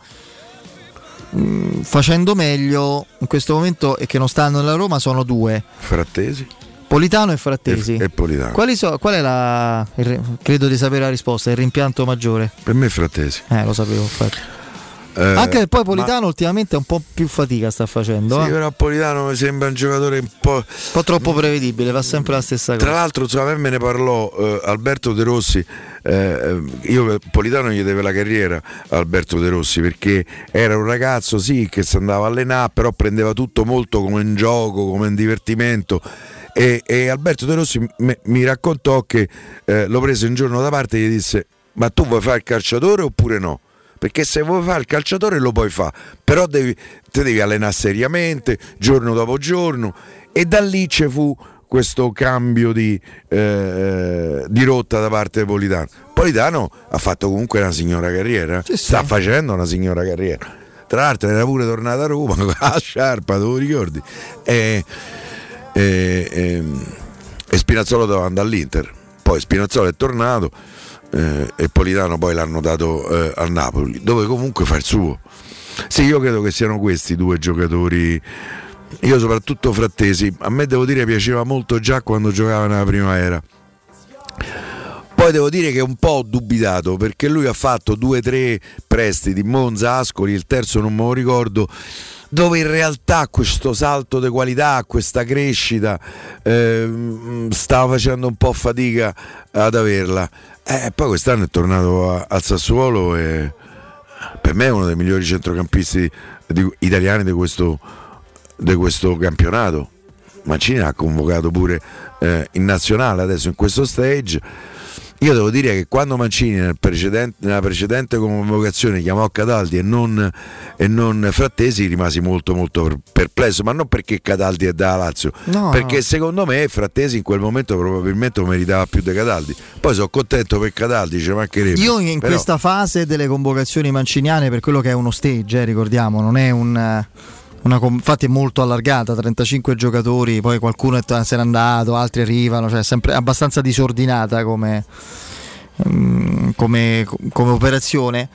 mm, facendo meglio in questo momento e che non stanno nella Roma sono due, Frattesi Politano e Frattesi. e, e Politano. Quali so- qual è la. il credo di sapere la risposta, il rimpianto maggiore? Per me Frattesi. Eh, lo sapevo, infatti. Eh, Anche poi ma- Politano ultimamente un po' più fatica sta facendo. Sì, eh. però Politano mi sembra un giocatore un po'. Un po' troppo prevedibile, fa sempre la stessa cosa. Tra l'altro, a me me ne parlò eh, Alberto De Rossi. eh, io Politano gli deve la carriera a Alberto De Rossi perché era un ragazzo, sì, che si andava a allenare, però prendeva tutto molto come un gioco, come un divertimento. E, e Alberto De Rossi me- mi raccontò che eh, lo prese un giorno da parte e gli disse: Ma tu vuoi fare il calciatore oppure no? Perché se vuoi fare il calciatore lo puoi fare, però devi, te devi allenare seriamente, giorno dopo giorno. E da lì ci fu questo cambio di, eh, di rotta da parte di Politano. Politano ha fatto comunque una signora carriera, sta facendo una signora carriera. Tra l'altro era pure tornato a Roma *laughs* con la sciarpa, te lo ricordi? E, e, e, e Spinazzola doveva andare all'Inter. Poi Spinazzola è tornato eh, e Politano poi l'hanno dato eh, al Napoli, dove comunque fa il suo. Sì, io credo che siano questi due giocatori. Io soprattutto Frattesi, a me devo dire piaceva molto già quando giocava nella primavera. Poi devo dire che un po' ho dubitato perché lui ha fatto due o tre prestiti, Monza, Ascoli, il terzo non me lo ricordo, dove in realtà questo salto di qualità, questa crescita, ehm, stava facendo un po' fatica ad averla. E poi quest'anno è tornato a- al Sassuolo e per me è uno dei migliori centrocampisti di- italiani di questo, di questo campionato. Mancini ha convocato pure eh, in nazionale adesso in questo stage. Io devo dire che quando Mancini nel precedente- nella precedente convocazione chiamò Cataldi e non, e non Frattesi rimasi molto molto per- perplesso, ma non perché Cataldi è da Lazio, No, perché no. secondo me Frattesi in quel momento probabilmente lo meritava più di Cataldi. Poi sono contento per Cataldi, ci mancherebbe. Io in Però- questa fase delle convocazioni manciniane, per quello che è uno stage, eh, ricordiamo, non è un. Una, infatti è molto allargata, 35 giocatori, poi qualcuno è se n'è andato, altri arrivano, cioè è sempre abbastanza disordinata come, mm, come, come operazione.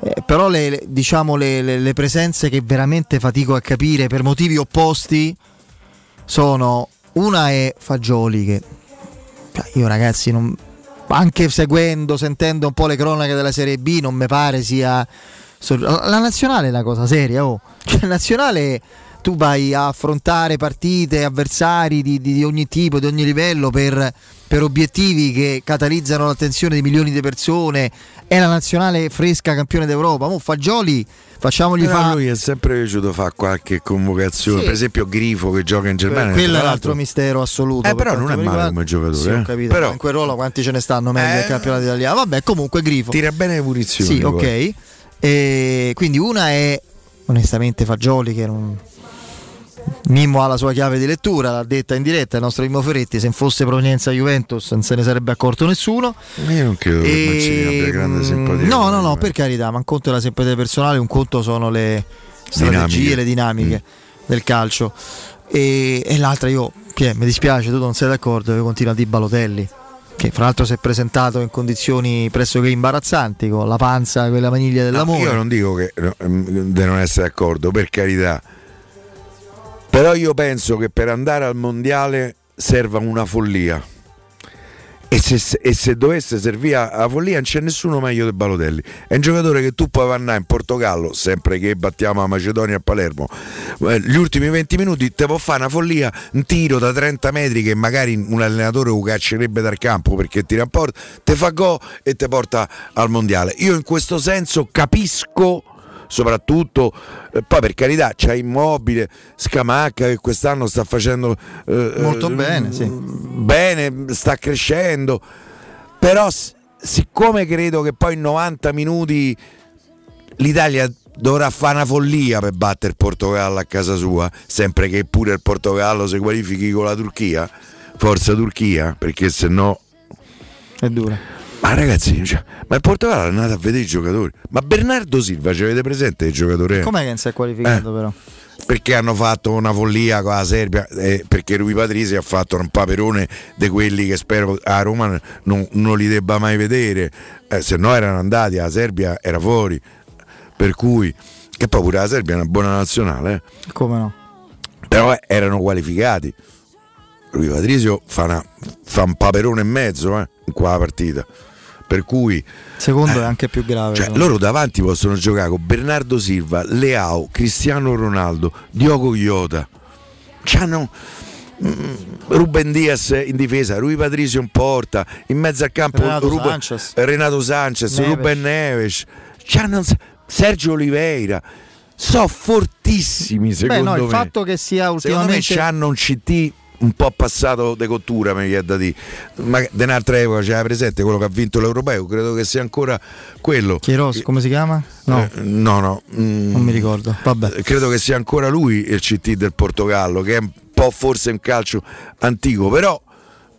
Eh, però le, le- diciamo le, le- presenze che veramente fatico a capire per motivi opposti sono una è Fagioli che cioè, io ragazzi non- anche seguendo, sentendo un po' le cronache della Serie B non mi pare sia la nazionale è una cosa seria oh. cioè, la nazionale tu vai a affrontare partite, avversari di, di- di ogni tipo, di ogni livello per, per obiettivi che catalizzano l'attenzione di milioni di persone è la nazionale fresca campione d'Europa Mo Fagioli facciamogli Però a fare lui è sempre piaciuto fare qualche convocazione, Sì. per esempio Grifo che gioca in Germania. quello è l'altro- mistero assoluto Eh, per però non è male come giocatore, Sì, eh. capito, Però- in quel ruolo quanti ce ne stanno meglio Eh, del campionato italiano vabbè comunque Grifo Tira bene le punizioni. Sì, poi. ok. E quindi una è onestamente Fagioli che non, Mimmo ha la sua chiave di lettura, l'ha detta in diretta il nostro Mimmo Ferretti, se fosse provenienza Juventus non se ne sarebbe accorto nessuno. Io non credo che Mancini abbia grande simpatia. No, no, no, per carità, ma un conto è la simpatia personale, un conto sono le strategie, Dinamiche. le dinamiche del calcio. E, e l'altra io, Pie, mi dispiace, tu non sei d'accordo, io continuo a dire Balotelli. Che fra l'altro si è presentato in condizioni pressoché imbarazzanti, con la panza, quella maniglia No, dell'amore. io non dico che no, ehm, di non essere d'accordo, per carità. Però io penso che per andare al mondiale serva una follia. E se, e se dovesse servire la follia non c'è nessuno meglio di Balotelli. È un giocatore che tu puoi andare in Portogallo, sempre che battiamo la Macedonia a Palermo. eh, Gli ultimi 20 minuti te può fare una follia, un tiro da 30 metri che magari un allenatore lo caccerebbe dal campo perché tira a porta, te fa go e te porta al mondiale. Io in questo senso capisco soprattutto eh, poi per carità c'è immobile Scamacca che quest'anno sta facendo eh, Molto eh, bene, sì. bene sta crescendo però siccome credo che poi in 90 minuti l'Italia dovrà fare una follia per battere il Portogallo a casa sua sempre che pure il Portogallo si qualifichi con la Turchia forza Turchia perché se no è dura ma ragazzi, cioè, ma il Portogallo è andato a vedere i giocatori. Ma Bernardo Silva, ci avete presente il giocatore? Com'è che non si è qualificato Eh. però? Perché hanno fatto una follia con la Serbia? Eh, perché Rui Patrisi ha fatto un paperone di quelli che spero a Roma non, non li debba mai vedere. Eh, se no erano andati, la Serbia era fuori. Per cui, che poi pure la Serbia è una buona nazionale, eh. Come no? però erano qualificati. Rui Patrisio fa, una- fa un paperone e mezzo eh, in quella partita. Per cui Secondo è anche più grave. cioè, loro davanti possono giocare con Bernardo Silva, Leao, Cristiano Ronaldo, Diogo Iota. C'hanno mm, Ruben Diaz in difesa, Rui Patricio in porta, in mezzo al campo Renato Ruben- Sanchez. Renato Sanchez, Neves. Ruben Neves, Sergio Oliveira. So fortissimi Beh, secondo no, il me. fatto che sia Secondo me ultimamente c'hanno un CT un po' passato di cottura, mi viene da dire. Ma di un'altra epoca c'era presente quello che ha vinto l'Europeo, credo che sia ancora quello. Chieros, come si chiama? No, Eh, no, no. mm, non mi ricordo. Vabbè. eh, Credo che sia ancora lui il CT del Portogallo, che è un po' forse un calcio antico, però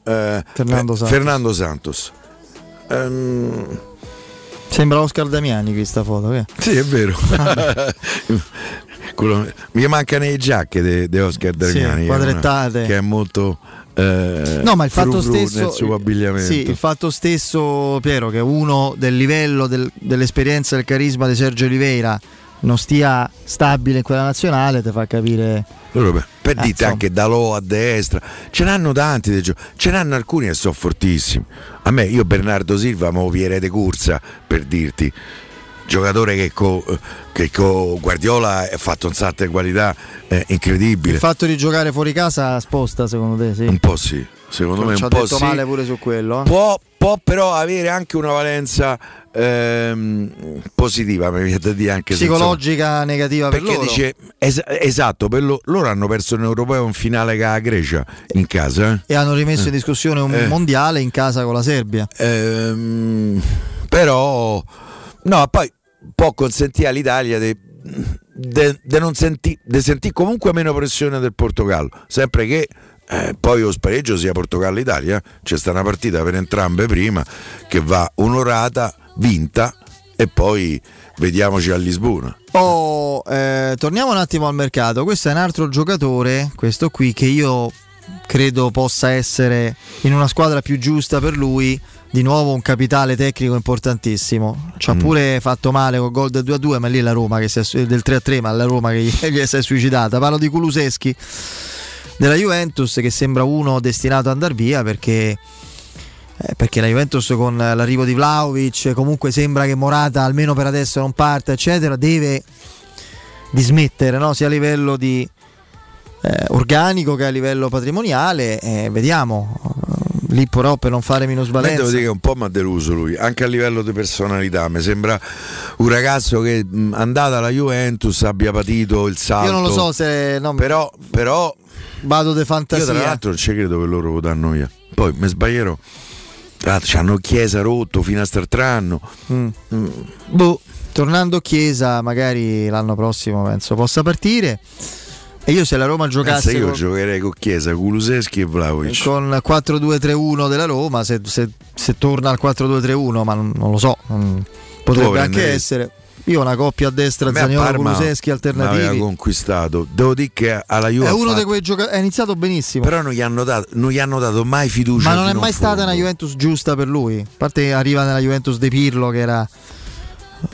eh, Fernando eh, Santos. Fernando Santos. Ehm, Sembra Oscar Damiani questa foto. che? sì, è vero. *laughs* Quello- mi mancano le giacche di Oscar Damiani, che è una- quadrettate. che è molto eh, No, ma il fatto stesso, nel suo abbigliamento. sì, il fatto stesso, Piero, che uno del livello del- dell'esperienza e del carisma di Sergio Oliveira non stia stabile in quella nazionale, ti fa capire. Loro per, Eh, dite insomma. anche Dalò a destra, ce n'hanno tanti dei gio- ce n'hanno alcuni che sono fortissimi. A me, io Bernardo Silva, mo Pierre de Cursa per dirti, giocatore che con che co Guardiola ha fatto un salto di qualità eh, incredibile. Il fatto di giocare fuori casa sposta, secondo te? Sì. Un po' sì, secondo me Ci un ha po' detto sì. male pure su quello. eh. Può, può però avere anche una valenza ehm, positiva, mi viene da dire anche Psicologica negativa per perché loro. dice es- esatto, per lo- loro hanno perso in europeo un finale con la Grecia in casa. eh. E hanno rimesso Eh. in discussione un Eh. mondiale in casa con la Serbia. Ehm, però no, poi può consentire all'Italia di non sentire sentire comunque meno pressione del Portogallo, sempre che eh, poi lo spareggio sia Portogallo-Italia, c'è sta una partita per entrambe prima che va onorata, vinta e poi vediamoci a Lisbona. Oh, eh, torniamo un attimo al mercato. Questo è un altro giocatore, questo qui, che io credo possa essere in una squadra più giusta per lui. Di nuovo un capitale tecnico importantissimo. Ci ha Mm. pure fatto male col gol del 2-2, ma lì è la Roma che si è, del 3-3, ma la Roma che gli, *laughs* gli si è suicidata. Parlo di Kuluseschi della Juventus che sembra uno destinato ad andare via perché eh, perché la Juventus con l'arrivo di Vlaovic comunque sembra che Morata almeno per adesso non parte eccetera deve dismettere no? sia a livello di eh, organico che a livello patrimoniale eh, vediamo lì però per non fare minusvalenza devo dire che un po' mi ha deluso lui, anche a livello di personalità. Mi sembra un ragazzo che mh, andata alla Juventus abbia patito il salto. io non lo so se no, Però, però vado di io tra fantasia l'altro non ci credo che loro lo danno via. Poi mi sbaglierò. Tra l'altro c'hanno Chiesa rotto fino a st'altro Mm. Boh, tornando Chiesa, magari l'anno prossimo penso possa partire. E io se la Roma giocasse Pensa, io con, giocherei con Chiesa, Kuluseschi e Vlaovic. con 4-2-3-1 della Roma, se, se- se torna al 4-2-3-1, ma non, non lo so, mm, potrebbe anche essere. Io una coppia a destra, A Zaniolo, Parma Kuluseschi mi aveva alternativi. conquistato. Devo dire che alla Juve È uno fatto- di quei giocatori. È iniziato benissimo. Però non gli hanno dato, non gli hanno dato mai fiducia. Ma non è mai stata una Juventus giusta per lui. A parte arriva nella Juventus De Pirlo, che era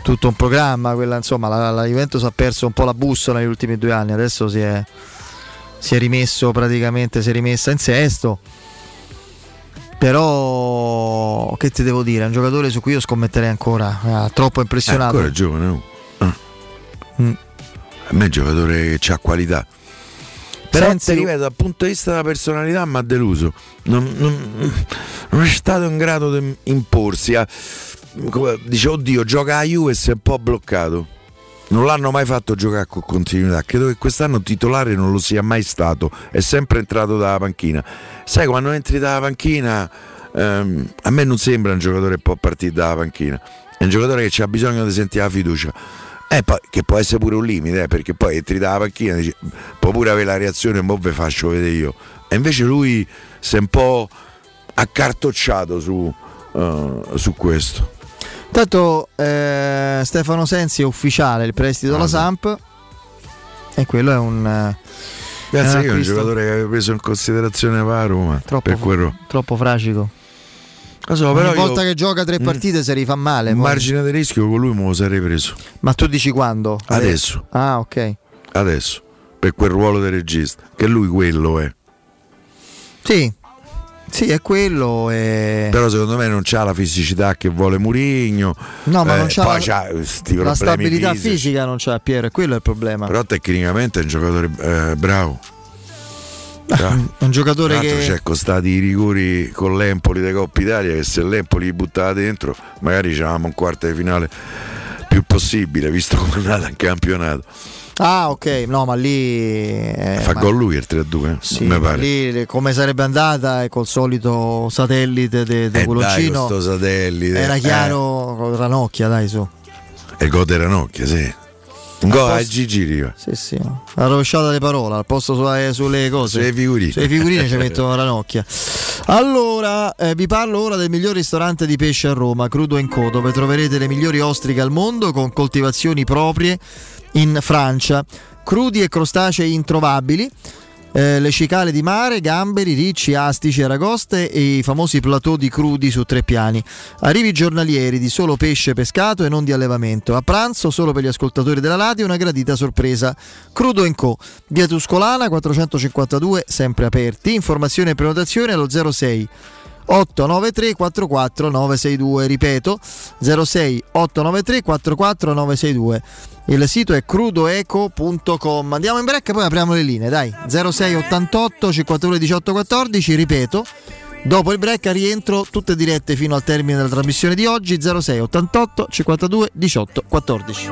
tutto un programma. Quella, insomma, la, la Juventus ha perso un po' la bussola negli ultimi due anni. Adesso si è, si è rimesso praticamente, si è rimessa in sesto. Però, che ti devo dire? È un giocatore su cui io scommetterei ancora. Ha troppo È impressionato. ancora giovane. no? Ah. Mm. A me è un giocatore che ha qualità. Però Sensi- ti ripeto, dal punto di vista della personalità mi ha deluso. Non, non- non è stato in grado di imporsi. Ha- come- dice, oddio, gioca a Juve e si è un po' bloccato. Non l'hanno mai fatto giocare con continuità. Credo che quest'anno titolare non lo sia mai stato. È sempre entrato dalla panchina. Sai, quando entri dalla panchina, ehm, a me non sembra un giocatore che può partire dalla panchina. È un giocatore che ha bisogno di sentire la fiducia. Eh, che può essere pure un limite, eh, perché poi entri dalla panchina e dici, può pure avere la reazione, mo ve faccio vedere io. E invece lui si è un po' accartocciato su, eh, su questo. Intanto eh, Stefano Sensi è ufficiale il prestito alla Samp. E quello è un. eh, Grazie, è io è un giocatore che avevo preso in considerazione per la Roma. Troppo, per quello. troppo fragico. Lo so, Ogni però io- volta che gioca tre Mm. partite si rifà male. Poi. margine di rischio con lui me lo sarei preso. Ma tu dici quando? Adesso. Ah, ok. Adesso. Per quel ruolo di regista. Che lui quello è. Sì, sì, è quello. E... Però secondo me non c'ha la fisicità che vuole Murigno. No, ma Eh, non c'ha la- c'ha La stabilità fisici. fisica non c'ha Piero, e quello è il problema. Però tecnicamente è un giocatore eh, bravo. È un giocatore che- c'è costati i rigori con l'Empoli dei Coppa Italia che se l'Empoli li buttava dentro magari c'avevamo un quarto di finale più possibile visto come è andata in campionato. Ah, ok, no, ma lì. eh, Fa ma- gol lui il 3-2, Sì, mi pare. lì come sarebbe andata e col solito satellite di Eh, dai, Coloncino sto satellite. era Eh. chiaro con Ranocchia, dai su. E gol di Ranocchia, sì. Un gol a Gigi Riva. Sì, sì. La rovesciata delle parole, al posto sulle, sulle cose. Sulle figurine. Sulle figurine ci *laughs* mettono Ranocchia. Allora, eh, vi parlo ora del miglior ristorante di pesce a Roma, Crudo Co, dove troverete le migliori ostriche al mondo con coltivazioni proprie in Francia. Crudi e crostacei introvabili. eh, le cicale di mare, gamberi, ricci, astici, aragoste e i famosi plateau di crudi su tre piani. Arrivi giornalieri di solo pesce pescato e non di allevamento. A pranzo, solo per gli ascoltatori della radio, una gradita sorpresa. Crudo Co. Via Tuscolana 452, sempre aperti. Informazioni e prenotazione allo 06 893 44 962 ripeto 06 893 44 962 il sito è crudoeco.com andiamo in break e poi apriamo le linee dai. 06 88 52 18 14 ripeto. Dopo il break rientro tutte dirette fino al termine della trasmissione di oggi. 06 88 52 18 14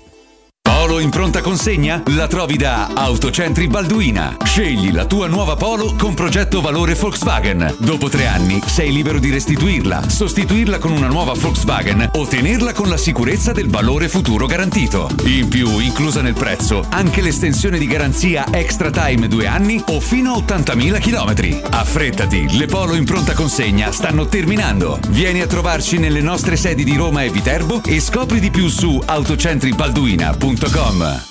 Polo in pronta consegna? La trovi da Autocentri Balduina. Scegli la tua nuova Polo con progetto valore Volkswagen. Dopo tre anni sei libero di restituirla, sostituirla con una nuova Volkswagen o tenerla con la sicurezza del valore futuro garantito. In più, inclusa nel prezzo, anche l'estensione di garanzia Extra Time due anni o fino a 80.000 km. Affrettati, le Polo in pronta consegna stanno terminando. Vieni a trovarci nelle nostre sedi di Roma e Viterbo e scopri di più su autocentribalduina.com. Toma!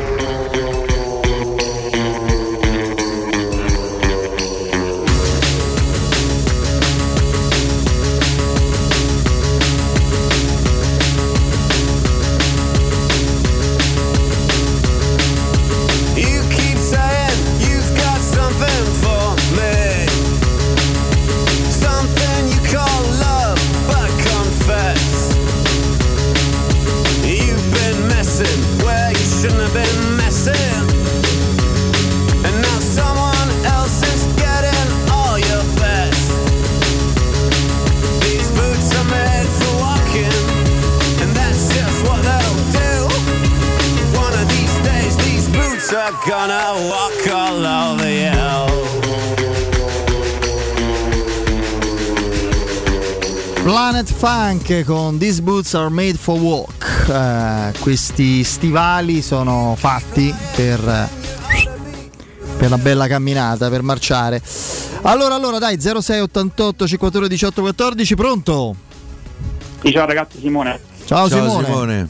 Planet Funk con These Boots Are Made for Walk. Eh, questi stivali sono fatti per, per una bella camminata, per marciare. Allora, allora, dai, 0688 51 18 14, pronto? Sì, ciao ragazzi, Simone. Ciao, Simone.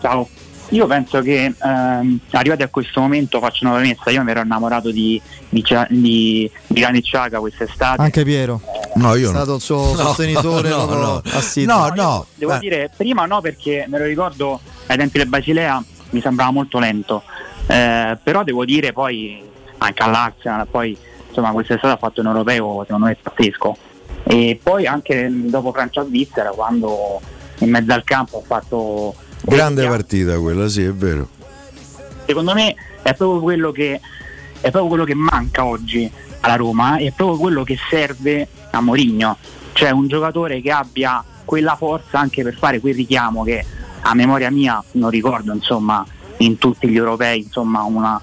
Ciao. Io penso che ehm, arrivati a questo momento faccio una premessa. Io mi ero innamorato di, di, di, di Xhaka quest'estate. Anche Piero. No, È io no. stato il suo No, sostenitore *laughs* no, no. assiduo. No, no. Devo Beh. dire, prima no perché me lo ricordo ai tempi del Basilea mi sembrava molto lento. Eh, però devo dire poi anche all'Arsenal, poi insomma quest'estate ha fatto un europeo secondo me pazzesco. E poi anche dopo Francia-Svizzera quando in mezzo al campo ha fatto Grande partita quella, sì, è vero. secondo me è proprio quello che è proprio quello che manca oggi alla Roma e è proprio quello che serve a Mourinho, cioè un giocatore che abbia quella forza anche per fare quel richiamo che a memoria mia non ricordo insomma in tutti gli europei insomma una,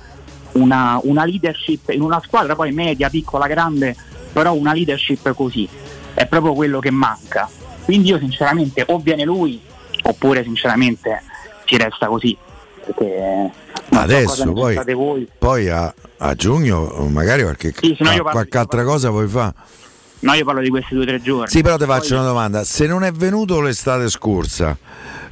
una, una leadership in una squadra poi media, piccola, grande, però una leadership così è proprio quello che manca. Quindi io sinceramente o viene lui oppure sinceramente si resta così. Perché so cosa Adesso ne poi, poi a, a giugno magari qualche, Sì, parlo- qualche altra cosa puoi fare. No, io parlo di questi due o tre giorni. Sì, però ti Poi- faccio una domanda. Se non è venuto l'estate scorsa,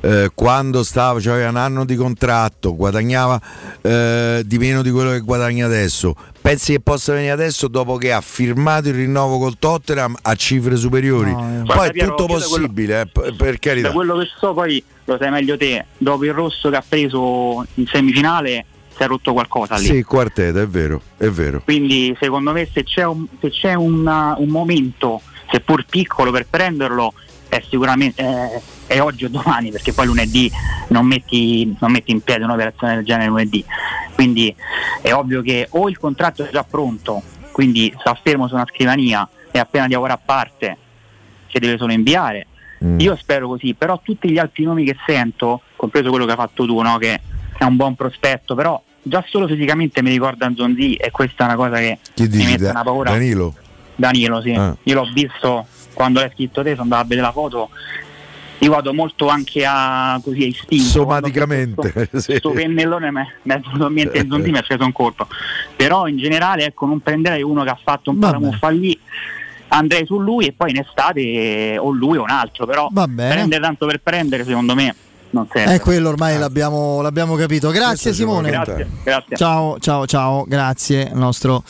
eh, quando stava, cioè aveva un anno di contratto, guadagnava eh, di meno di quello che guadagna adesso, pensi che possa venire adesso dopo che ha firmato il rinnovo col Tottenham a cifre superiori? Poi Guarda, è Piero, tutto da quello- possibile, eh, per carità. Da quello che so poi lo sai meglio te, dopo il rosso che ha preso in semifinale si è rotto qualcosa lì. Sì, il quartetto, è vero, è vero. Quindi secondo me se c'è un, se c'è una- un momento, seppur piccolo, per prenderlo, è sicuramente eh, è oggi o domani, perché poi lunedì non metti, non metti in piedi un'operazione del genere lunedì. Quindi è ovvio che o il contratto è già pronto, quindi sta fermo su una scrivania e appena di lavoro a parte si deve solo inviare. Io spero così, però tutti gli altri nomi che sento, compreso quello che hai fatto tu, no? che è un buon prospetto, però già solo fisicamente mi ricorda Zonzi e questa è una cosa che Chi mi dici? mette Da- una paura. Danilo? Danilo, sì. Ah. Io l'ho visto quando l'hai scritto te, sono andato a vedere la foto. Io vado molto anche a così a istinto. Somaticamente, Questo *laughs* sì. pennellone mi è venuto in mente Zonzi mi ha preso un colpo. Però in generale ecco non prenderei uno che ha fatto un po' la muffa lì. Andrei su lui e poi in estate o lui o un altro, però Va bene. prendere tanto per prendere secondo me non serve. È quello ormai l'abbiamo, l'abbiamo capito. Grazie Simone. Grazie, grazie. Ciao, ciao, ciao, grazie nostro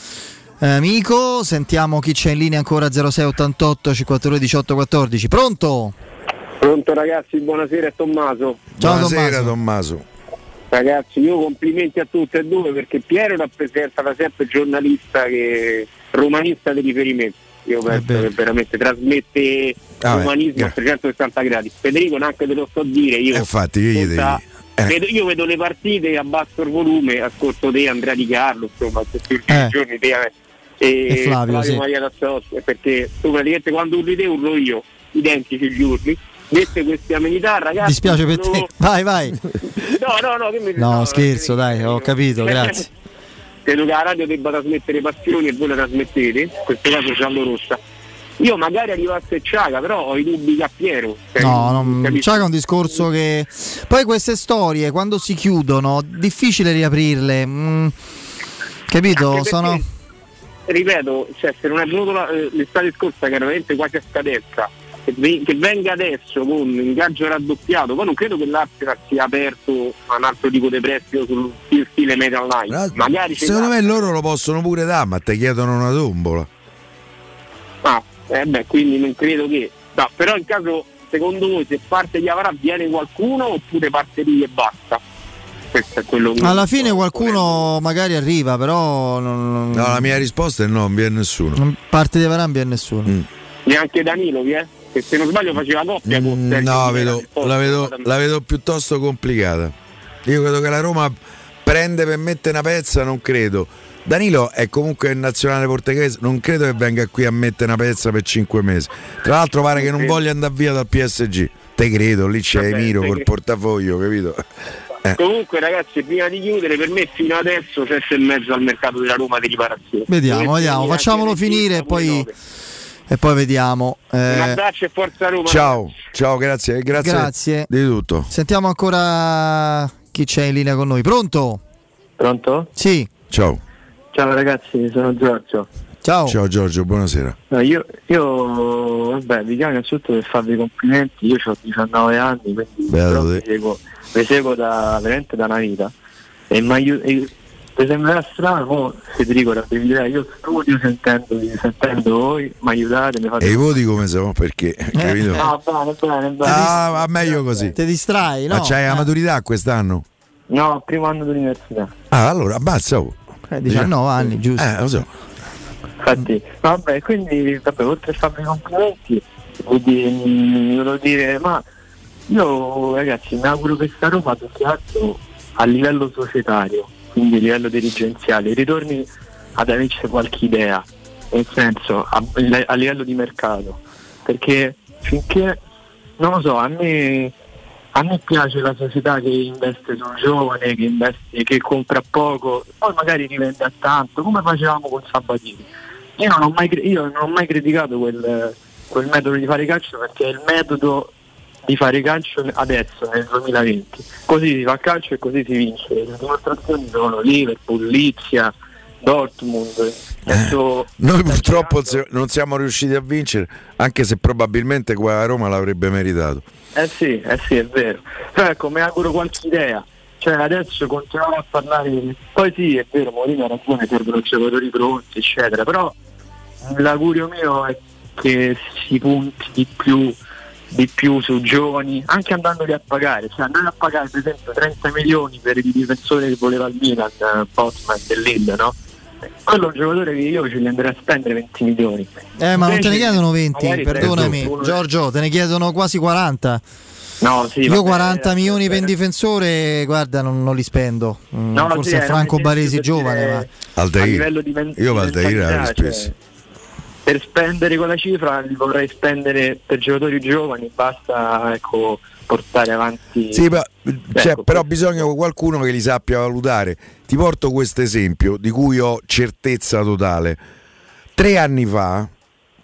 eh, amico. Sentiamo chi c'è in linea ancora 0688 52 18 14. Pronto? Pronto ragazzi, buonasera Tommaso. Ciao, Buonasera Tommaso. Ragazzi, io complimenti a tutte e due perché Piero rappresenta da sempre il giornalista che, romanista di riferimento. Io penso che veramente trasmette Ah, umanismo a 360 gradi. Federico neanche te lo so dire, io, Eh, infatti, io senza- eh. vedo, io vedo le partite, abbasso il volume, ascolto te, Andrea Di Carlo, insomma, questi Eh. giorni te eh, E Flavio, sì. Maria Tazzossi, perché tu praticamente quando urli te urlo io, identici gli urli. Dette queste amenità, ragazzi. Dispiace per te. sono- Vai, vai. No, no, no, mi No, scherzo, dai, ho capito, *laughs* grazie. Credo che la radio debba trasmettere passioni e voi la trasmettete, in questo caso giallo rossa. Io magari arrivasse Ciaga, però ho i dubbi che a Piero. Cioè, No, non, capisci? c'è un discorso che. Poi queste storie quando si chiudono, difficile riaprirle. mm, capito? Sono. Ripeto, cioè, se non è venuto la- eh, l'estate scorsa, che era veramente quasi a scadenza, che, ve- che venga adesso con un ingaggio raddoppiato, poi non credo che l'Arsenal sia aperto a un altro tipo di prestito sul stile Metal Line. Magari Secondo me loro lo possono pure dare, ma ti chiedono una tombola. Ah, eh beh, quindi non credo che. No, però in caso, secondo voi, se parte di Avarà viene qualcuno oppure parte lì e basta? Questo è quello che. Alla fine qualcuno magari arriva, però. Non, No, la mia risposta è no, non viene nessuno. non parte di Varambia a nessuno. Neanche Danilo, vi è? Che se non sbaglio faceva coppia con Sergio No, vedo- la, vedo, la vedo piuttosto complicata. Io credo che la Roma prende per mettere una pezza, non credo. Danilo è comunque il nazionale portoghese, non credo che venga qui a mettere una pezza per 5 mesi. Tra l'altro pare che non voglia andare via dal PSG. Te credo, lì c'è Vabbè, Emiro col credo. portafoglio, capito? Eh. Comunque ragazzi, prima di chiudere, per me fino adesso 7 e mezzo al mercato della Roma di riparazione. Vediamo, vediamo, facciamolo finire e poi, e poi vediamo. Un Eh, abbraccio e forza Roma. Ciao, ciao, grazie, grazie, Grazie. di tutto. sentiamo ancora chi c'è in linea con noi. Pronto? Pronto? Sì. Ciao. Ciao ragazzi, sono Giorgio. Ciao. Ciao Giorgio, buonasera. No, io, io vabbè, vi chiamo innanzitutto per farvi i complimenti, io ho 19 anni, quindi vi seguo, seguo da, veramente da una vita. E mi aiu- e- mi sembrerà strano, Federico, io studio sentendo, sentendo voi, mi aiutate, mi fate E i voti come sono? Perché, capito? Ah, bene, bene, bene. Ah, ma meglio così. Ti distrai, no? Ma c'hai la Eh. maturità quest'anno? No, primo anno d'università. Ah, allora abbazza. Oh. Eh, 19 anni, giusto. Eh, lo so. Infatti, vabbè, quindi vabbè, oltre a farmi i complimenti, volevo dire, mm, volevo dire, ma io ragazzi mi auguro che sta Roma più che altro a livello societario, quindi a livello dirigenziale, ritorni ad averci qualche idea. nel senso a, a livello di mercato, perché finché non lo so, a me, a me piace la società che investe sul giovane, che, investe, che compra poco, poi magari rivende a tanto, come facevamo con Sabatini. Io non ho mai, io non ho mai criticato quel, quel metodo di fare calcio perché è il metodo di fare calcio adesso nel 2020 così si fa calcio e così si vince. Le dimostrazioni sono Liverpool, Lizia Dortmund. Adesso Noi purtroppo non siamo riusciti a vincere, anche se probabilmente qua a Roma l'avrebbe meritato. eh sì, eh sì è vero. Però ecco mi auguro qualche idea. Cioè adesso continuiamo a parlare poi sì è vero Mourinho ha ragione servono giocatori pronti eccetera però l'augurio mio è che si punti di più di più su giovani, anche andandoli a pagare, cioè andare a pagare per esempio 30 milioni per il difensore che voleva il Milan, eh, Potman dell'Ill, no? Quello è un giocatore che io ce li andrei a spendere 20 milioni. Eh, ma non te ne chiedono 20, magari perdonami. Giorgio, te ne chiedono quasi 40. No, sì, Io vabbè, 40 eh, milioni per un vabbè. difensore, guarda, non, non li spendo. Mm, No, Forse sì, è Franco Baresi giovane, ma a Altair. livello di men- Io mentalità, l'avrei cioè, speso. Per spendere quella cifra li vorrei spendere per giocatori giovani, basta ecco, portare avanti. Sì, ma, cioè, Ecco, però bisogna qualcuno che li sappia valutare. Ti porto questo esempio di cui ho certezza totale. Tre anni fa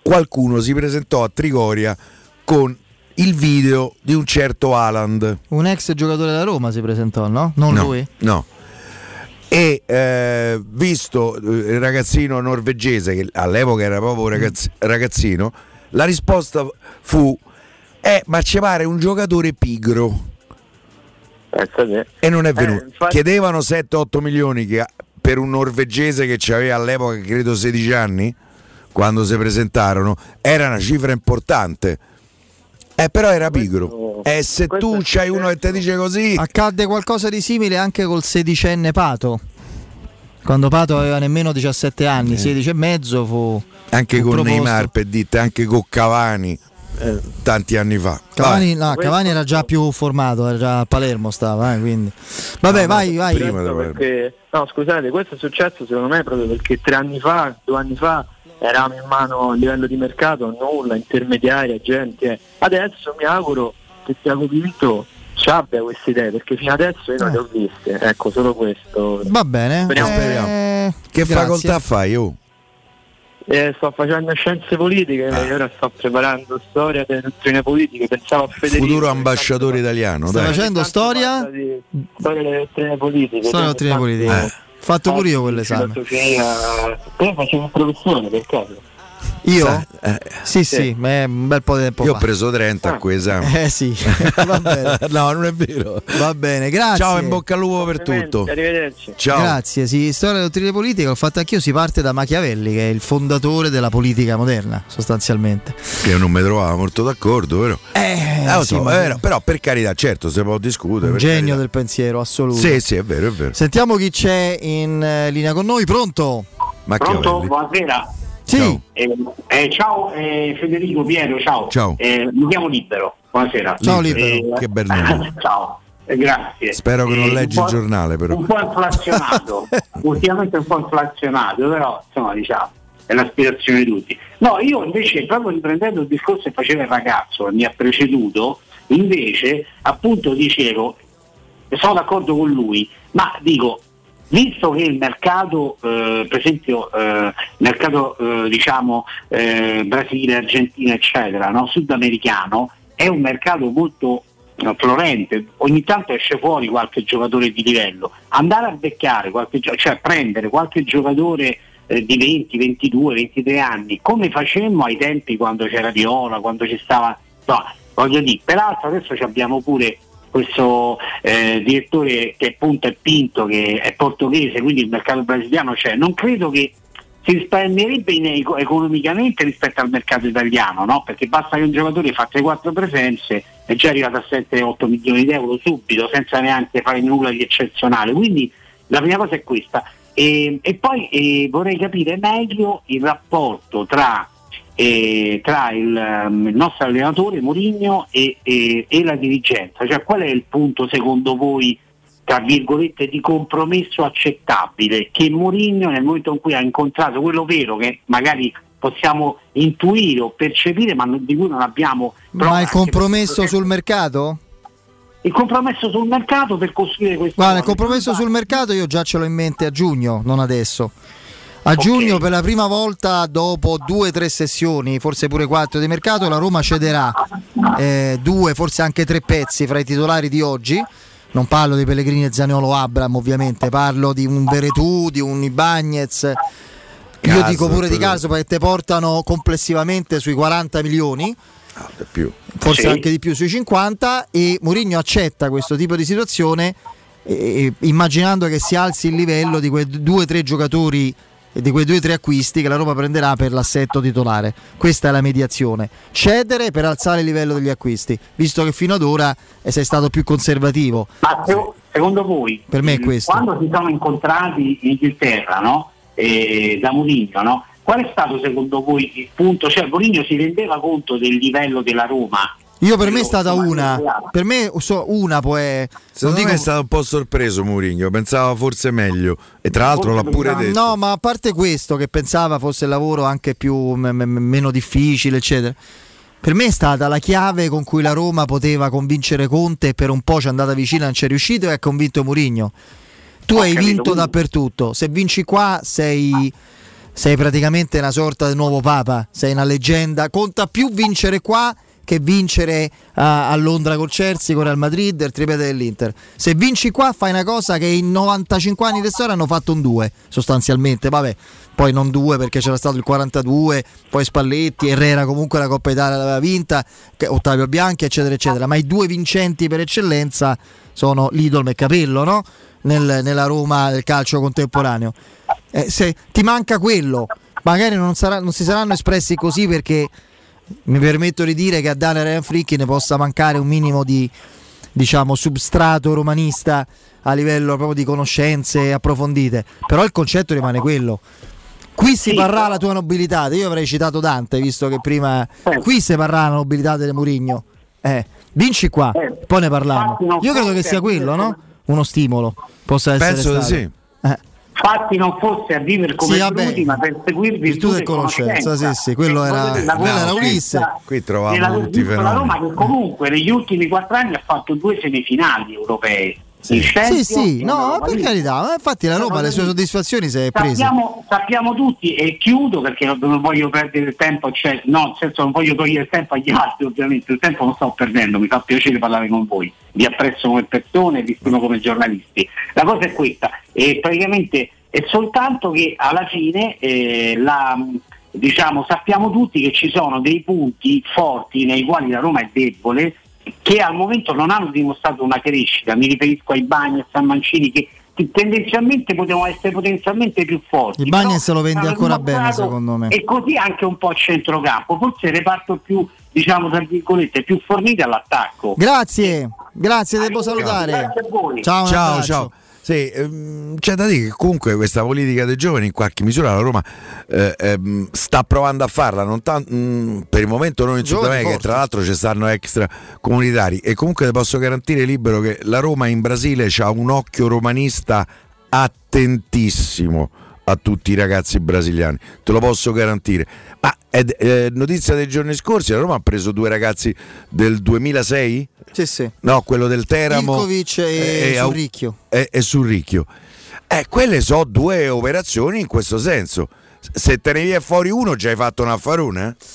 qualcuno si presentò a Trigoria con il video di un certo Haaland. un ex giocatore da Roma si presentò, no? Non no, lui? No. E eh, visto eh, il ragazzino norvegese, che all'epoca era proprio un ragazz- ragazzino, la risposta fu: Eh, ma ci pare un giocatore pigro. E non è venuto. infatti- Chiedevano 7-8 milioni che- per un norvegese che aveva all'epoca, credo 16 anni, quando si presentarono. Era una cifra importante. Eh, però era pigro. E se tu c'hai uno che ti dice così. Accadde qualcosa di simile anche col sedicenne Pato. Quando Pato aveva nemmeno 17 anni, 16 e mezzo fu. anche fu con proposto. Neymar per dite, anche con Cavani eh, tanti anni fa. Cavani, no, Cavani era già più formato, era già a Palermo stava, eh, quindi. Vabbè, No, vai, vai. perché- no, scusate, questo è successo secondo me proprio perché tre anni fa, due anni fa eravamo in mano a livello di mercato, nulla, intermediari, agenti. eh. Adesso mi auguro che Tiago Pinto ci abbia queste idee, perché fino adesso io non le ho viste. Ecco, solo questo. Va bene. Speriamo. eh, Che grazie. facoltà fai? Oh? Eh, sto facendo scienze politiche e ora sto preparando storia delle dottrine politiche. Pensavo a Federico. Futuro ambasciatore italiano. Stai dai. facendo storia? di storia delle dottrine politiche. Storia delle dottrine politiche. Eh. Fatto pure io quell'esame. Filosofia. Te facevo un professore per caso. Io? Eh, Sì, sì, ma è un bel po' di tempo Io ho fa. preso 30 a quell'esame. *laughs* Eh sì, *laughs* va bene. no, non è vero. Va bene, grazie. Ciao, in bocca al lupo per tutto. Arrivederci. Ciao. Grazie, sì, storia delle dottrine politiche, l'ho fatto anch'io, si parte da Machiavelli, che è il fondatore della politica moderna, sostanzialmente. Che io non mi trovavo molto d'accordo, vero? Eh, lo sì, so, vero, però per carità, certo, si può discutere. Un per genio carità. del pensiero, assoluto. Sì, sì, è vero, è vero. Sentiamo chi c'è in eh, linea con noi, pronto? Pronto? Buonasera. Sì. Eh, eh, ciao eh, Federico Piero, ciao. Ciao. Eh, mi chiamo Libero. Buonasera. Ciao, Libero. Che bel nome. *laughs* ciao. Grazie. Spero che non Eh, leggi il giornale, però. Un po' inflazionato. *laughs* Ultimamente un po' inflazionato, però insomma diciamo è l'aspirazione di tutti. No, io invece proprio riprendendo il discorso che faceva il ragazzo che mi ha preceduto, invece appunto dicevo, sono d'accordo con lui, ma dico, visto che il mercato, eh, per esempio, eh, mercato eh, diciamo eh, Brasile, Argentina, eccetera, no? sudamericano, è un mercato molto eh, florente, ogni tanto esce fuori qualche giocatore di livello, andare a beccare qualche cioè prendere qualche giocatore eh, di 20, 22, 23 anni, come facemmo ai tempi quando c'era Viola, quando ci stava. No, voglio dire, peraltro adesso abbiamo pure questo eh, direttore che appunto è Pinto, che è portoghese, quindi il mercato brasiliano c'è. Non credo che si risparmierebbe in- eco- economicamente rispetto al mercato italiano, no? perché basta che un giocatore fa 3-4 presenze e già è arrivato a 7-8 milioni di euro subito, senza neanche fare nulla di eccezionale. Quindi la prima cosa è questa. E, e poi eh, vorrei capire meglio il rapporto tra, eh, tra il, ehm, il nostro allenatore Mourinho e, e- e la dirigenza, cioè qual è il punto secondo voi tra virgolette di compromesso accettabile che Mourinho nel momento in cui ha incontrato quello vero che magari possiamo intuire o percepire ma di cui non abbiamo prova Ma il compromesso sul mercato? il compromesso sul mercato per costruire questo Guarda, il compromesso sul mercato io già ce l'ho in mente a giugno, non adesso. A giugno per la prima volta dopo due o tre sessioni, forse pure quattro di mercato, la Roma cederà eh, due, forse anche tre pezzi fra i titolari di oggi. Non parlo di Pellegrini e Zaniolo Abram ovviamente, parlo di un Veretù, di un Ibagnez. Io dico pure di caso perché te portano complessivamente sui 40 milioni più. forse Sì. anche di più sui 50 e Mourinho accetta questo tipo di situazione eh, immaginando che si alzi il livello di quei due o tre giocatori di quei due o tre acquisti che la Roma prenderà per l'assetto titolare. Questa è la mediazione. Cedere per alzare il livello degli acquisti, visto che fino ad ora eh, sei stato più conservativo. Ma se- secondo voi, Per me è questo. quando si sono incontrati in Inghilterra no? Eh, da Mourinho, no? qual è stato secondo voi il punto? Cioè Mourinho si rendeva conto del livello della Roma? Io per me è stata una, per me so- una può è- non Secondo me dico- è stato un po' sorpreso Mourinho, pensava forse meglio e tra l'altro l'ha pure detto. No, ma a parte questo, che pensava fosse il lavoro anche più m- m- meno difficile, eccetera. Per me è stata la chiave con cui la Roma poteva convincere Conte e per un po' ci è andata vicina, non ci è riuscito e ha convinto Mourinho. Tu Ho hai capito, vinto quindi- dappertutto. Se vinci qua sei, sei praticamente una sorta di nuovo Papa, sei una leggenda. Conta più vincere qua che vincere a, a Londra col Chelsea, con Real Madrid, il triplete dell'Inter. Se vinci qua fai una cosa che in 95 anni di storia hanno fatto un 2, sostanzialmente. Vabbè, poi non 2 perché c'era stato il 42, poi Spalletti, Herrera comunque la Coppa Italia l'aveva vinta, Ottavio Bianchi, eccetera, eccetera. Ma i due vincenti per eccellenza sono Lidl e Capello, no? Nel- nella Roma del calcio contemporaneo. Eh, se ti manca quello, magari non, sarà- non si saranno espressi così perché mi permetto di dire che a Daniel Ryan Fricchi ne possa mancare un minimo di diciamo substrato romanista a livello proprio di conoscenze approfondite. Però il concetto rimane quello. Qui si parrà la tua nobilità. Io avrei citato Dante visto che prima qui si parrà la nobilità del Murigno eh, vinci qua poi ne parliamo. Io credo che sia quello no? uno stimolo. Possa essere Penso di stato. sì. Fatti non fosse a vivere come Sì, vabbè. Bruti, ma per seguire Virtù del conoscenza, sì, sì, quello era, la quello era conoscenza Ulisse. Qui trovavamo tutti i Roma che comunque negli ultimi quattro anni ha fatto due semifinali europee. Sì, sì, e no, per carità, infatti la Roma le sue soddisfazioni si è prese. Sappiamo, tutti e chiudo perché non, voglio perdere il tempo, cioè, no, nel senso non voglio togliere il tempo agli altri, ovviamente, il tempo non sto perdendo, mi fa piacere parlare con voi, vi apprezzo come persone, vi stimo come giornalisti. La cosa è questa, e praticamente è soltanto che alla fine eh, la, diciamo, sappiamo tutti che ci sono dei punti forti nei quali la Roma è debole che al momento non hanno dimostrato una crescita, mi riferisco ai Bagni, a San Mancini che tendenzialmente potevano essere potenzialmente più forti. Il Bagnes però lo vende ancora bene, secondo me. E così anche un po' a centrocampo, forse il reparto più, diciamo tra virgolette, più fornito all'attacco. Grazie, grazie, devo salutare. Grazie a voi. Ciao, ciao, ciao. Sì, ehm, c'è da dire che comunque questa politica dei giovani in qualche misura la Roma eh, ehm, sta provando a farla, non tan- mm, per il momento non in Sud America, che tra l'altro ci stanno extra comunitari e comunque ti posso garantire libero che la Roma in Brasile ha un occhio romanista attentissimo a tutti i ragazzi brasiliani, te lo posso garantire. Ma è eh, notizia dei giorni scorsi, la Roma ha preso due ragazzi del 2006? Sì, sì. No, quello del Teramo Ilkovic e Au- Surricchio. e, e Surricchio. Eh, quelle sono due operazioni in questo senso. Se te ne viene fuori uno, già hai fatto un affarone? eh?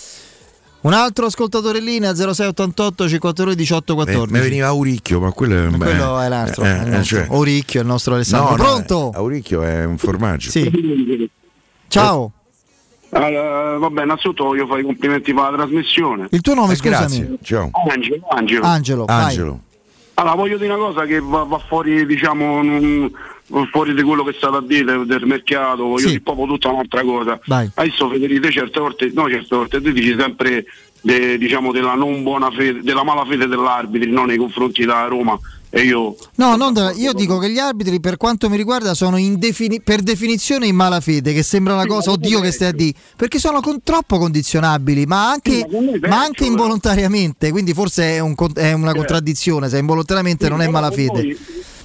Un altro ascoltatore in linea 0688 52 18 Mi 14. veniva Auricchio, ma quello è, Quello beh, è l'altro, eh, è il eh, nostro. cioè- Oricchio, il nostro Alessandro. No, no, Pronto? eh, Auricchio è un formaggio. Sì. Ciao. Allora, vabbè, innanzitutto voglio fare i complimenti per la trasmissione. Il tuo nome, Eh, scusami. grazie. Ciao. Angelo, Angelo. Angelo. Angelo. Allora, voglio dire una cosa che va, va fuori, diciamo, non- fuori di quello che è stato a dire del mercato, voglio Sì. dire proprio tutta un'altra cosa. Vai. Adesso Federico certe volte, no certe volte, tu dici sempre de- diciamo, della non buona fede, della mala fede dell'arbitro no, nei confronti della Roma e io No, non da- io dico che gli arbitri, per quanto mi riguarda, sono in defini- per definizione in malafede, che sembra una cosa, oddio che stai a dire, perché sono con- troppo condizionabili, ma anche, ma anche involontariamente, quindi forse è, un è una contraddizione, se involontariamente non è malafede.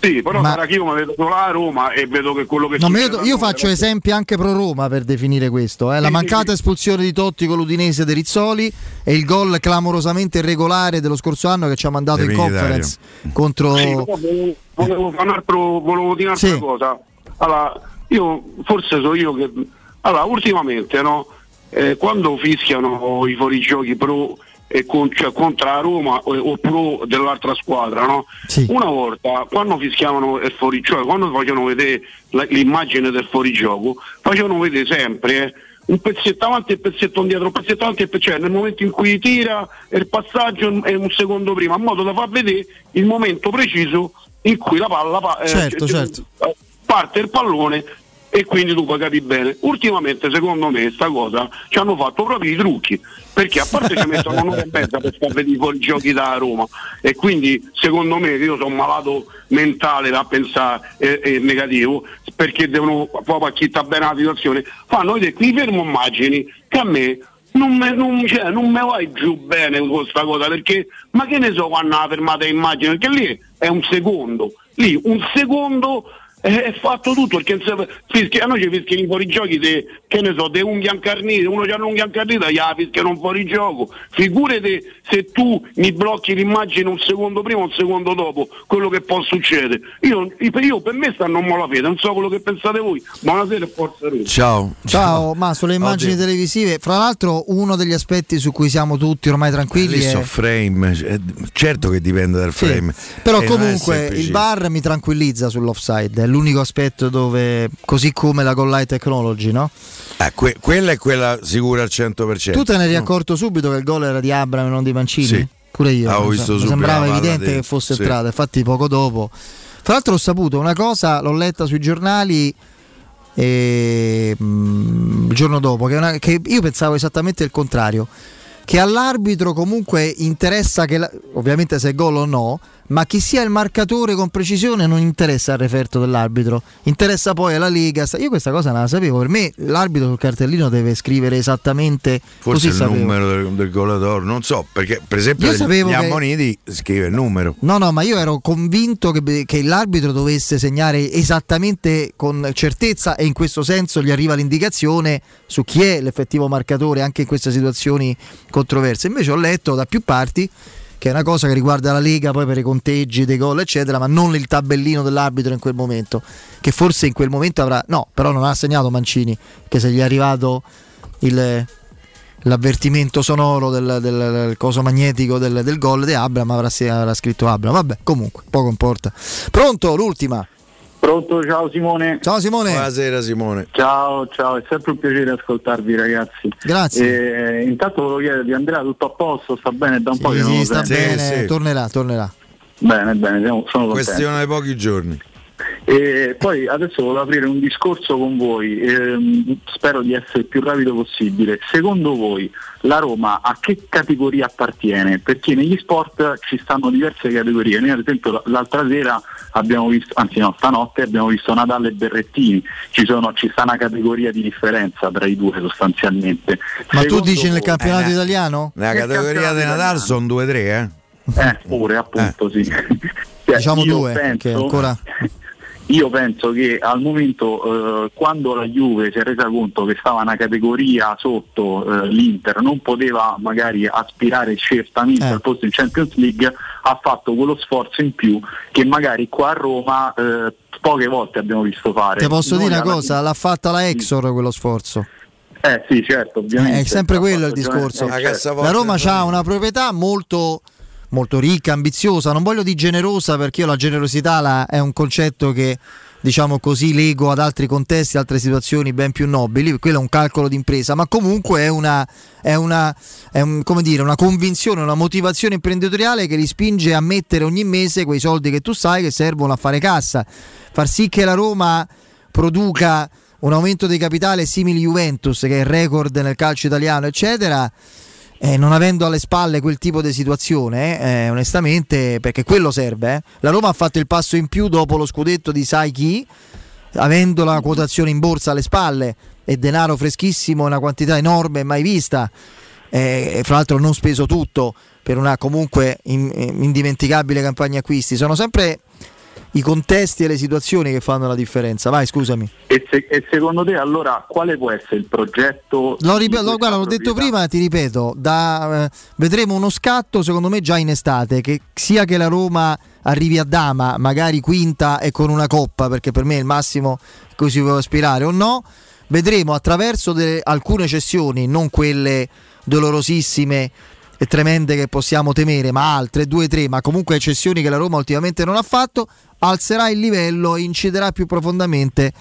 Sì, però Ma- sarà che io mi vedo solo a Roma e vedo che quello che No, io, io faccio esempi anche pro Roma per definire questo. eh. La Sì, mancata sì, espulsione di Totti con l'Udinese De Rizzoli e il gol clamorosamente irregolare dello scorso anno che ci ha mandato in conference contro. Sì, volevo, volevo fare un altro, volevo dire un'altra Sì. cosa. Allora, io forse so io che. Allora, ultimamente, no? Eh, quando fischiano i fuorigiochi pro con- cioè, contro la Roma o, o pro dell'altra squadra, no? Una volta, quando fischiavano il fuorigioco, quando facevano vedere la- l'immagine del fuorigioco, facevano vedere sempre. eh, un pezzetto avanti e un pezzetto indietro, un pezzetto avanti e un pezzetto, cioè nel momento in cui tira il passaggio è un secondo prima, in modo da far vedere il momento preciso in cui la palla pa- eh, Certo, cioè, certo. eh, parte il pallone e quindi tu capire bene. Ultimamente secondo me sta cosa ci hanno fatto proprio i trucchi, perché a parte ci mettono un'ora e mezza per far vedere i fuorigiochi da Roma. E quindi secondo me io sono malato mentale da pensare eh, eh, negativo, perché devono proprio acchittare bene la situazione, fanno vedere qui fermo immagini che a me non non, cioè, vai giù bene con questa cosa perché ma che ne so quando la fermata immagine? Perché lì è un secondo. Lì un secondo è, fatto tutto perché se, fischia, a noi ci fischiano i fuorigiochi de, che ne so de unghie incarnite uno c'ha un'unghia incarnita gli fischiano un fuorigioco figurati se tu mi blocchi l'immagine un secondo prima o un secondo dopo quello che può succedere io, io per me stanno non la fede non so quello che pensate voi buonasera e forza Roma Ciao. Ciao, ma sulle immagini Oddio. televisive, fra l'altro uno degli aspetti su cui siamo tutti ormai tranquilli Lì è... frame, eh, certo che dipende dal Sì, frame. Però E è comunque il bar mi tranquillizza sull'offside, l'unico aspetto dove, così come la goal line technology, no? Eh, que- quella è quella sicura al 100%. Tu te ne eri accorto subito che il gol era di Abram e non di Mancini? Sì. Pure io. Mi visto mi subito sembrava evidente dentro, che fosse sì. entrata, infatti poco dopo. Tra l'altro ho saputo una cosa, l'ho letta sui giornali e, mm, il giorno dopo, che, una- che io pensavo esattamente il contrario, che all'arbitro comunque interessa che, la- ovviamente se è gol o no, ma chi sia il marcatore con precisione non interessa il referto dell'arbitro, interessa poi alla Lega. Io questa cosa non la sapevo, per me l'arbitro sul cartellino deve scrivere esattamente Forse il sapevo. numero del, del goleador, non so, perché per esempio Io gli che- Ammoniti scrive il numero. No, no, ma io ero convinto che, che l'arbitro dovesse segnare esattamente con certezza e in questo senso gli arriva l'indicazione su chi è l'effettivo marcatore anche in queste situazioni controverse. Invece ho letto da più parti che è una cosa che riguarda la Lega poi per i conteggi dei gol eccetera, ma non il tabellino dell'arbitro in quel momento, che forse in quel momento avrà no, però non ha segnato Mancini, che se gli è arrivato il l'avvertimento sonoro del, del- del coso magnetico del, del gol di Abram avrà, avrà scritto Abram. Vabbè, comunque, poco importa. Pronto, l'ultima. Pronto, ciao Simone. Ciao Simone. Buonasera Simone. Ciao, ciao, è sempre un piacere ascoltarvi ragazzi. Grazie. Eh, intanto volevo chiedere di Andrea tutto a posto, sta bene da un po' che Sì, non sì, lo sta bene, tornerà, tornerà. Bene, bene, siamo- sono contento. Questione di pochi giorni. E poi adesso volevo aprire un discorso con voi, ehm, spero di essere il più rapido possibile. Secondo voi la Roma a che categoria appartiene? Perché negli sport ci stanno diverse categorie. Noi ad esempio l'altra sera abbiamo visto, anzi no, stanotte abbiamo visto Natale e Berrettini, ci, sono, ci sta una categoria di differenza tra i due sostanzialmente. Ma tu Secondo dici nel voi- campionato Eh, italiano? Nel categoria di Nadal sono due o tre, eh? Eh, pure appunto sì. Cioè, Diciamo io due, penso- ancora- Io penso che al momento eh, quando la Juve si è resa conto che stava una categoria sotto eh, l'Inter non poteva magari aspirare certamente Eh. al posto in Champions League, ha fatto quello sforzo in più che magari qua a Roma eh, poche volte abbiamo visto fare. Ti posso Noi dire una cosa? L'ha fatta la Exor quello sforzo. Eh sì, certo, ovviamente. È sempre quello il discorso. eh, certo. La Roma ha una proprietà molto, molto ricca, ambiziosa, non voglio dire generosa perché io la generosità la- è un concetto che diciamo così lego ad altri contesti, altre situazioni ben più nobili, quello è un calcolo d'impresa, ma comunque è una, è una, è un- dire, una convinzione, una motivazione imprenditoriale che li spinge a mettere ogni mese quei soldi che tu sai che servono a fare cassa, far sì che la Roma produca un aumento dei capitali simili Juventus, che è il record nel calcio italiano, eccetera. Eh, non avendo alle spalle quel tipo di situazione, eh, onestamente, perché quello serve. eh. La Roma ha fatto il passo in più dopo lo scudetto di sai chi, avendo la quotazione in borsa alle spalle e denaro freschissimo, una quantità enorme mai vista. eh, fra l'altro non speso tutto per una comunque in- indimenticabile campagna acquisti. Sono sempre i contesti e le situazioni che fanno la differenza. Vai, scusami. E, se- e secondo te allora quale può essere il progetto? L'ho, di rip- questa l'ho- guarda, l'ho detto prima, ti ripeto, da, eh, vedremo uno scatto secondo me già in estate, che sia che la Roma arrivi a Dama, magari quinta e con una coppa, perché per me è il massimo cui si può aspirare o no, vedremo attraverso delle- alcune cessioni, non quelle dolorosissime e tremende che possiamo temere, ma altre, due, tre, ma comunque cessioni che la Roma ultimamente non ha fatto, alzerà il livello e inciderà più profondamente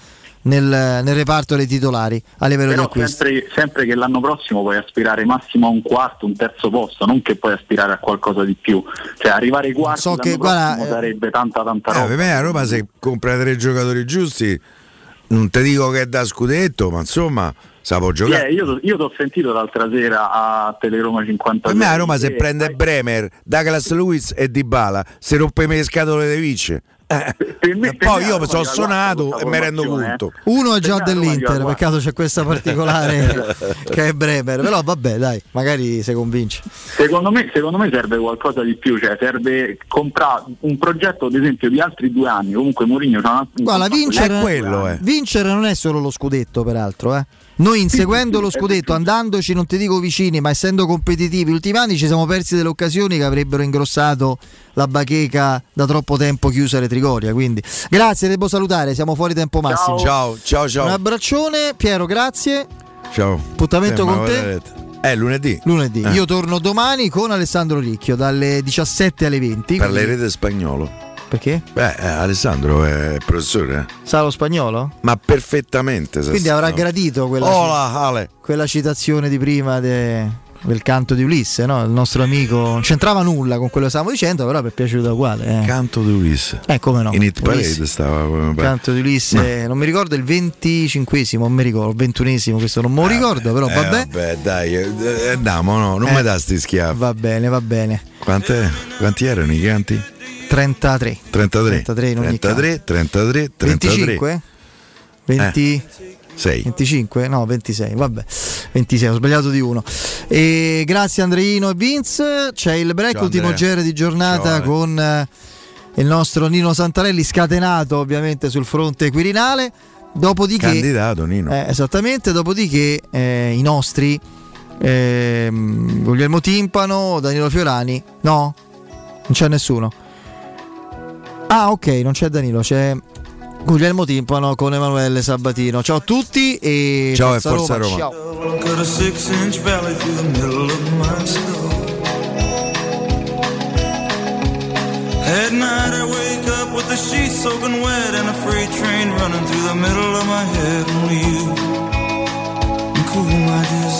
nel, nel reparto dei titolari a livello di Però acquisto. sempre, sempre che l'anno prossimo puoi aspirare massimo a un quarto, un terzo posto, non che puoi aspirare a qualcosa di più. Cioè arrivare ai quarti so che, guarda, prossimo eh, sarebbe tanta tanta Eh, roba. per me a Roma se compra tre giocatori giusti, non ti dico che è da scudetto, ma insomma, sa può giocare. Eh, io, io ti ho sentito l'altra sera a Teleroma 50 Per me a Roma se prende Bremer, Douglas Lewis e Dybala, se rompe le scatole de vince. Eh, poi io sono Roma suonato e mi rendo formazione, conto. Uno è già Roma dell'Inter, peccato c'è questa *laughs* particolare che è Bremer, però vabbè dai, magari si convince. Secondo me, secondo me serve qualcosa di più, cioè serve comprare un progetto ad esempio di altri due anni, comunque Mourinho c'ha un altro Guarda, vincere, eh. vincere non è solo lo scudetto, peraltro. Eh. Noi inseguendo lo scudetto, andandoci, non ti dico vicini, ma essendo competitivi, ultimi anni ci siamo persi delle occasioni che avrebbero ingrossato la bacheca da troppo tempo chiusa alle Trigoria. Quindi, grazie, devo salutare, siamo fuori tempo massimo. Ciao, ciao, ciao. Un abbraccione, Piero, grazie. Ciao. Appuntamento Eh, con te? vedete. È lunedì. Lunedì. Eh. Io torno domani con Alessandro Ricchio dalle 17 alle 20. quindi- Parlerete spagnolo. Perché? Beh, eh, Alessandro è professore. eh. Sa lo spagnolo? Ma perfettamente. Quindi avrà gradito quella, Hola, Ale. quella citazione di prima de- del canto di Ulisse, no? Il nostro amico non c'entrava nulla con quello che stavamo dicendo, però per piaciuto uguale. Eh. Canto di Ulisse. Eh, come no? In Hit Ulisse. Parade stava. come- Canto di Ulisse, non mi ricordo il 25esimo, non mi ricordo, il 21esimo, questo non me lo ricordo, però Eh, vabbè. vabbè, dai, eh, eh, andiamo, no, non Eh. mi dà sti schiaffi. Va bene, va bene. Quante- quanti erano i canti? 33. 33. 33 in ogni 33, 33, 33. 25? 20 6. 25? No, 26, vabbè. 26, ho sbagliato di uno. E grazie Andreino e Vince. C'è il break, Ciao, ultimo giro di giornata Ciao, con eh, il nostro Nino Santarelli scatenato ovviamente sul fronte quirinale. Dopodiché, Candidato, Nino. eh, esattamente, dopodiché eh, i nostri ehm, Guglielmo Timpano, Danilo Fiorani, no, non c'è nessuno. Ah, ok, non c'è Danilo, c'è Guglielmo Timpano con Emanuele Sabatino. Ciao a tutti e Ciao e Forza Roma. Ciao. Cut a six inch valley through the middle of my skull. At night I wake up with the sheets soaking wet and a freight train running through the middle of my head. Only you can cool my desire.